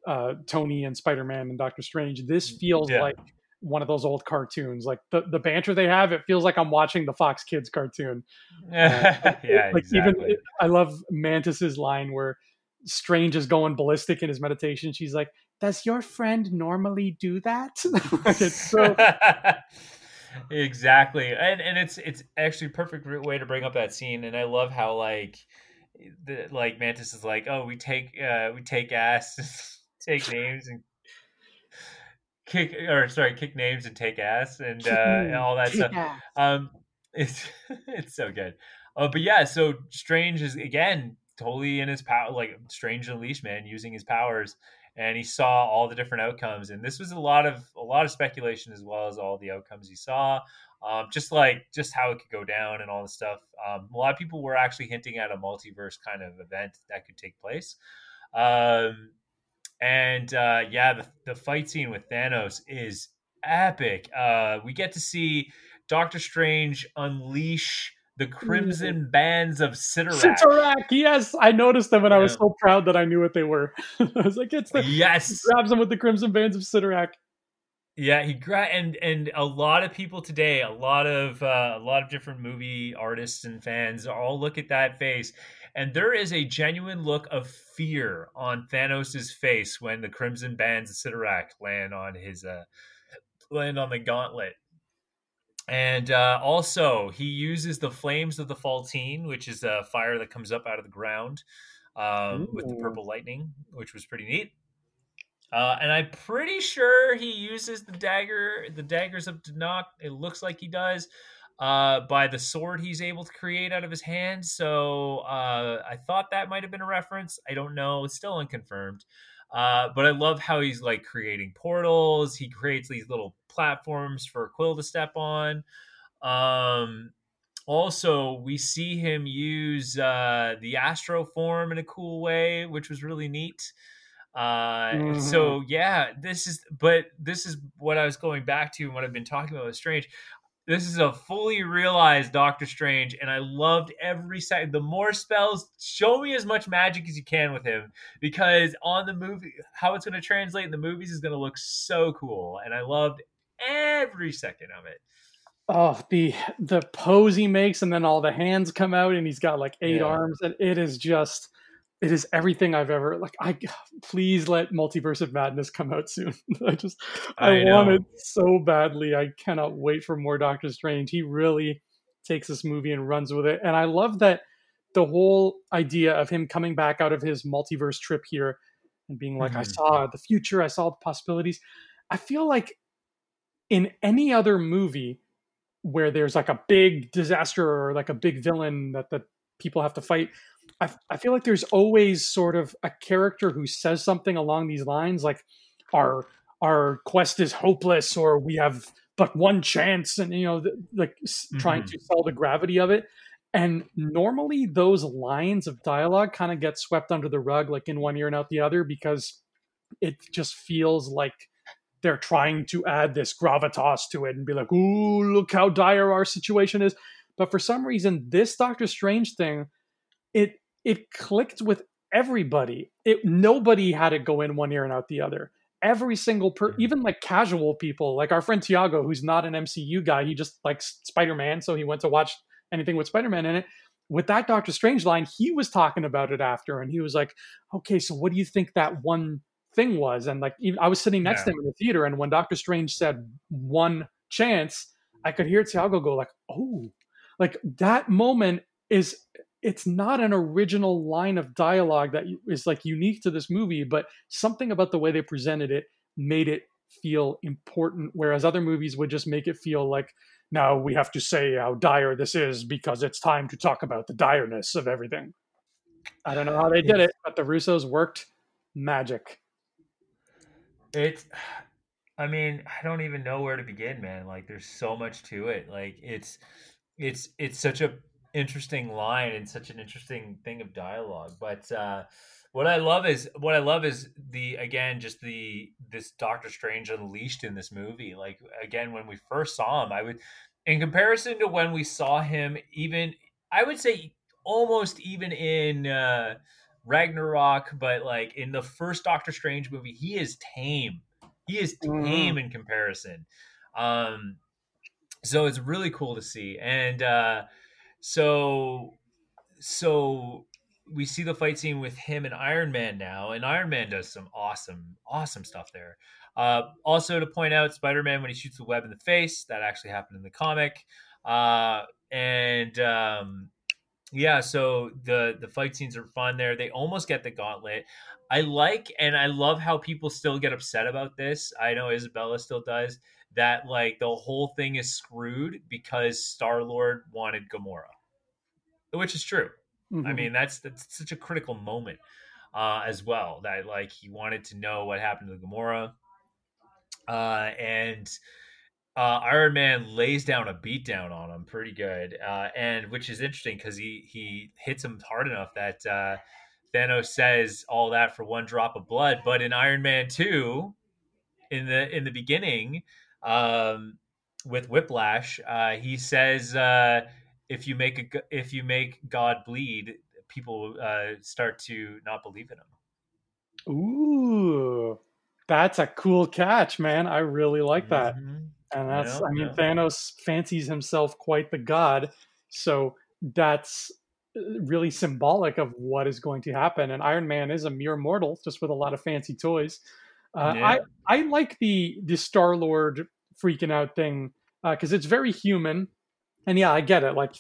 [SPEAKER 1] uh, Tony and Spider Man and Doctor Strange, this feels yeah. like one of those old cartoons. Like the, the banter they have, it feels like I'm watching the Fox Kids cartoon. [LAUGHS] Uh,
[SPEAKER 2] yeah, like exactly. even
[SPEAKER 1] I love Mantis's line where Strange is going ballistic in his meditation. She's like, "Does your friend normally do that?" [LAUGHS] it's so. [LAUGHS]
[SPEAKER 2] exactly, and and it's it's actually a perfect way to bring up that scene, and I love how like. The, like Mantis is like, oh, we take uh, we take ass, take names, and kick or sorry, kick names and take ass and, uh, and all that stuff. Um, [LAUGHS] it's it's so good. Uh, but yeah, so Strange is again totally in his power, like Strange Unleashed, man, using his powers, and he saw all the different outcomes. And this was a lot of a lot of speculation as well as all the outcomes he saw. Um, just like just how it could go down and all the stuff. Um, a lot of people were actually hinting at a multiverse kind of event that could take place. Um, and uh, yeah, the, the fight scene with Thanos is epic. Uh, we get to see Doctor Strange unleash the Crimson Bands of Cyttorak.
[SPEAKER 1] Cyttorak, yes, I noticed them, and yeah. I was so proud that I knew what they were. [LAUGHS] I was like, "It's the
[SPEAKER 2] yes."
[SPEAKER 1] grabs them with the Crimson Bands of Cyttorak.
[SPEAKER 2] Yeah, he gra- and and a lot of people today, a lot of uh, a lot of different movie artists and fans all look at that face and there is a genuine look of fear on Thanos' face when the Crimson Bands of Cyttorak land on his uh, land on the gauntlet. And uh, also, he uses the flames of the Faltine, which is a fire that comes up out of the ground um, with the purple lightning, which was pretty neat. Uh, and I'm pretty sure he uses the dagger, the daggers of Denak. It looks like he does uh, by the sword he's able to create out of his hand. So uh, I thought that might have been a reference. I don't know. It's still unconfirmed. Uh, but I love how he's like creating portals. He creates these little platforms for Quill to step on. Um, also we see him use uh, the astro form in a cool way, which was really neat. Uh, mm-hmm. So yeah, this is but this is what I was going back to and what I've been talking about with Strange. This is a fully realized Doctor Strange, and I loved every second. The more spells, show me as much magic as you can with him, because on the movie, how it's going to translate in the movies is going to look so cool, and I loved every second of it.
[SPEAKER 1] Oh, the the pose he makes, and then all the hands come out, and he's got like eight yeah. arms, and it is just it is everything I've ever like. I [SIGHS] please let Multiverse of Madness come out soon. [LAUGHS] I just I, I want it so badly. I cannot wait for more Doctor Strange. He really takes this movie and runs with it, and I love that the whole idea of him coming back out of his multiverse trip here and being like, mm-hmm. I saw the future, I saw the possibilities. I feel like in any other movie where there's like a big disaster or like a big villain that the people have to fight I, I feel like there's always sort of a character who says something along these lines, like our our quest is hopeless, or we have but one chance, and you know, like mm-hmm. trying to sell the gravity of it. And normally, those lines of dialogue kind of get swept under the rug, like in one ear and out the other, because it just feels like they're trying to add this gravitas to it and be like, "Ooh, look how dire our situation is." But for some reason, this Doctor Strange thing, it it clicked with everybody. It nobody had it go in one ear and out the other. Every single per, mm-hmm. even like casual people, like our friend Tiago, who's not an MCU guy, he just likes Spider Man, so he went to watch anything with Spider Man in it. With that Doctor Strange line, he was talking about it after, and he was like, "Okay, so what do you think that one thing was?" And like, even, I was sitting next yeah. to him in the theater, and when Doctor Strange said one chance, I could hear Tiago go like, "Oh." Like that moment is it's not an original line of dialogue that is like unique to this movie, but something about the way they presented it made it feel important. Whereas other movies would just make it feel like, now we have to say how dire this is because it's time to talk about the direness of everything. I don't know how they did it, but the Russos worked magic.
[SPEAKER 2] It's, I mean, I don't even know where to begin, man. Like, there's so much to it. Like, it's, it's, it's such a interesting line and such an interesting thing of dialogue. But uh, what I love is what I love is the again just the this Doctor Strange unleashed in this movie. Like again, when we first saw him, I would in comparison to when we saw him, even I would say almost even in uh, Ragnarok, but like in the first Doctor Strange movie, he is tame. He is tame mm. in comparison. Um, so it's really cool to see. And uh, so so we see the fight scene with him and Iron Man now, and Iron Man does some awesome, awesome stuff there. Uh, also, to point out, Spider Man when he shoots the web in the face, that actually happened in the comic. Uh, and um, yeah, so the the fight scenes are fun there. They almost get the gauntlet. I like and I love how people still get upset about this. I know Isabella still does that like the whole thing is screwed because Star Lord wanted Gamora, which is true. Mm-hmm. I mean, that's that's such a critical moment uh, as well. That like he wanted to know what happened to Gamora, uh, and uh, Iron Man lays down a beatdown on him pretty good, uh, and which is interesting because he he hits him hard enough that uh, Thanos says all that for one drop of blood. But in Iron Man two, in the in the beginning, um, with Whiplash, uh, he says uh, if you make a if you make God bleed, people uh, start to not believe in him.
[SPEAKER 1] Ooh, that's a cool catch, man. I really like that. Mm-hmm. And that's, yeah, I mean, yeah. Thanos fancies himself quite the god, so that's uh, really symbolic of what is going to happen. And Iron Man is a mere mortal, just with a lot of fancy toys. Uh, yeah. I I like the the Star Lord freaking out thing because uh, it's very human, and yeah, I get it. Like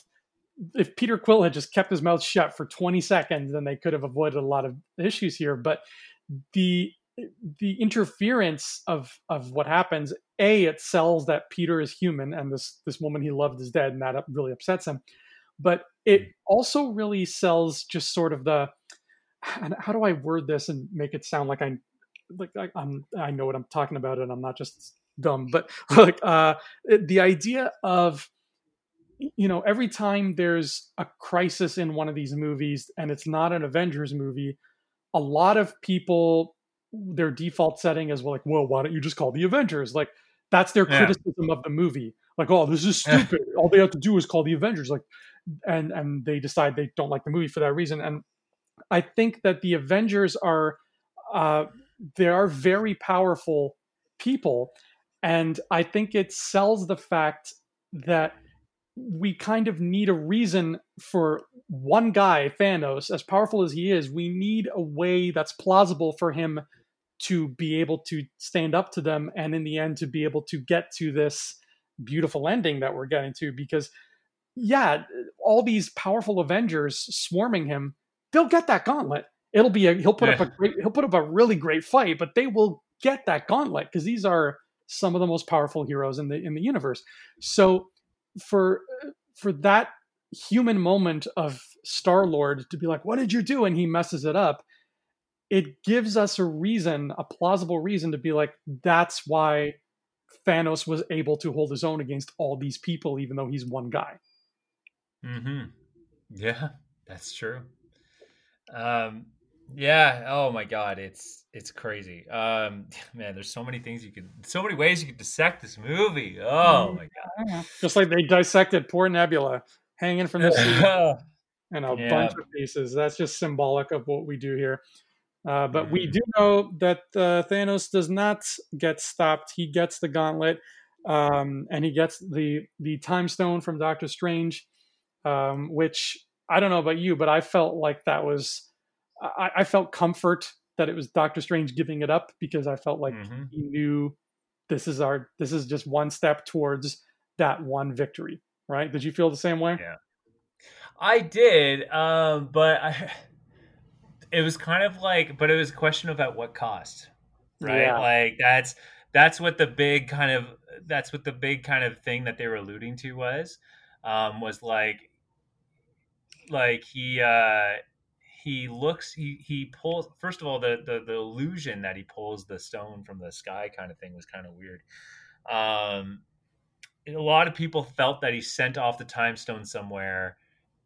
[SPEAKER 1] if Peter Quill had just kept his mouth shut for 20 seconds, then they could have avoided a lot of issues here. But the the interference of of what happens, a it sells that Peter is human and this this woman he loved is dead, and that really upsets him. But it also really sells just sort of the and how do I word this and make it sound like I like I, am I know what I'm talking about and I'm not just dumb, but [LAUGHS] like uh, the idea of you know, every time there's a crisis in one of these movies and it's not an Avengers movie, a lot of people their default setting is like, well, why don't you just call the Avengers? Like that's their yeah. criticism of the movie. Like, oh, this is stupid. All they have to do is call the Avengers. Like, and and they decide they don't like the movie for that reason. And I think that the Avengers are uh, they are very powerful people, and I think it sells the fact that we kind of need a reason for one guy, Thanos, as powerful as he is. We need a way that's plausible for him to be able to stand up to them, and in the end, to be able to get to this beautiful ending that we're getting to. Because yeah, all these powerful Avengers swarming him, they'll get that gauntlet. It'll be a he'll put yeah. up a great he'll put up a really great fight, but they will get that gauntlet because these are some of the most powerful heroes in the in the universe. So for for that human moment of Star Lord to be like, "What did you do?" and he messes it up, it gives us a reason, a plausible reason to be like, "That's why Thanos was able to hold his own against all these people, even though he's one guy."
[SPEAKER 2] Hmm. Yeah, that's true. Um. Yeah. Oh my God. It's it's crazy. Um. [LAUGHS] Man, there's so many things you can, so many ways you can dissect this movie. Oh my God.
[SPEAKER 1] Just like they dissected poor Nebula hanging from the sea [LAUGHS] and a yeah. bunch of pieces. That's just symbolic of what we do here. Uh, but mm-hmm. we do know that uh, Thanos does not get stopped. He gets the gauntlet, um, and he gets the the time stone from Doctor Strange um, which I don't know about you, but I felt like that was I, I, felt comfort that it was Doctor Strange giving it up because I felt like mm-hmm. he knew this is our this is just one step towards that one victory. Right? Did you feel the same way?
[SPEAKER 2] Yeah, I did, um, but I. [LAUGHS] It was kind of like, but it was a question of at what cost, right? Yeah. Like that's that's what the big kind of that's what the big kind of thing that they were alluding to was um, was like like he uh he looks he he pulls first of all the, the the illusion that he pulls the stone from the sky kind of thing was kind of weird. Um a lot of people felt that he sent off the time stone somewhere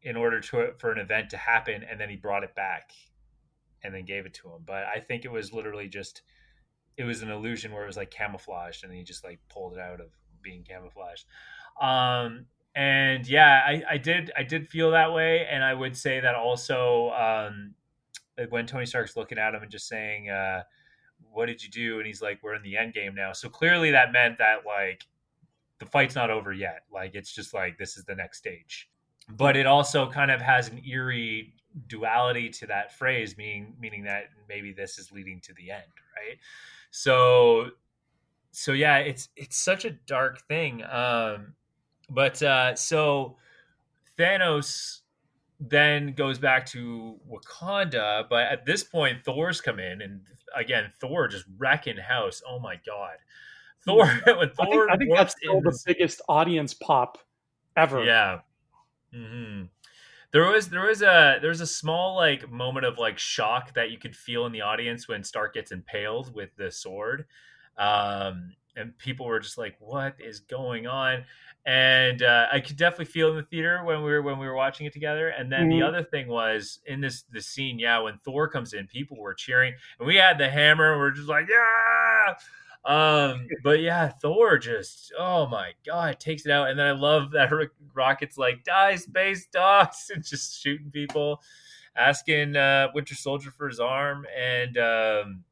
[SPEAKER 2] in order to for an event to happen and then he brought it back and then gave it to him. But i think it was literally just it was an illusion where it was like camouflaged and he just like pulled it out of being camouflaged. Um and yeah, I, I did I did feel that way, and I would say that also um, when Tony Stark's looking at him and just saying, uh, "What did you do?" and he's like, "We're in the end game now." So clearly, that meant that like the fight's not over yet. Like it's just like this is the next stage. But it also kind of has an eerie duality to that phrase, meaning meaning that maybe this is leading to the end, right? So so yeah, it's it's such a dark thing. Um, but uh, so Thanos then goes back to Wakanda, but at this point, Thor's come in, and again, Thor just wrecking house. Oh my god, Thor! when Thor,
[SPEAKER 1] I think, I think that's still the biggest audience pop ever.
[SPEAKER 2] Yeah. Mm-hmm. There was there was a there was a small like moment of like shock that you could feel in the audience when Stark gets impaled with the sword. Um, and people were just like, "What is going on?" And uh, I could definitely feel in the theater when we were when we were watching it together. And then mm-hmm. the other thing was in this the scene, yeah, when Thor comes in, people were cheering, and we had the hammer. And we're just like, "Yeah!" Um, [LAUGHS] but yeah, Thor just oh my god, takes it out. And then I love that Rocket's like, "Die, space dogs!" [LAUGHS] and just shooting people, asking uh, Winter Soldier for his arm, and um,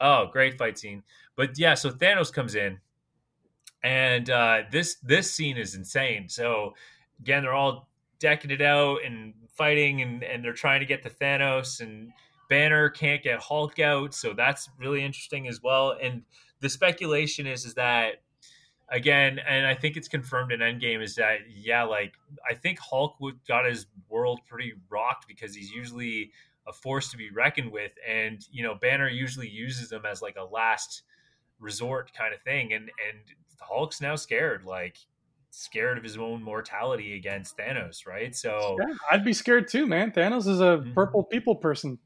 [SPEAKER 2] oh, great fight scene. But yeah, so Thanos comes in, and uh, this this scene is insane. So again, they're all decking it out and fighting, and and they're trying to get to Thanos, and Banner can't get Hulk out, so that's really interesting as well. And the speculation is is that again, and I think it's confirmed in Endgame is that yeah, like I think Hulk got his world pretty rocked because he's usually a force to be reckoned with, and you know Banner usually uses them as like a last resort kind of thing. And and Hulk's now scared, like scared of his own mortality against Thanos, right? So
[SPEAKER 1] yeah, I'd be scared too, man. Thanos is a mm-hmm. purple people person.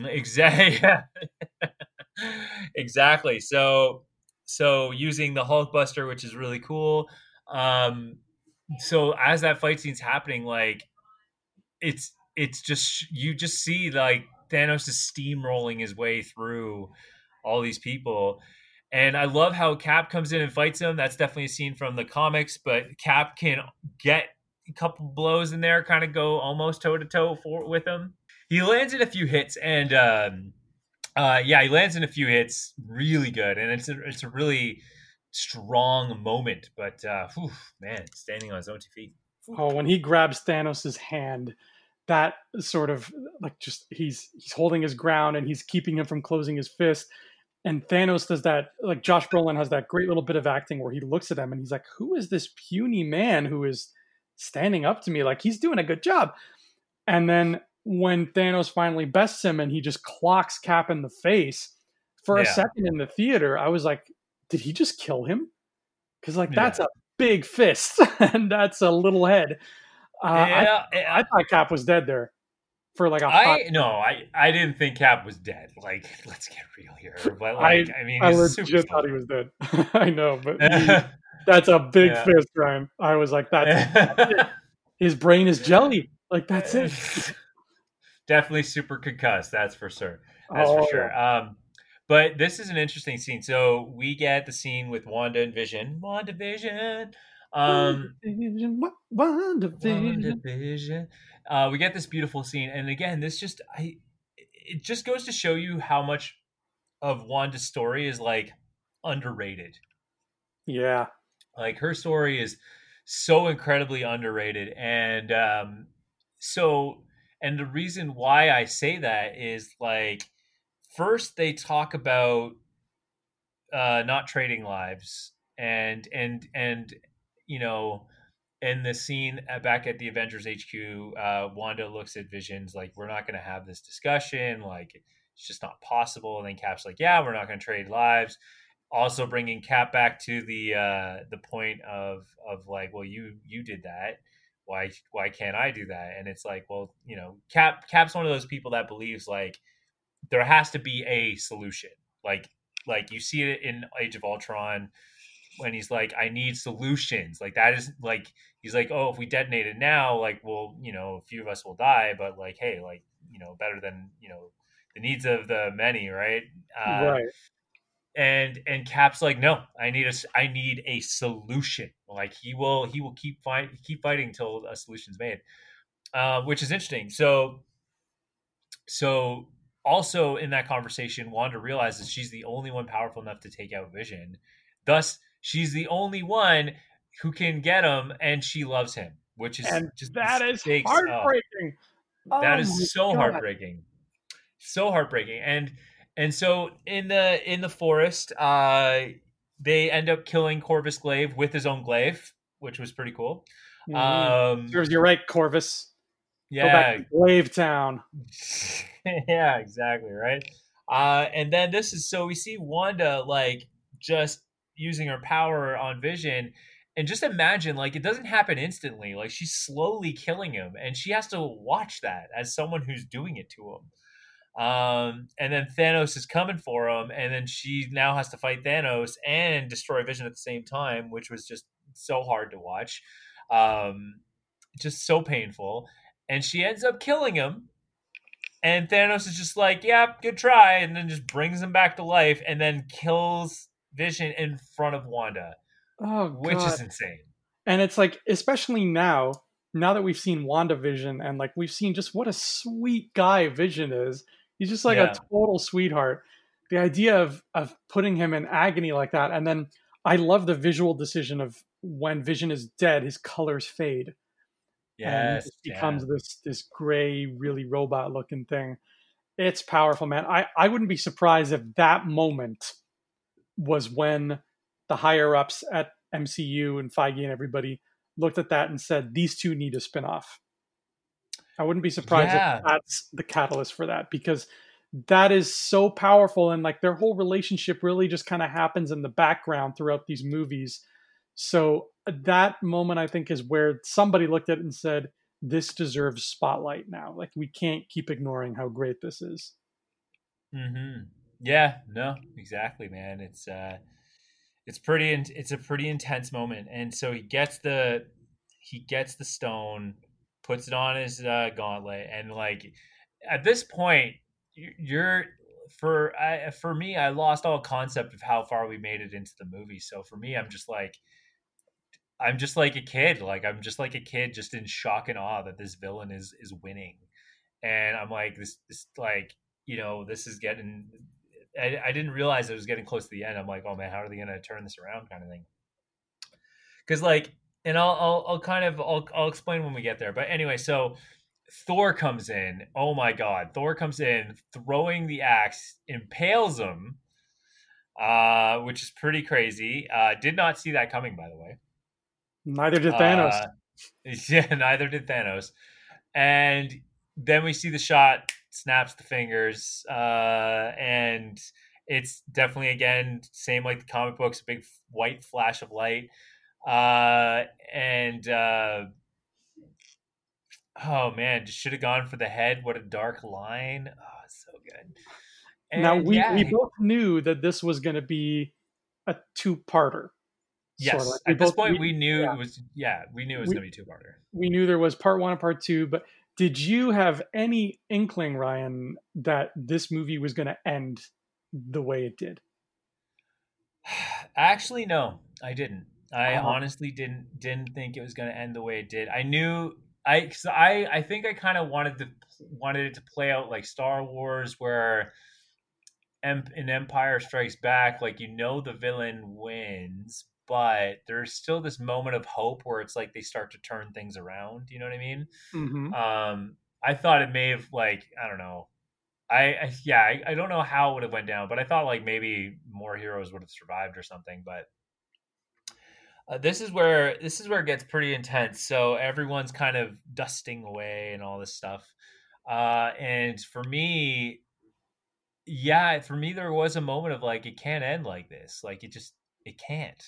[SPEAKER 2] Exactly. [LAUGHS] exactly. So so using the Hulkbuster, which is really cool. Um, so as that fight scene's happening, like it's it's just you just see like Thanos is steamrolling his way through all these people. And I love how Cap comes in and fights him. That's definitely a scene from the comics, but Cap can get a couple blows in there, kind of go almost toe to toe with him. He lands in a few hits, and um, uh, yeah, he lands in a few hits, really good, and it's a, it's a really strong moment. But uh, whew, man, standing on his own two feet.
[SPEAKER 1] Oh, when he grabs Thanos's hand, that sort of like just he's he's holding his ground and he's keeping him from closing his fist and Thanos does that like Josh Brolin has that great little bit of acting where he looks at him and he's like, "Who is this puny man who is standing up to me? Like he's doing a good job." And then when Thanos finally bests him and he just clocks Cap in the face for yeah. a second in the theater, I was like, "Did he just kill him?" Because like yeah. that's a big fist [LAUGHS] and that's a little head. Uh, yeah, I, I thought Cap was dead there for like a
[SPEAKER 2] I no, I I didn't think Cap was dead. Like, let's get real here. But like, I, I mean, I
[SPEAKER 1] legit thought he was dead. [LAUGHS] I know, but he, [LAUGHS] that's a big yeah. fist, Ryan. I was like, that's [LAUGHS] his brain is jelly. Like that's it.
[SPEAKER 2] Definitely super concussed. That's for sure. That's oh, for sure. Um, but this is an interesting scene. So we get the scene with Wanda and Vision. Wanda Vision. Um, Wanda Vision. Uh, we get this beautiful scene, and again, this just I it just goes to show you how much of Wanda's story is like underrated.
[SPEAKER 1] Yeah,
[SPEAKER 2] like her story is so incredibly underrated, and um, so and the reason why I say that is like first they talk about uh, not trading lives. And and and you know in the scene back at the Avengers HQ, uh, Wanda looks at Visions like, "We're not going to have this discussion. Like, it's just not possible." And then Cap's like, "Yeah, we're not going to trade lives." Also, bringing Cap back to the uh, the point of of like, "Well, you you did that. Why why can't I do that?" And it's like, well, you know, Cap Cap's one of those people that believes like there has to be a solution. Like like you see it in Age of Ultron when he's like, I need solutions. Like that is like he's like, oh, if we detonate it now, like, well, you know, a few of us will die, but like, hey, like, you know, better than you know the needs of the many, right?
[SPEAKER 1] Uh, right.
[SPEAKER 2] And and Cap's like, no, I need a I need a solution. Like he will he will keep fight keep fighting until a solution's made, uh, which is interesting. So so also in that conversation, Wanda realizes she's the only one powerful enough to take out Vision. Thus, she's the only one who can get him, and she loves him, which is
[SPEAKER 1] and just that is heartbreaking.
[SPEAKER 2] Oh, that is so God. heartbreaking, so heartbreaking, and and so in the in the forest, uh, they end up killing Corvus Glaive with his own glaive, which was pretty cool.
[SPEAKER 1] Mm-hmm. Um, You're right, Corvus. Yeah, Glaive Town. [LAUGHS]
[SPEAKER 2] yeah, exactly right. Uh, and then this is so we see Wanda like just using her power on Vision. And just imagine, like, it doesn't happen instantly. Like, she's slowly killing him, and she has to watch that as someone who's doing it to him. Um, and then Thanos is coming for him, and then she now has to fight Thanos and destroy Vision at the same time, which was just so hard to watch. Um, just so painful. And she ends up killing him. And Thanos is just like, yeah, good try. And then just brings him back to life and then kills Vision in front of Wanda.
[SPEAKER 1] Oh,
[SPEAKER 2] God. which is insane.
[SPEAKER 1] And it's like, especially now, now that we've seen WandaVision and like we've seen just what a sweet guy Vision is. He's just like yeah. a total sweetheart. The idea of of putting him in agony like that, and then I love the visual decision of when Vision is dead, his colors fade.
[SPEAKER 2] Yes,
[SPEAKER 1] and it becomes this this gray, really robot looking thing. It's powerful, man. I, I wouldn't be surprised if that moment was when the higher ups at MCU and Feige and everybody looked at that and said these two need a spinoff. I wouldn't be surprised yeah. if that's the catalyst for that because that is so powerful and like their whole relationship really just kind of happens in the background throughout these movies. So that moment I think is where somebody looked at it and said this deserves spotlight now. Like we can't keep ignoring how great this is.
[SPEAKER 2] Mhm. Yeah, no, exactly, man. It's uh it's pretty it's a pretty intense moment and so he gets the he gets the stone, puts it on his uh, gauntlet, and like at this point, you're for I, for me, I lost all concept of how far we made it into the movie. So for me, I'm just like, I'm just like a kid. Like I'm just like a kid, just in shock and awe that this villain is is winning, and I'm like this this like you know this is getting. I, I didn't realize it was getting close to the end. I'm like, oh man, how are they going to turn this around, kind of thing. Because like, and I'll, I'll I'll kind of I'll I'll explain when we get there. But anyway, so Thor comes in. Oh my god. Thor comes in, throwing the axe, impales him, uh, which is pretty crazy. Uh, did not see that coming, by the way.
[SPEAKER 1] Neither did Thanos.
[SPEAKER 2] Uh, [LAUGHS] yeah, neither did Thanos. And then we see the shot, snaps the fingers, uh, and it's definitely again same like the comic books, a big white flash of light. Uh, and uh, oh man, just should have gone for the head. What a dark line. Oh, so good.
[SPEAKER 1] And now we, yeah, we both knew that this was going to be a two-parter.
[SPEAKER 2] Yes, sort of. at this point we, we knew yeah. it was. Yeah, we knew it was going to be two-parter.
[SPEAKER 1] We knew there was part one and part two, but did you have any inkling, Ryan, that this movie was going to end the way it did?
[SPEAKER 2] Actually, no, I didn't. I uh-huh. honestly didn't didn't think it was going to end the way it did. I knew I cause I I think I kind of wanted to wanted it to play out like Star Wars, where an Empire Strikes Back, like you know the villain wins, but there's still this moment of hope where it's like they start to turn things around. You know what I mean? Mm-hmm. Um, I thought it may have like I don't know. I, I yeah I, I don't know how it would have went down, but I thought like maybe more heroes would have survived or something. But uh, this is where this is where it gets pretty intense. So everyone's kind of dusting away and all this stuff. Uh, and for me, yeah, for me there was a moment of like it can't end like this. Like it just it can't.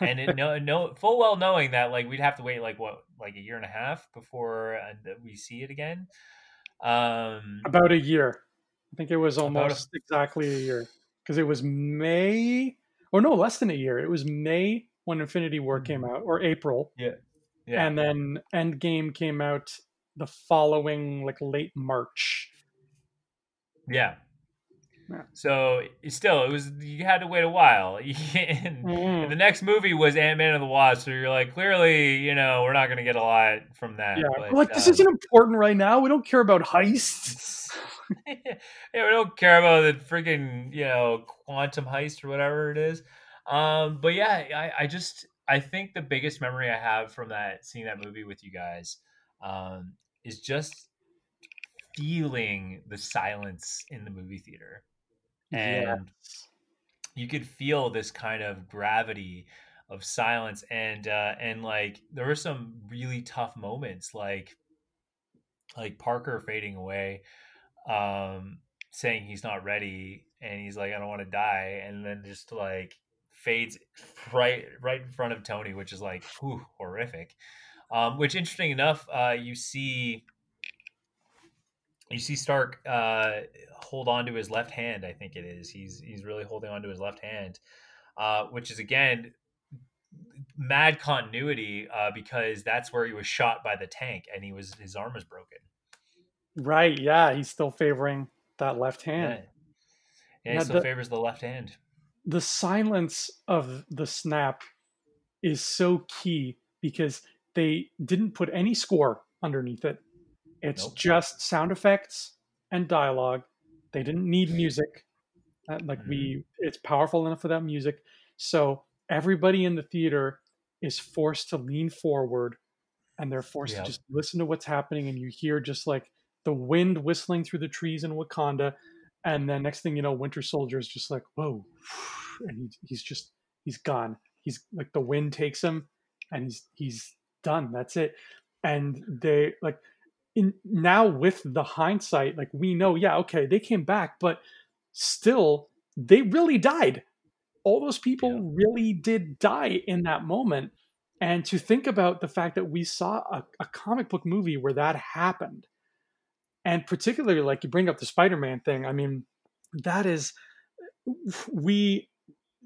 [SPEAKER 2] And it, no, no, full well knowing that like we'd have to wait like what like a year and a half before uh, we see it again. Um,
[SPEAKER 1] about a year. I think it was almost a, exactly a year because it was May or no less than a year. It was May when Infinity War came mm-hmm. out, or April.
[SPEAKER 2] Yeah. Yeah.
[SPEAKER 1] And then Endgame came out the following like late March.
[SPEAKER 2] Yeah. Yeah. So still, it was you had to wait a while. [LAUGHS] and, mm. the next movie was Ant Man and the Wasp, so you're like, clearly, you know, we're not going to get a lot from that.
[SPEAKER 1] Yeah, but, like this um, isn't important right now. We don't care about heists. [LAUGHS]
[SPEAKER 2] yeah, we don't care about the freaking you know quantum heist or whatever it is. Um, but yeah, I, I just I think the biggest memory I have from that seeing that movie with you guys um, is just feeling the silence in the movie theater, and you could feel this kind of gravity of silence, and uh, and like there were some really tough moments, like like Parker fading away, um, saying he's not ready, and he's like I don't want to die, and then just like fades right right in front of Tony, which is like whew, horrific. Um, which interesting enough, uh, you see you see Stark uh, hold on to his left hand. I think it is. He's he's really holding on to his left hand, uh, which is again mad continuity uh, because that's where he was shot by the tank and he was his arm was broken.
[SPEAKER 1] Right. Yeah. He's still favoring that left hand.
[SPEAKER 2] Yeah. yeah he still the, favors the left hand
[SPEAKER 1] the silence of the snap is so key because they didn't put any score underneath it. It's nope. just sound effects and dialogue. They didn't need music. Uh, like mm-hmm. we, it's powerful enough without music. So everybody in the theater is forced to lean forward, and they're forced yep. to just listen to what's happening. And you hear just like the wind whistling through the trees in Wakanda, and then next thing you know, Winter Soldier is just like, whoa, [SIGHS] and he, he's just he's gone. He's like the wind takes him, and he's he's done. That's it. And they like in now with the hindsight, like we know, yeah, okay, they came back, but still, they really died. All those people yeah. really did die in that moment. And to think about the fact that we saw a, a comic book movie where that happened and particularly like you bring up the spider-man thing i mean that is we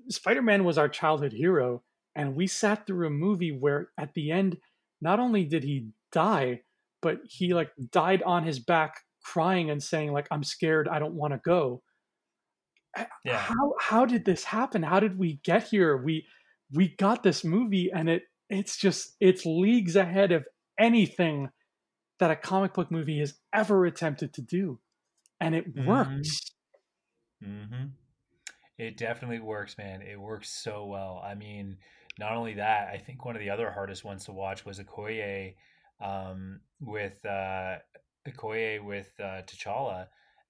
[SPEAKER 1] spider-man was our childhood hero and we sat through a movie where at the end not only did he die, but he like died on his back crying and saying like I'm scared, I don't want to go. Yeah. How how did this happen? How did we get here? We we got this movie and it it's just it's leagues ahead of anything that a comic book movie has ever attempted to do. And it mm-hmm. works.
[SPEAKER 2] Mm-hmm. It definitely works, man. It works so well. I mean, not only that, I think one of the other hardest ones to watch was Okoye um, with uh, Okoye with uh, T'Challa,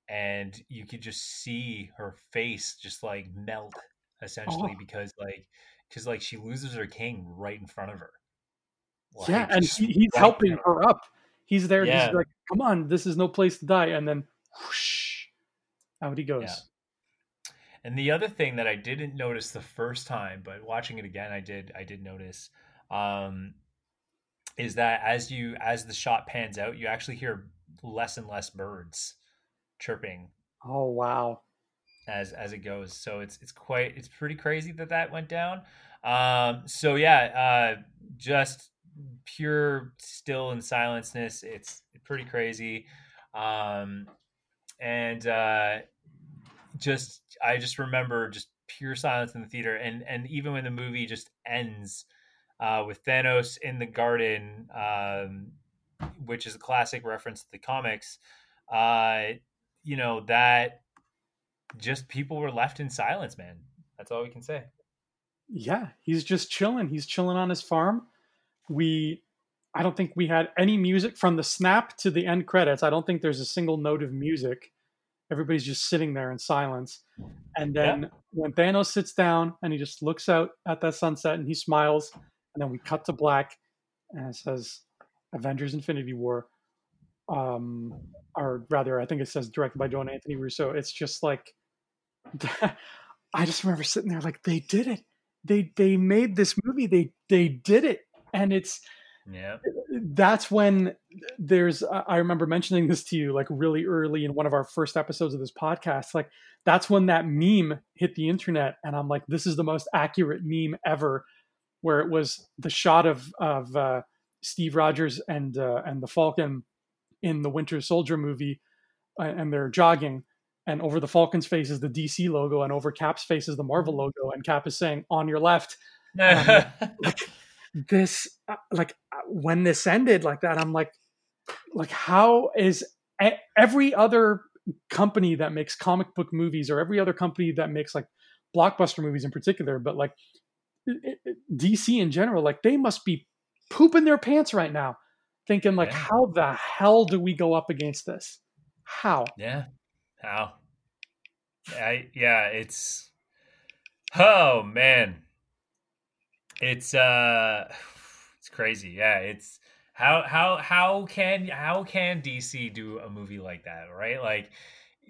[SPEAKER 2] and you could just see her face just like melt essentially oh. because like because like she loses her king right in front of her.
[SPEAKER 1] Like, yeah, and he, he's right helping her. her up. He's there. Yeah. He's like, "Come on, this is no place to die," and then whoosh, out he goes. Yeah.
[SPEAKER 2] And the other thing that I didn't notice the first time, but watching it again, I did. I did notice, um, is that as you as the shot pans out, you actually hear less and less birds chirping.
[SPEAKER 1] Oh wow!
[SPEAKER 2] As as it goes, so it's it's quite it's pretty crazy that that went down. Um, so yeah, uh, just pure still and silenceness. It's pretty crazy. Um, and uh, just I just remember just pure silence in the theater, and and even when the movie just ends uh, with Thanos in the garden, um, which is a classic reference to the comics, uh, you know that just people were left in silence, man. That's all we can say.
[SPEAKER 1] Yeah, he's just chilling. He's chilling on his farm. We I don't think we had any music from the snap to the end credits. I don't think there's a single note of music everybody's just sitting there in silence. And then yeah. when Thanos sits down and he just looks out at that sunset and he smiles, and then we cut to black and it says Avengers Infinity War. Um, or rather, I think it says directed by Joe Anthony Russo. It's just like, [LAUGHS] I just remember sitting there like, they did it. They they made this movie. They they did it, and it's
[SPEAKER 2] yeah.
[SPEAKER 1] That's when there's I remember mentioning this to you like really early in one of our first episodes of this podcast. Like that's when that meme hit the internet and I'm like this is the most accurate meme ever where it was the shot of of uh, Steve Rogers and uh, and the Falcon in the Winter Soldier movie uh, and they're jogging and over the Falcon's face is the DC logo and over Cap's face is the Marvel logo and Cap is saying on your left. Um, [LAUGHS] like, this uh, like uh, when this ended like that i'm like like how is every other company that makes comic book movies or every other company that makes like blockbuster movies in particular but like dc in general like they must be pooping their pants right now thinking like yeah. how the hell do we go up against this how
[SPEAKER 2] yeah how I, yeah it's oh man it's uh [SIGHS] it's crazy. Yeah, it's how how how can how can DC do a movie like that, right? Like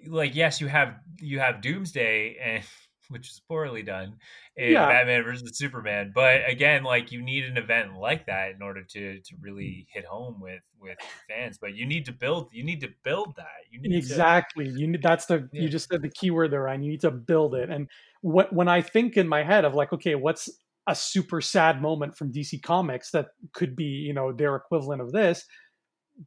[SPEAKER 2] like yes, you have you have Doomsday and [LAUGHS] which is poorly done in yeah. Batman versus Superman. But again, like you need an event like that in order to to really mm. hit home with with fans. But you need to build you need to build that. You need
[SPEAKER 1] exactly.
[SPEAKER 2] To,
[SPEAKER 1] you need that's the yeah. you just said the keyword there, Ryan. You need to build it. And what when I think in my head of like, okay, what's a super sad moment from DC Comics that could be, you know, their equivalent of this,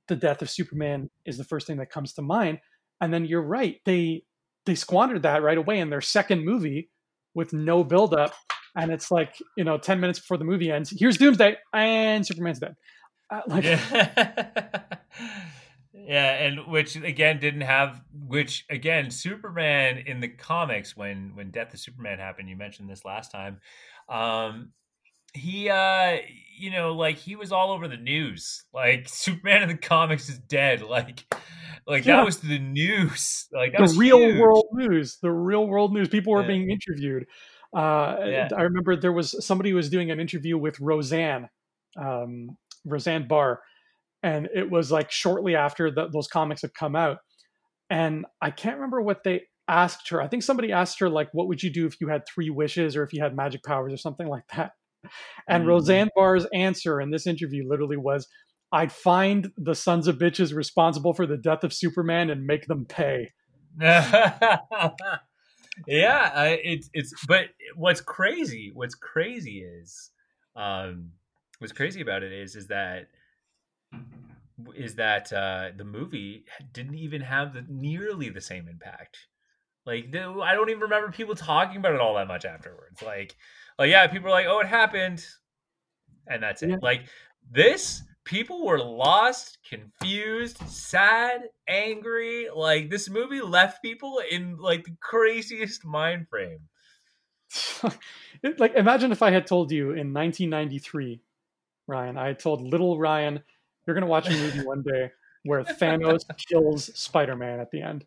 [SPEAKER 1] the death of Superman is the first thing that comes to mind. And then you're right, they they squandered that right away in their second movie with no buildup. And it's like, you know, 10 minutes before the movie ends, here's Doomsday and Superman's dead. Uh, like,
[SPEAKER 2] yeah. [LAUGHS] yeah, and which again didn't have which again Superman in the comics when when Death of Superman happened, you mentioned this last time um, he, uh, you know, like he was all over the news. Like [LAUGHS] Superman in the comics is dead. Like, like yeah. that was the news. Like
[SPEAKER 1] the real huge. world news. The real world news. People were yeah. being interviewed. Uh, yeah. I remember there was somebody was doing an interview with Roseanne, um, Roseanne Barr, and it was like shortly after the, those comics had come out. And I can't remember what they asked her, I think somebody asked her, like, what would you do if you had three wishes or if you had magic powers or something like that? And mm. Roseanne Barr's answer in this interview literally was, I'd find the sons of bitches responsible for the death of Superman and make them pay. [LAUGHS]
[SPEAKER 2] yeah, I, it's it's. But what's crazy? What's crazy is, um, what's crazy about it is is that is that uh, the movie didn't even have the nearly the same impact. Like I don't even remember people talking about it all that much afterwards. Like, like yeah, people are like, "Oh, it happened," and that's it. Yeah. Like this, people were lost, confused, sad, angry. Like this movie left people in like the craziest mind frame. [LAUGHS]
[SPEAKER 1] like imagine if I had told you in 1993, Ryan, I told little Ryan you're going to watch a movie one day where Thanos [LAUGHS] kills Spider Man at the end.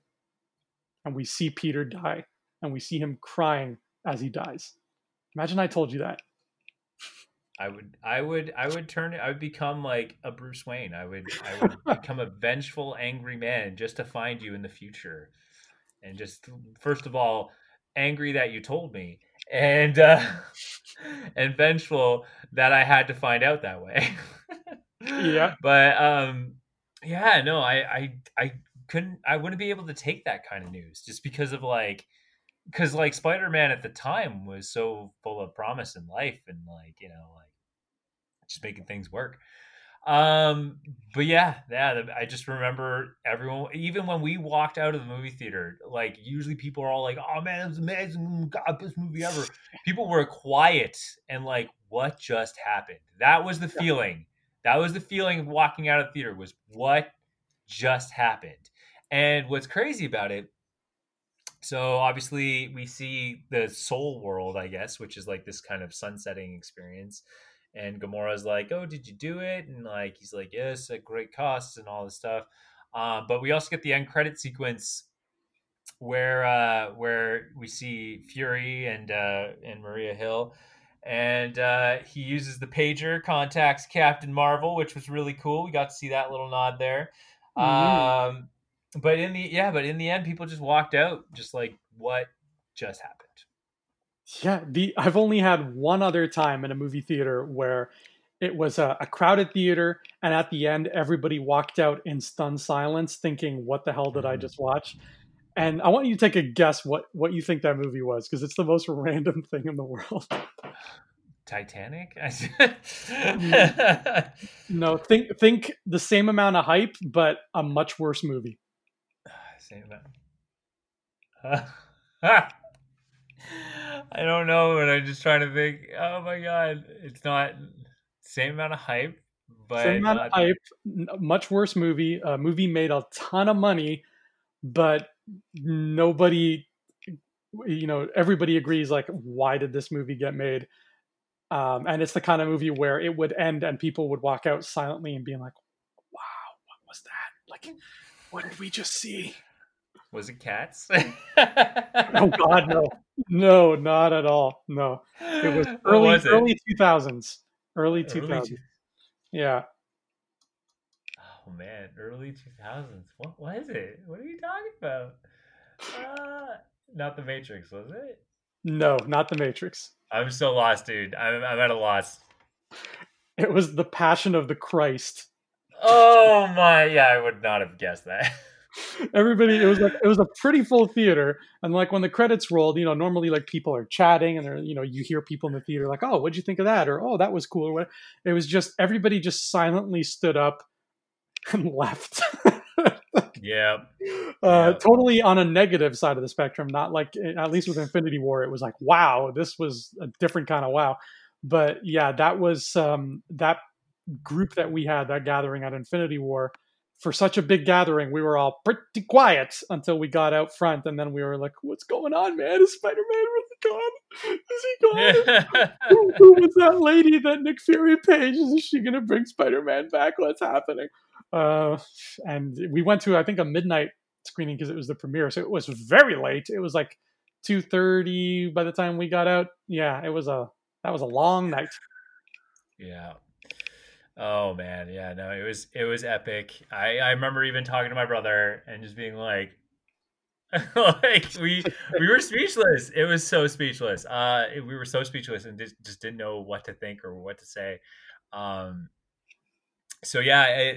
[SPEAKER 1] And we see Peter die. And we see him crying as he dies. Imagine I told you that.
[SPEAKER 2] I would, I would, I would turn. I would become like a Bruce Wayne. I would, I would [LAUGHS] become a vengeful, angry man just to find you in the future, and just first of all, angry that you told me, and uh, [LAUGHS] and vengeful that I had to find out that way.
[SPEAKER 1] yeah. [LAUGHS]
[SPEAKER 2] But um yeah, no, I I I couldn't I wouldn't be able to take that kind of news just because of like because like Spider-Man at the time was so full of promise in life and like, you know, like just making things work. Um, but yeah, yeah, I just remember everyone, even when we walked out of the movie theater, like usually people are all like, "Oh man, it was amazing, God, best movie ever." People were quiet and like, "What just happened?" That was the feeling that was the feeling of walking out of the theater was what just happened. And what's crazy about it, so obviously we see the soul world, I guess, which is like this kind of sunsetting experience. And Gamora's like, "Oh, did you do it?" And like he's like, "Yes, at great cost and all this stuff." Um, but we also get the end credit sequence where uh, where we see Fury and uh, and Maria Hill and uh, he uses the pager, contacts Captain Marvel, which was really cool. We got to see that little nod there. Mm-hmm. Um, but in the yeah, but in the end, people just walked out, just like what just happened.
[SPEAKER 1] Yeah, the I've only had one other time in a movie theater where it was a, a, crowded theater, and at the end, everybody walked out in stunned silence, thinking, "What the hell did I mm-hmm. just watch?" And I want you to take a guess what what you think that movie was because it's the most [LAUGHS] random thing in the world.
[SPEAKER 2] Titanic? [LAUGHS]
[SPEAKER 1] no, think think the same amount of hype, but a much worse movie.
[SPEAKER 2] Same amount. [LAUGHS] I don't know, but I'm just trying to think. Oh my god, it's not same amount of hype, but
[SPEAKER 1] same amount of hype. Much worse movie. A movie made a ton of money, but nobody, you know, everybody agrees. Like, why did this movie get made? Um, and it's the kind of movie where it would end and people would walk out silently and being like, wow, what was that? Like, what did we just see?
[SPEAKER 2] Was it cats? [LAUGHS]
[SPEAKER 1] oh God, no, no, not at all. No, it was early, was it? early two thousands, early two thousands. Yeah.
[SPEAKER 2] Oh man, early two thousands. What was it? What are you talking about? Uh, not the Matrix, was it?
[SPEAKER 1] No, not the Matrix.
[SPEAKER 2] I'm so lost, dude. I'm, I'm at a loss.
[SPEAKER 1] It was the Passion of the Christ.
[SPEAKER 2] Oh my! Yeah, I would not have guessed that. [LAUGHS] [LAUGHS]
[SPEAKER 1] Everybody, it was like it was a pretty full theater, and like when the credits rolled, you know, normally like people are chatting, and they're you know you hear people in the theater like, "Oh, what'd you think of that?" or "Oh, that was cool." Or what? It was just everybody just silently stood up [LAUGHS] and left. [LAUGHS]
[SPEAKER 2] yeah.
[SPEAKER 1] Uh, Totally on a negative side of the spectrum, not like at least with Infinity War, it was like, wow, this was a different kind of wow. But yeah, that was um, that group that we had, that gathering at Infinity War. For such a big gathering, we were all pretty quiet until we got out front, and then we were like, "What's going on, man? Is Spider Man really gone? Is he gone? [LAUGHS] who, who was that lady that Nick Fury page? Is she gonna bring Spider Man back? What's happening?" Uh, and we went to I think a midnight screening because it was the premiere, so it was very late. It was like two thirty by the time we got out. Yeah, it was a that was a long night.
[SPEAKER 2] Yeah. Oh man, yeah, no, it was it was epic. I I remember even talking to my brother and just being like, [LAUGHS] like we we were speechless. It was so speechless. Uh, we were so speechless and just, just didn't know what to think or what to say. Um, so yeah,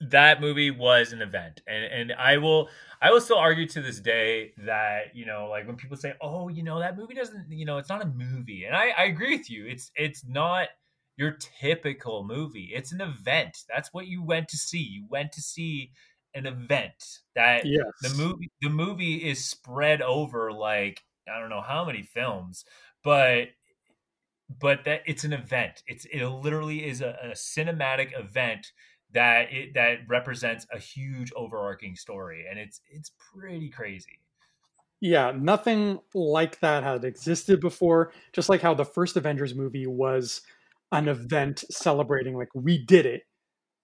[SPEAKER 2] that movie was an event, and and I will I will still argue to this day that you know like when people say, oh, you know that movie doesn't, you know, it's not a movie, and I I agree with you. It's it's not your typical movie. It's an event. That's what you went to see. You went to see an event that
[SPEAKER 1] yes.
[SPEAKER 2] the movie the movie is spread over like I don't know how many films, but but that it's an event. It's it literally is a, a cinematic event that it that represents a huge overarching story, and it's it's pretty crazy.
[SPEAKER 1] Yeah, nothing like that had existed before. Just like how the first Avengers movie was an event celebrating, like we did it.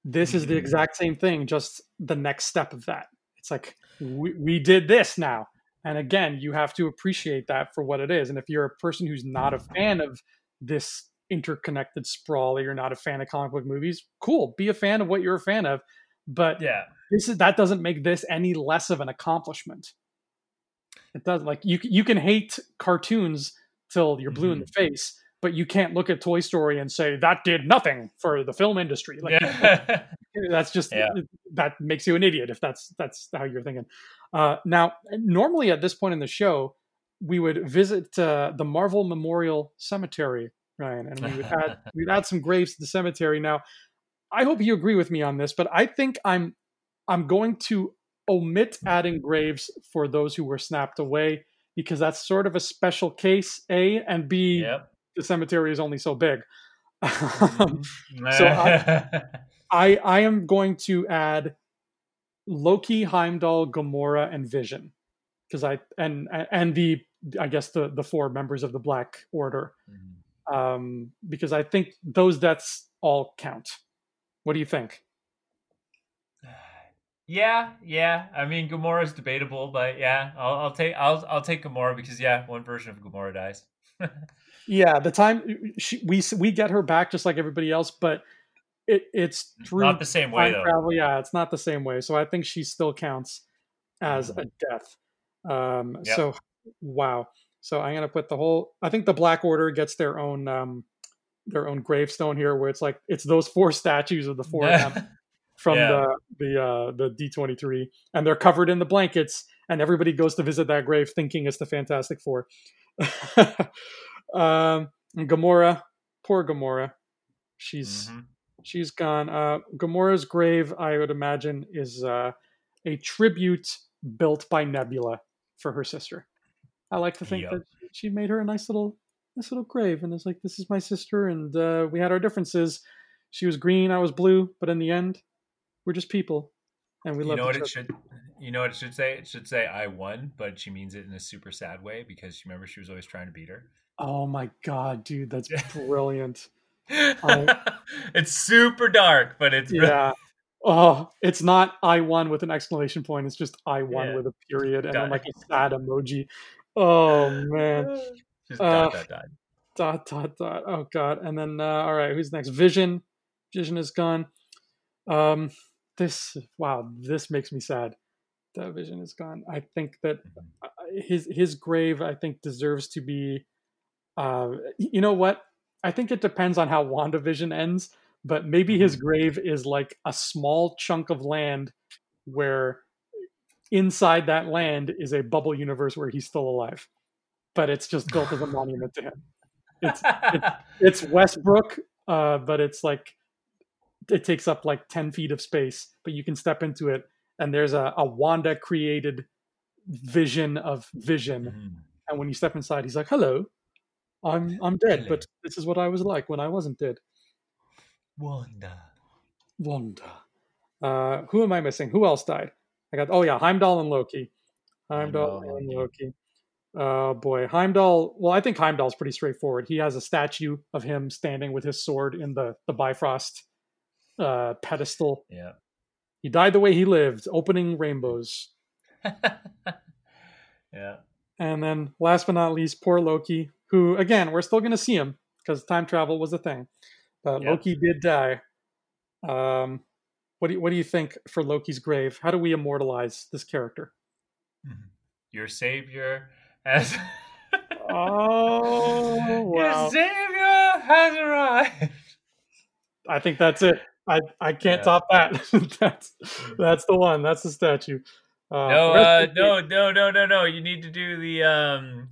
[SPEAKER 1] This is the mm-hmm. exact same thing, just the next step of that. It's like we, we did this now. And again, you have to appreciate that for what it is. And if you're a person who's not a fan of this interconnected sprawl or you're not a fan of comic book movies, cool. Be a fan of what you're a fan of. But
[SPEAKER 2] yeah,
[SPEAKER 1] this is that doesn't make this any less of an accomplishment. It does like you you can hate cartoons till you're blue mm-hmm. in the mm-hmm. face, but you can't look at Toy Story and say that did nothing for the film industry. Like yeah. [LAUGHS] that's just yeah. that makes you an idiot if that's that's how you're thinking. Uh, now, normally at this point in the show, we would visit uh, the Marvel Memorial Cemetery, Ryan, and we would add [LAUGHS] we'd add some graves to the cemetery. Now, I hope you agree with me on this, but I think I'm I'm going to omit adding graves for those who were snapped away because that's sort of a special case. A and B,
[SPEAKER 2] yep.
[SPEAKER 1] The cemetery is only so big. Mm-hmm. so I, [LAUGHS] I I am going to add Loki, Heimdall, Gamora, and Vision because I and and the I guess the the four members of the Black Order, mm-hmm. um, because I think those deaths all count. What do you think? [SIGHS]
[SPEAKER 2] Yeah, yeah. I mean, Gamora is debatable, but yeah, I'll, I'll take I'll I'll take Gamora because yeah, one version of Gamora dies. [LAUGHS]
[SPEAKER 1] yeah, the time she, we we get her back just like everybody else, but it it's
[SPEAKER 2] through not the same way though.
[SPEAKER 1] Travel. Yeah, it's not the same way. So I think she still counts as mm-hmm. a death. Um, yep. So wow. So I'm gonna put the whole. I think the Black Order gets their own um, their own gravestone here, where it's like it's those four statues of the four them [LAUGHS] from yeah. the the uh, the D23, and they're covered in the blankets, and everybody goes to visit that grave thinking it's the Fantastic Four. [LAUGHS] um, Gamora, poor Gamora, she's mm-hmm. she's gone. Uh, Gamora's grave, I would imagine, is uh, a tribute built by Nebula for her sister. I like to think yep. that she made her a nice little nice little grave, and it's like this is my sister, and uh, we had our differences. She was green, I was blue, but in the end, we're just people, and we
[SPEAKER 2] you
[SPEAKER 1] love.
[SPEAKER 2] You know what it should. You know what it should say? It should say "I won," but she means it in a super sad way because she remember she was always trying to beat her.
[SPEAKER 1] Oh my god, dude, that's brilliant. [LAUGHS]
[SPEAKER 2] it's super dark, but it's
[SPEAKER 1] yeah. Oh, it's not I won with an exclamation point. It's just I won yeah. with a period and then like a sad emoji. Oh man. [LAUGHS]
[SPEAKER 2] Just uh, dot dot dot.
[SPEAKER 1] Dot dot dot. Oh god. And then uh, all right, who's next? Vision. Vision is gone. Um this wow, this makes me sad. That Vision is gone. I think that mm-hmm. his his grave I think deserves to be uh you know what? I think it depends on how WandaVision ends, but maybe his mm-hmm. grave is like a small chunk of land where inside that land is a bubble universe where he's still alive. But it's just built as a [LAUGHS] monument to him. It's it's, it's Westbrook, uh, but it's like it takes up like 10 feet of space, but you can step into it and there's a, a Wanda created vision of vision. Mm. And when you step inside, he's like, Hello, I'm [LAUGHS] I'm dead, but this is what I was like when I wasn't dead.
[SPEAKER 2] Wanda.
[SPEAKER 1] Wanda. Uh, who am I missing? Who else died? I got oh yeah, Heimdall and Loki. Heimdall, Heimdall and Loki. Oh boy, Heimdall. Well, I think Heimdall's pretty straightforward. He has a statue of him standing with his sword in the the Bifrost uh, pedestal.
[SPEAKER 2] Yeah.
[SPEAKER 1] He died the way he lived, opening rainbows. [LAUGHS]
[SPEAKER 2] yeah.
[SPEAKER 1] And then, last but not least, poor Loki, who again we're still going to see him because time travel was a thing, but yep. Loki did die. Um, what do you, what do you think for Loki's grave? How do we immortalize this character? [LAUGHS]
[SPEAKER 2] Your savior has. [LAUGHS]
[SPEAKER 1] oh wow!
[SPEAKER 2] Your savior has arrived.
[SPEAKER 1] I think that's it. I I can't yeah. top that. [LAUGHS] that's that's the one. That's the statue.
[SPEAKER 2] Uh, no, uh, no, no, no, no, no. You need to do the um.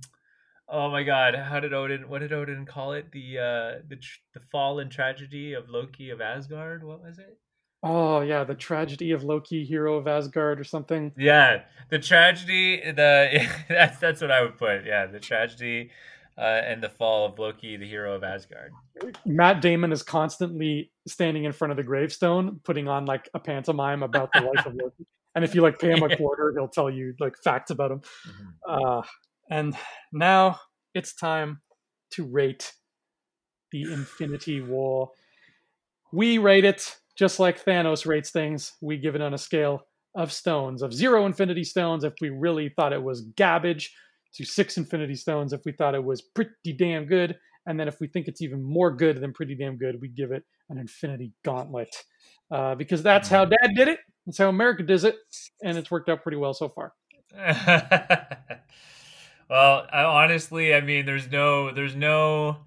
[SPEAKER 2] Oh my God! How did Odin? What did Odin call it? The uh, the the fall and tragedy of Loki of Asgard. What was it?
[SPEAKER 1] Oh yeah, the tragedy of Loki, hero of Asgard, or something.
[SPEAKER 2] Yeah, the tragedy. The [LAUGHS] that's that's what I would put. Yeah, the tragedy uh, and the fall of Loki, the hero of Asgard.
[SPEAKER 1] Matt Damon is constantly standing in front of the gravestone, putting on like a pantomime about the life of [LAUGHS] Loki. And if you like pay him a quarter, he'll tell you like facts about him. Mm-hmm. Uh, and now it's time to rate the Infinity War. We rate it just like Thanos rates things. We give it on a scale of stones, of zero Infinity Stones if we really thought it was garbage, to six Infinity Stones if we thought it was pretty damn good. And then if we think it's even more good than pretty damn good, we give it an Infinity Gauntlet. Uh, because that's how. Dad did it. That's how America does it. And it's worked out pretty well so far. [LAUGHS]
[SPEAKER 2] well, I, honestly, I mean, there's no, there's no,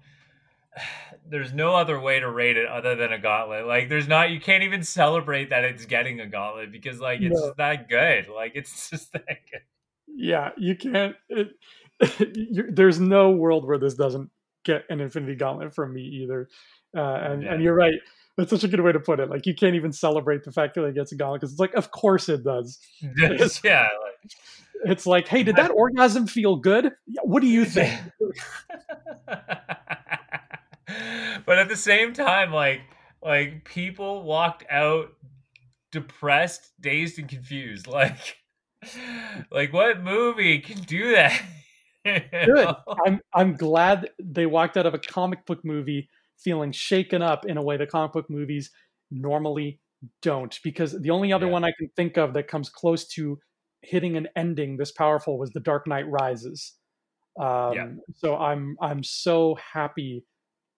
[SPEAKER 2] [SIGHS] there's no other way to rate it other than a gauntlet. Like, there's not, you can't even celebrate that it's getting a gauntlet because, like, it's no. that good. Like, it's [LAUGHS] just that good.
[SPEAKER 1] Yeah, you can't. It, [LAUGHS] you, there's no world where this doesn't get an Infinity Gauntlet from me either. Uh, and yeah. and you're right. That's such a good way to put it. Like you can't even celebrate the fact that it gets a gauntlet because it's like, of course it does. [LAUGHS]
[SPEAKER 2] Yeah.
[SPEAKER 1] It's like, hey, did that orgasm feel good? What do you think? [LAUGHS]
[SPEAKER 2] but at the same time, like like people walked out depressed, dazed, and confused. [LAUGHS] Like like what movie can do that? [LAUGHS]
[SPEAKER 1] Good. I'm I'm glad they walked out of a comic book movie feeling shaken up in a way that comic book movies normally don't. Because the only other yeah. one I can think of that comes close to hitting an ending this powerful was The Dark Knight Rises. Um, yeah. So I'm I'm so happy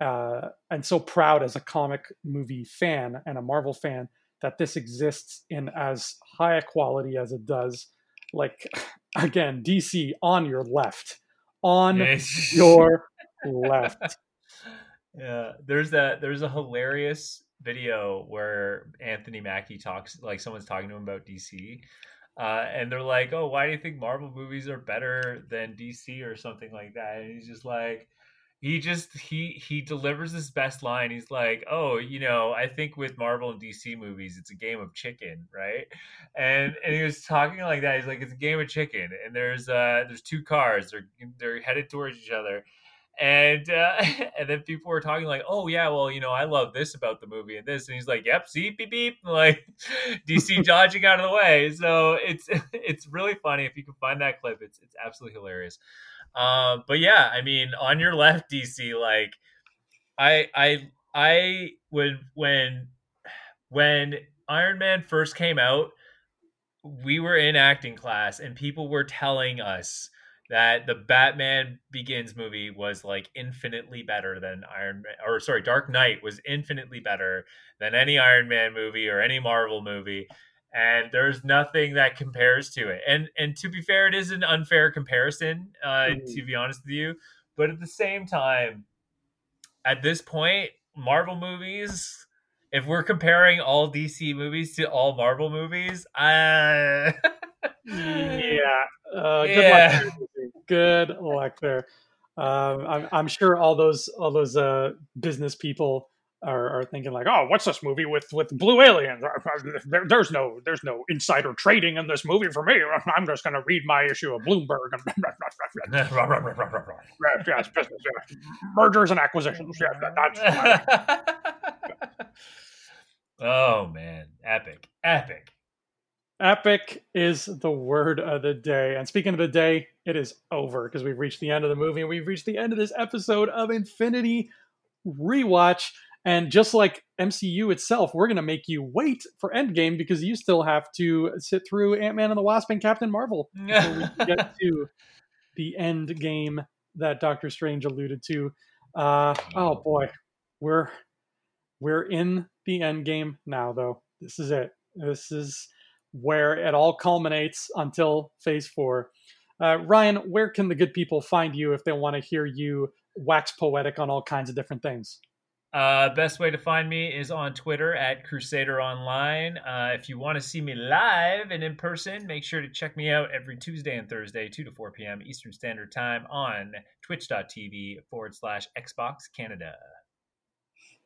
[SPEAKER 1] uh, and so proud as a comic movie fan and a Marvel fan that this exists in as high a quality as it does. Like [LAUGHS] again, DC on your left, on yes. [LAUGHS] your left. [LAUGHS]
[SPEAKER 2] Yeah, there's that. There's a hilarious video where Anthony Mackie talks, like someone's talking to him about DC, uh, and they're like, "Oh, why do you think Marvel movies are better than DC or something like that?" And he's just like, he just he he delivers his best line. He's like, "Oh, you know, I think with Marvel and DC movies, it's a game of chicken, right?" And and he was talking like that. He's like, "It's a game of chicken, and there's uh there's two cars. They're they're headed towards each other." And uh, [LAUGHS] and then people were talking like, oh yeah, well you know I love this about the movie and this, and he's like, yep, see beep beep, [LAUGHS] like DC [LAUGHS] dodging out of the way. So it's it's really funny if you can find that clip. It's it's absolutely hilarious. Uh, but yeah, I mean, on your left, DC, like I I I would when when Iron Man first came out, we were in acting class and people were telling us that the Batman Begins movie was like infinitely better than Iron Man or sorry, Dark Knight was infinitely better than any Iron Man movie or any Marvel movie and there's nothing that compares to it. And and to be fair, it is an unfair comparison, uh, mm-hmm. to be honest with you. But at the same time, at this point, Marvel movies, if we're comparing all DC movies to all Marvel movies, uh... [LAUGHS]
[SPEAKER 1] yeah, uh, good yeah. Good luck there. Um, I'm, I'm sure all those all those uh, business people are, are, thinking like, oh, what's this movie with with blue aliens? [LAUGHS] There, there's no there's no insider trading in this movie for me. [LAUGHS] I'm just going to read my issue of Bloomberg and [LAUGHS] yes, business, yes. mergers and acquisitions. Yes,
[SPEAKER 2] that's. oh man, epic, epic.
[SPEAKER 1] Epic is the word of the day. And speaking of the day, it is over because we've reached the end of the movie and we've reached the end of this episode of Infinity Rewatch. And just like MCU itself, we're going to make you wait for Endgame because you still have to sit through Ant Man and the Wasp and Captain Marvel [LAUGHS] before we get to the end game that Doctor Strange alluded to. Uh, oh boy, we're we're in the end game now, though. This is it. This is where it all culminates until Phase Four. Uh, Ryan, where can the good people find you if they want to hear you wax poetic on all kinds of different things?
[SPEAKER 2] Uh, best way to find me is on Twitter at Crusader Online. Uh, if you want to see me live and in person, make sure to check me out every Tuesday and Thursday, 2 to 4 p.m. Eastern Standard Time on twitch.tv forward slash Xbox Canada.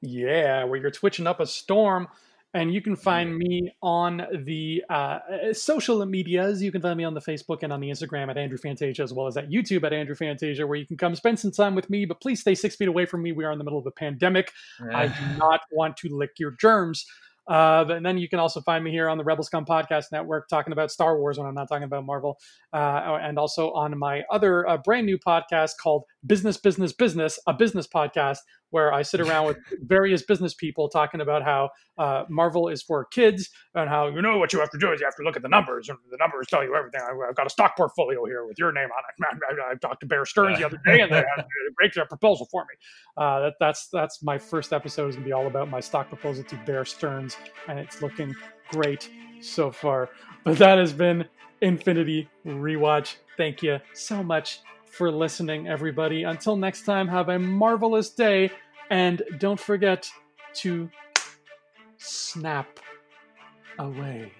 [SPEAKER 1] Yeah, where you're twitching up a storm. And you can find me on the uh, social medias. You can find me on the Facebook and on the Instagram at Andrew Fantasia, as well as at YouTube at Andrew Fantasia, where you can come spend some time with me. But please stay six feet away from me. We are in the middle of a pandemic. I do not want to lick your germs. Uh, and then you can also find me here on the Rebel Scum Podcast Network talking about Star Wars when I'm not talking about Marvel, uh, and also on my other uh, brand new podcast called Business, Business, Business, a business podcast where I sit around with [LAUGHS] various business people talking about how uh, Marvel is for kids and how you know what you have to do is you have to look at the numbers and the numbers tell you everything. I've got a stock portfolio here with your name on it. [LAUGHS] I, talked to Bear Stearns the other day and they had [LAUGHS] a great proposal for me. Uh, that, that's that's my first episode is gonna be all about my stock proposal to Bear Stearns and it's looking great so far. But that has been Infinity Rewatch. Thank you so much for listening, everybody. Until next time, have a marvelous day, and don't forget to snap away.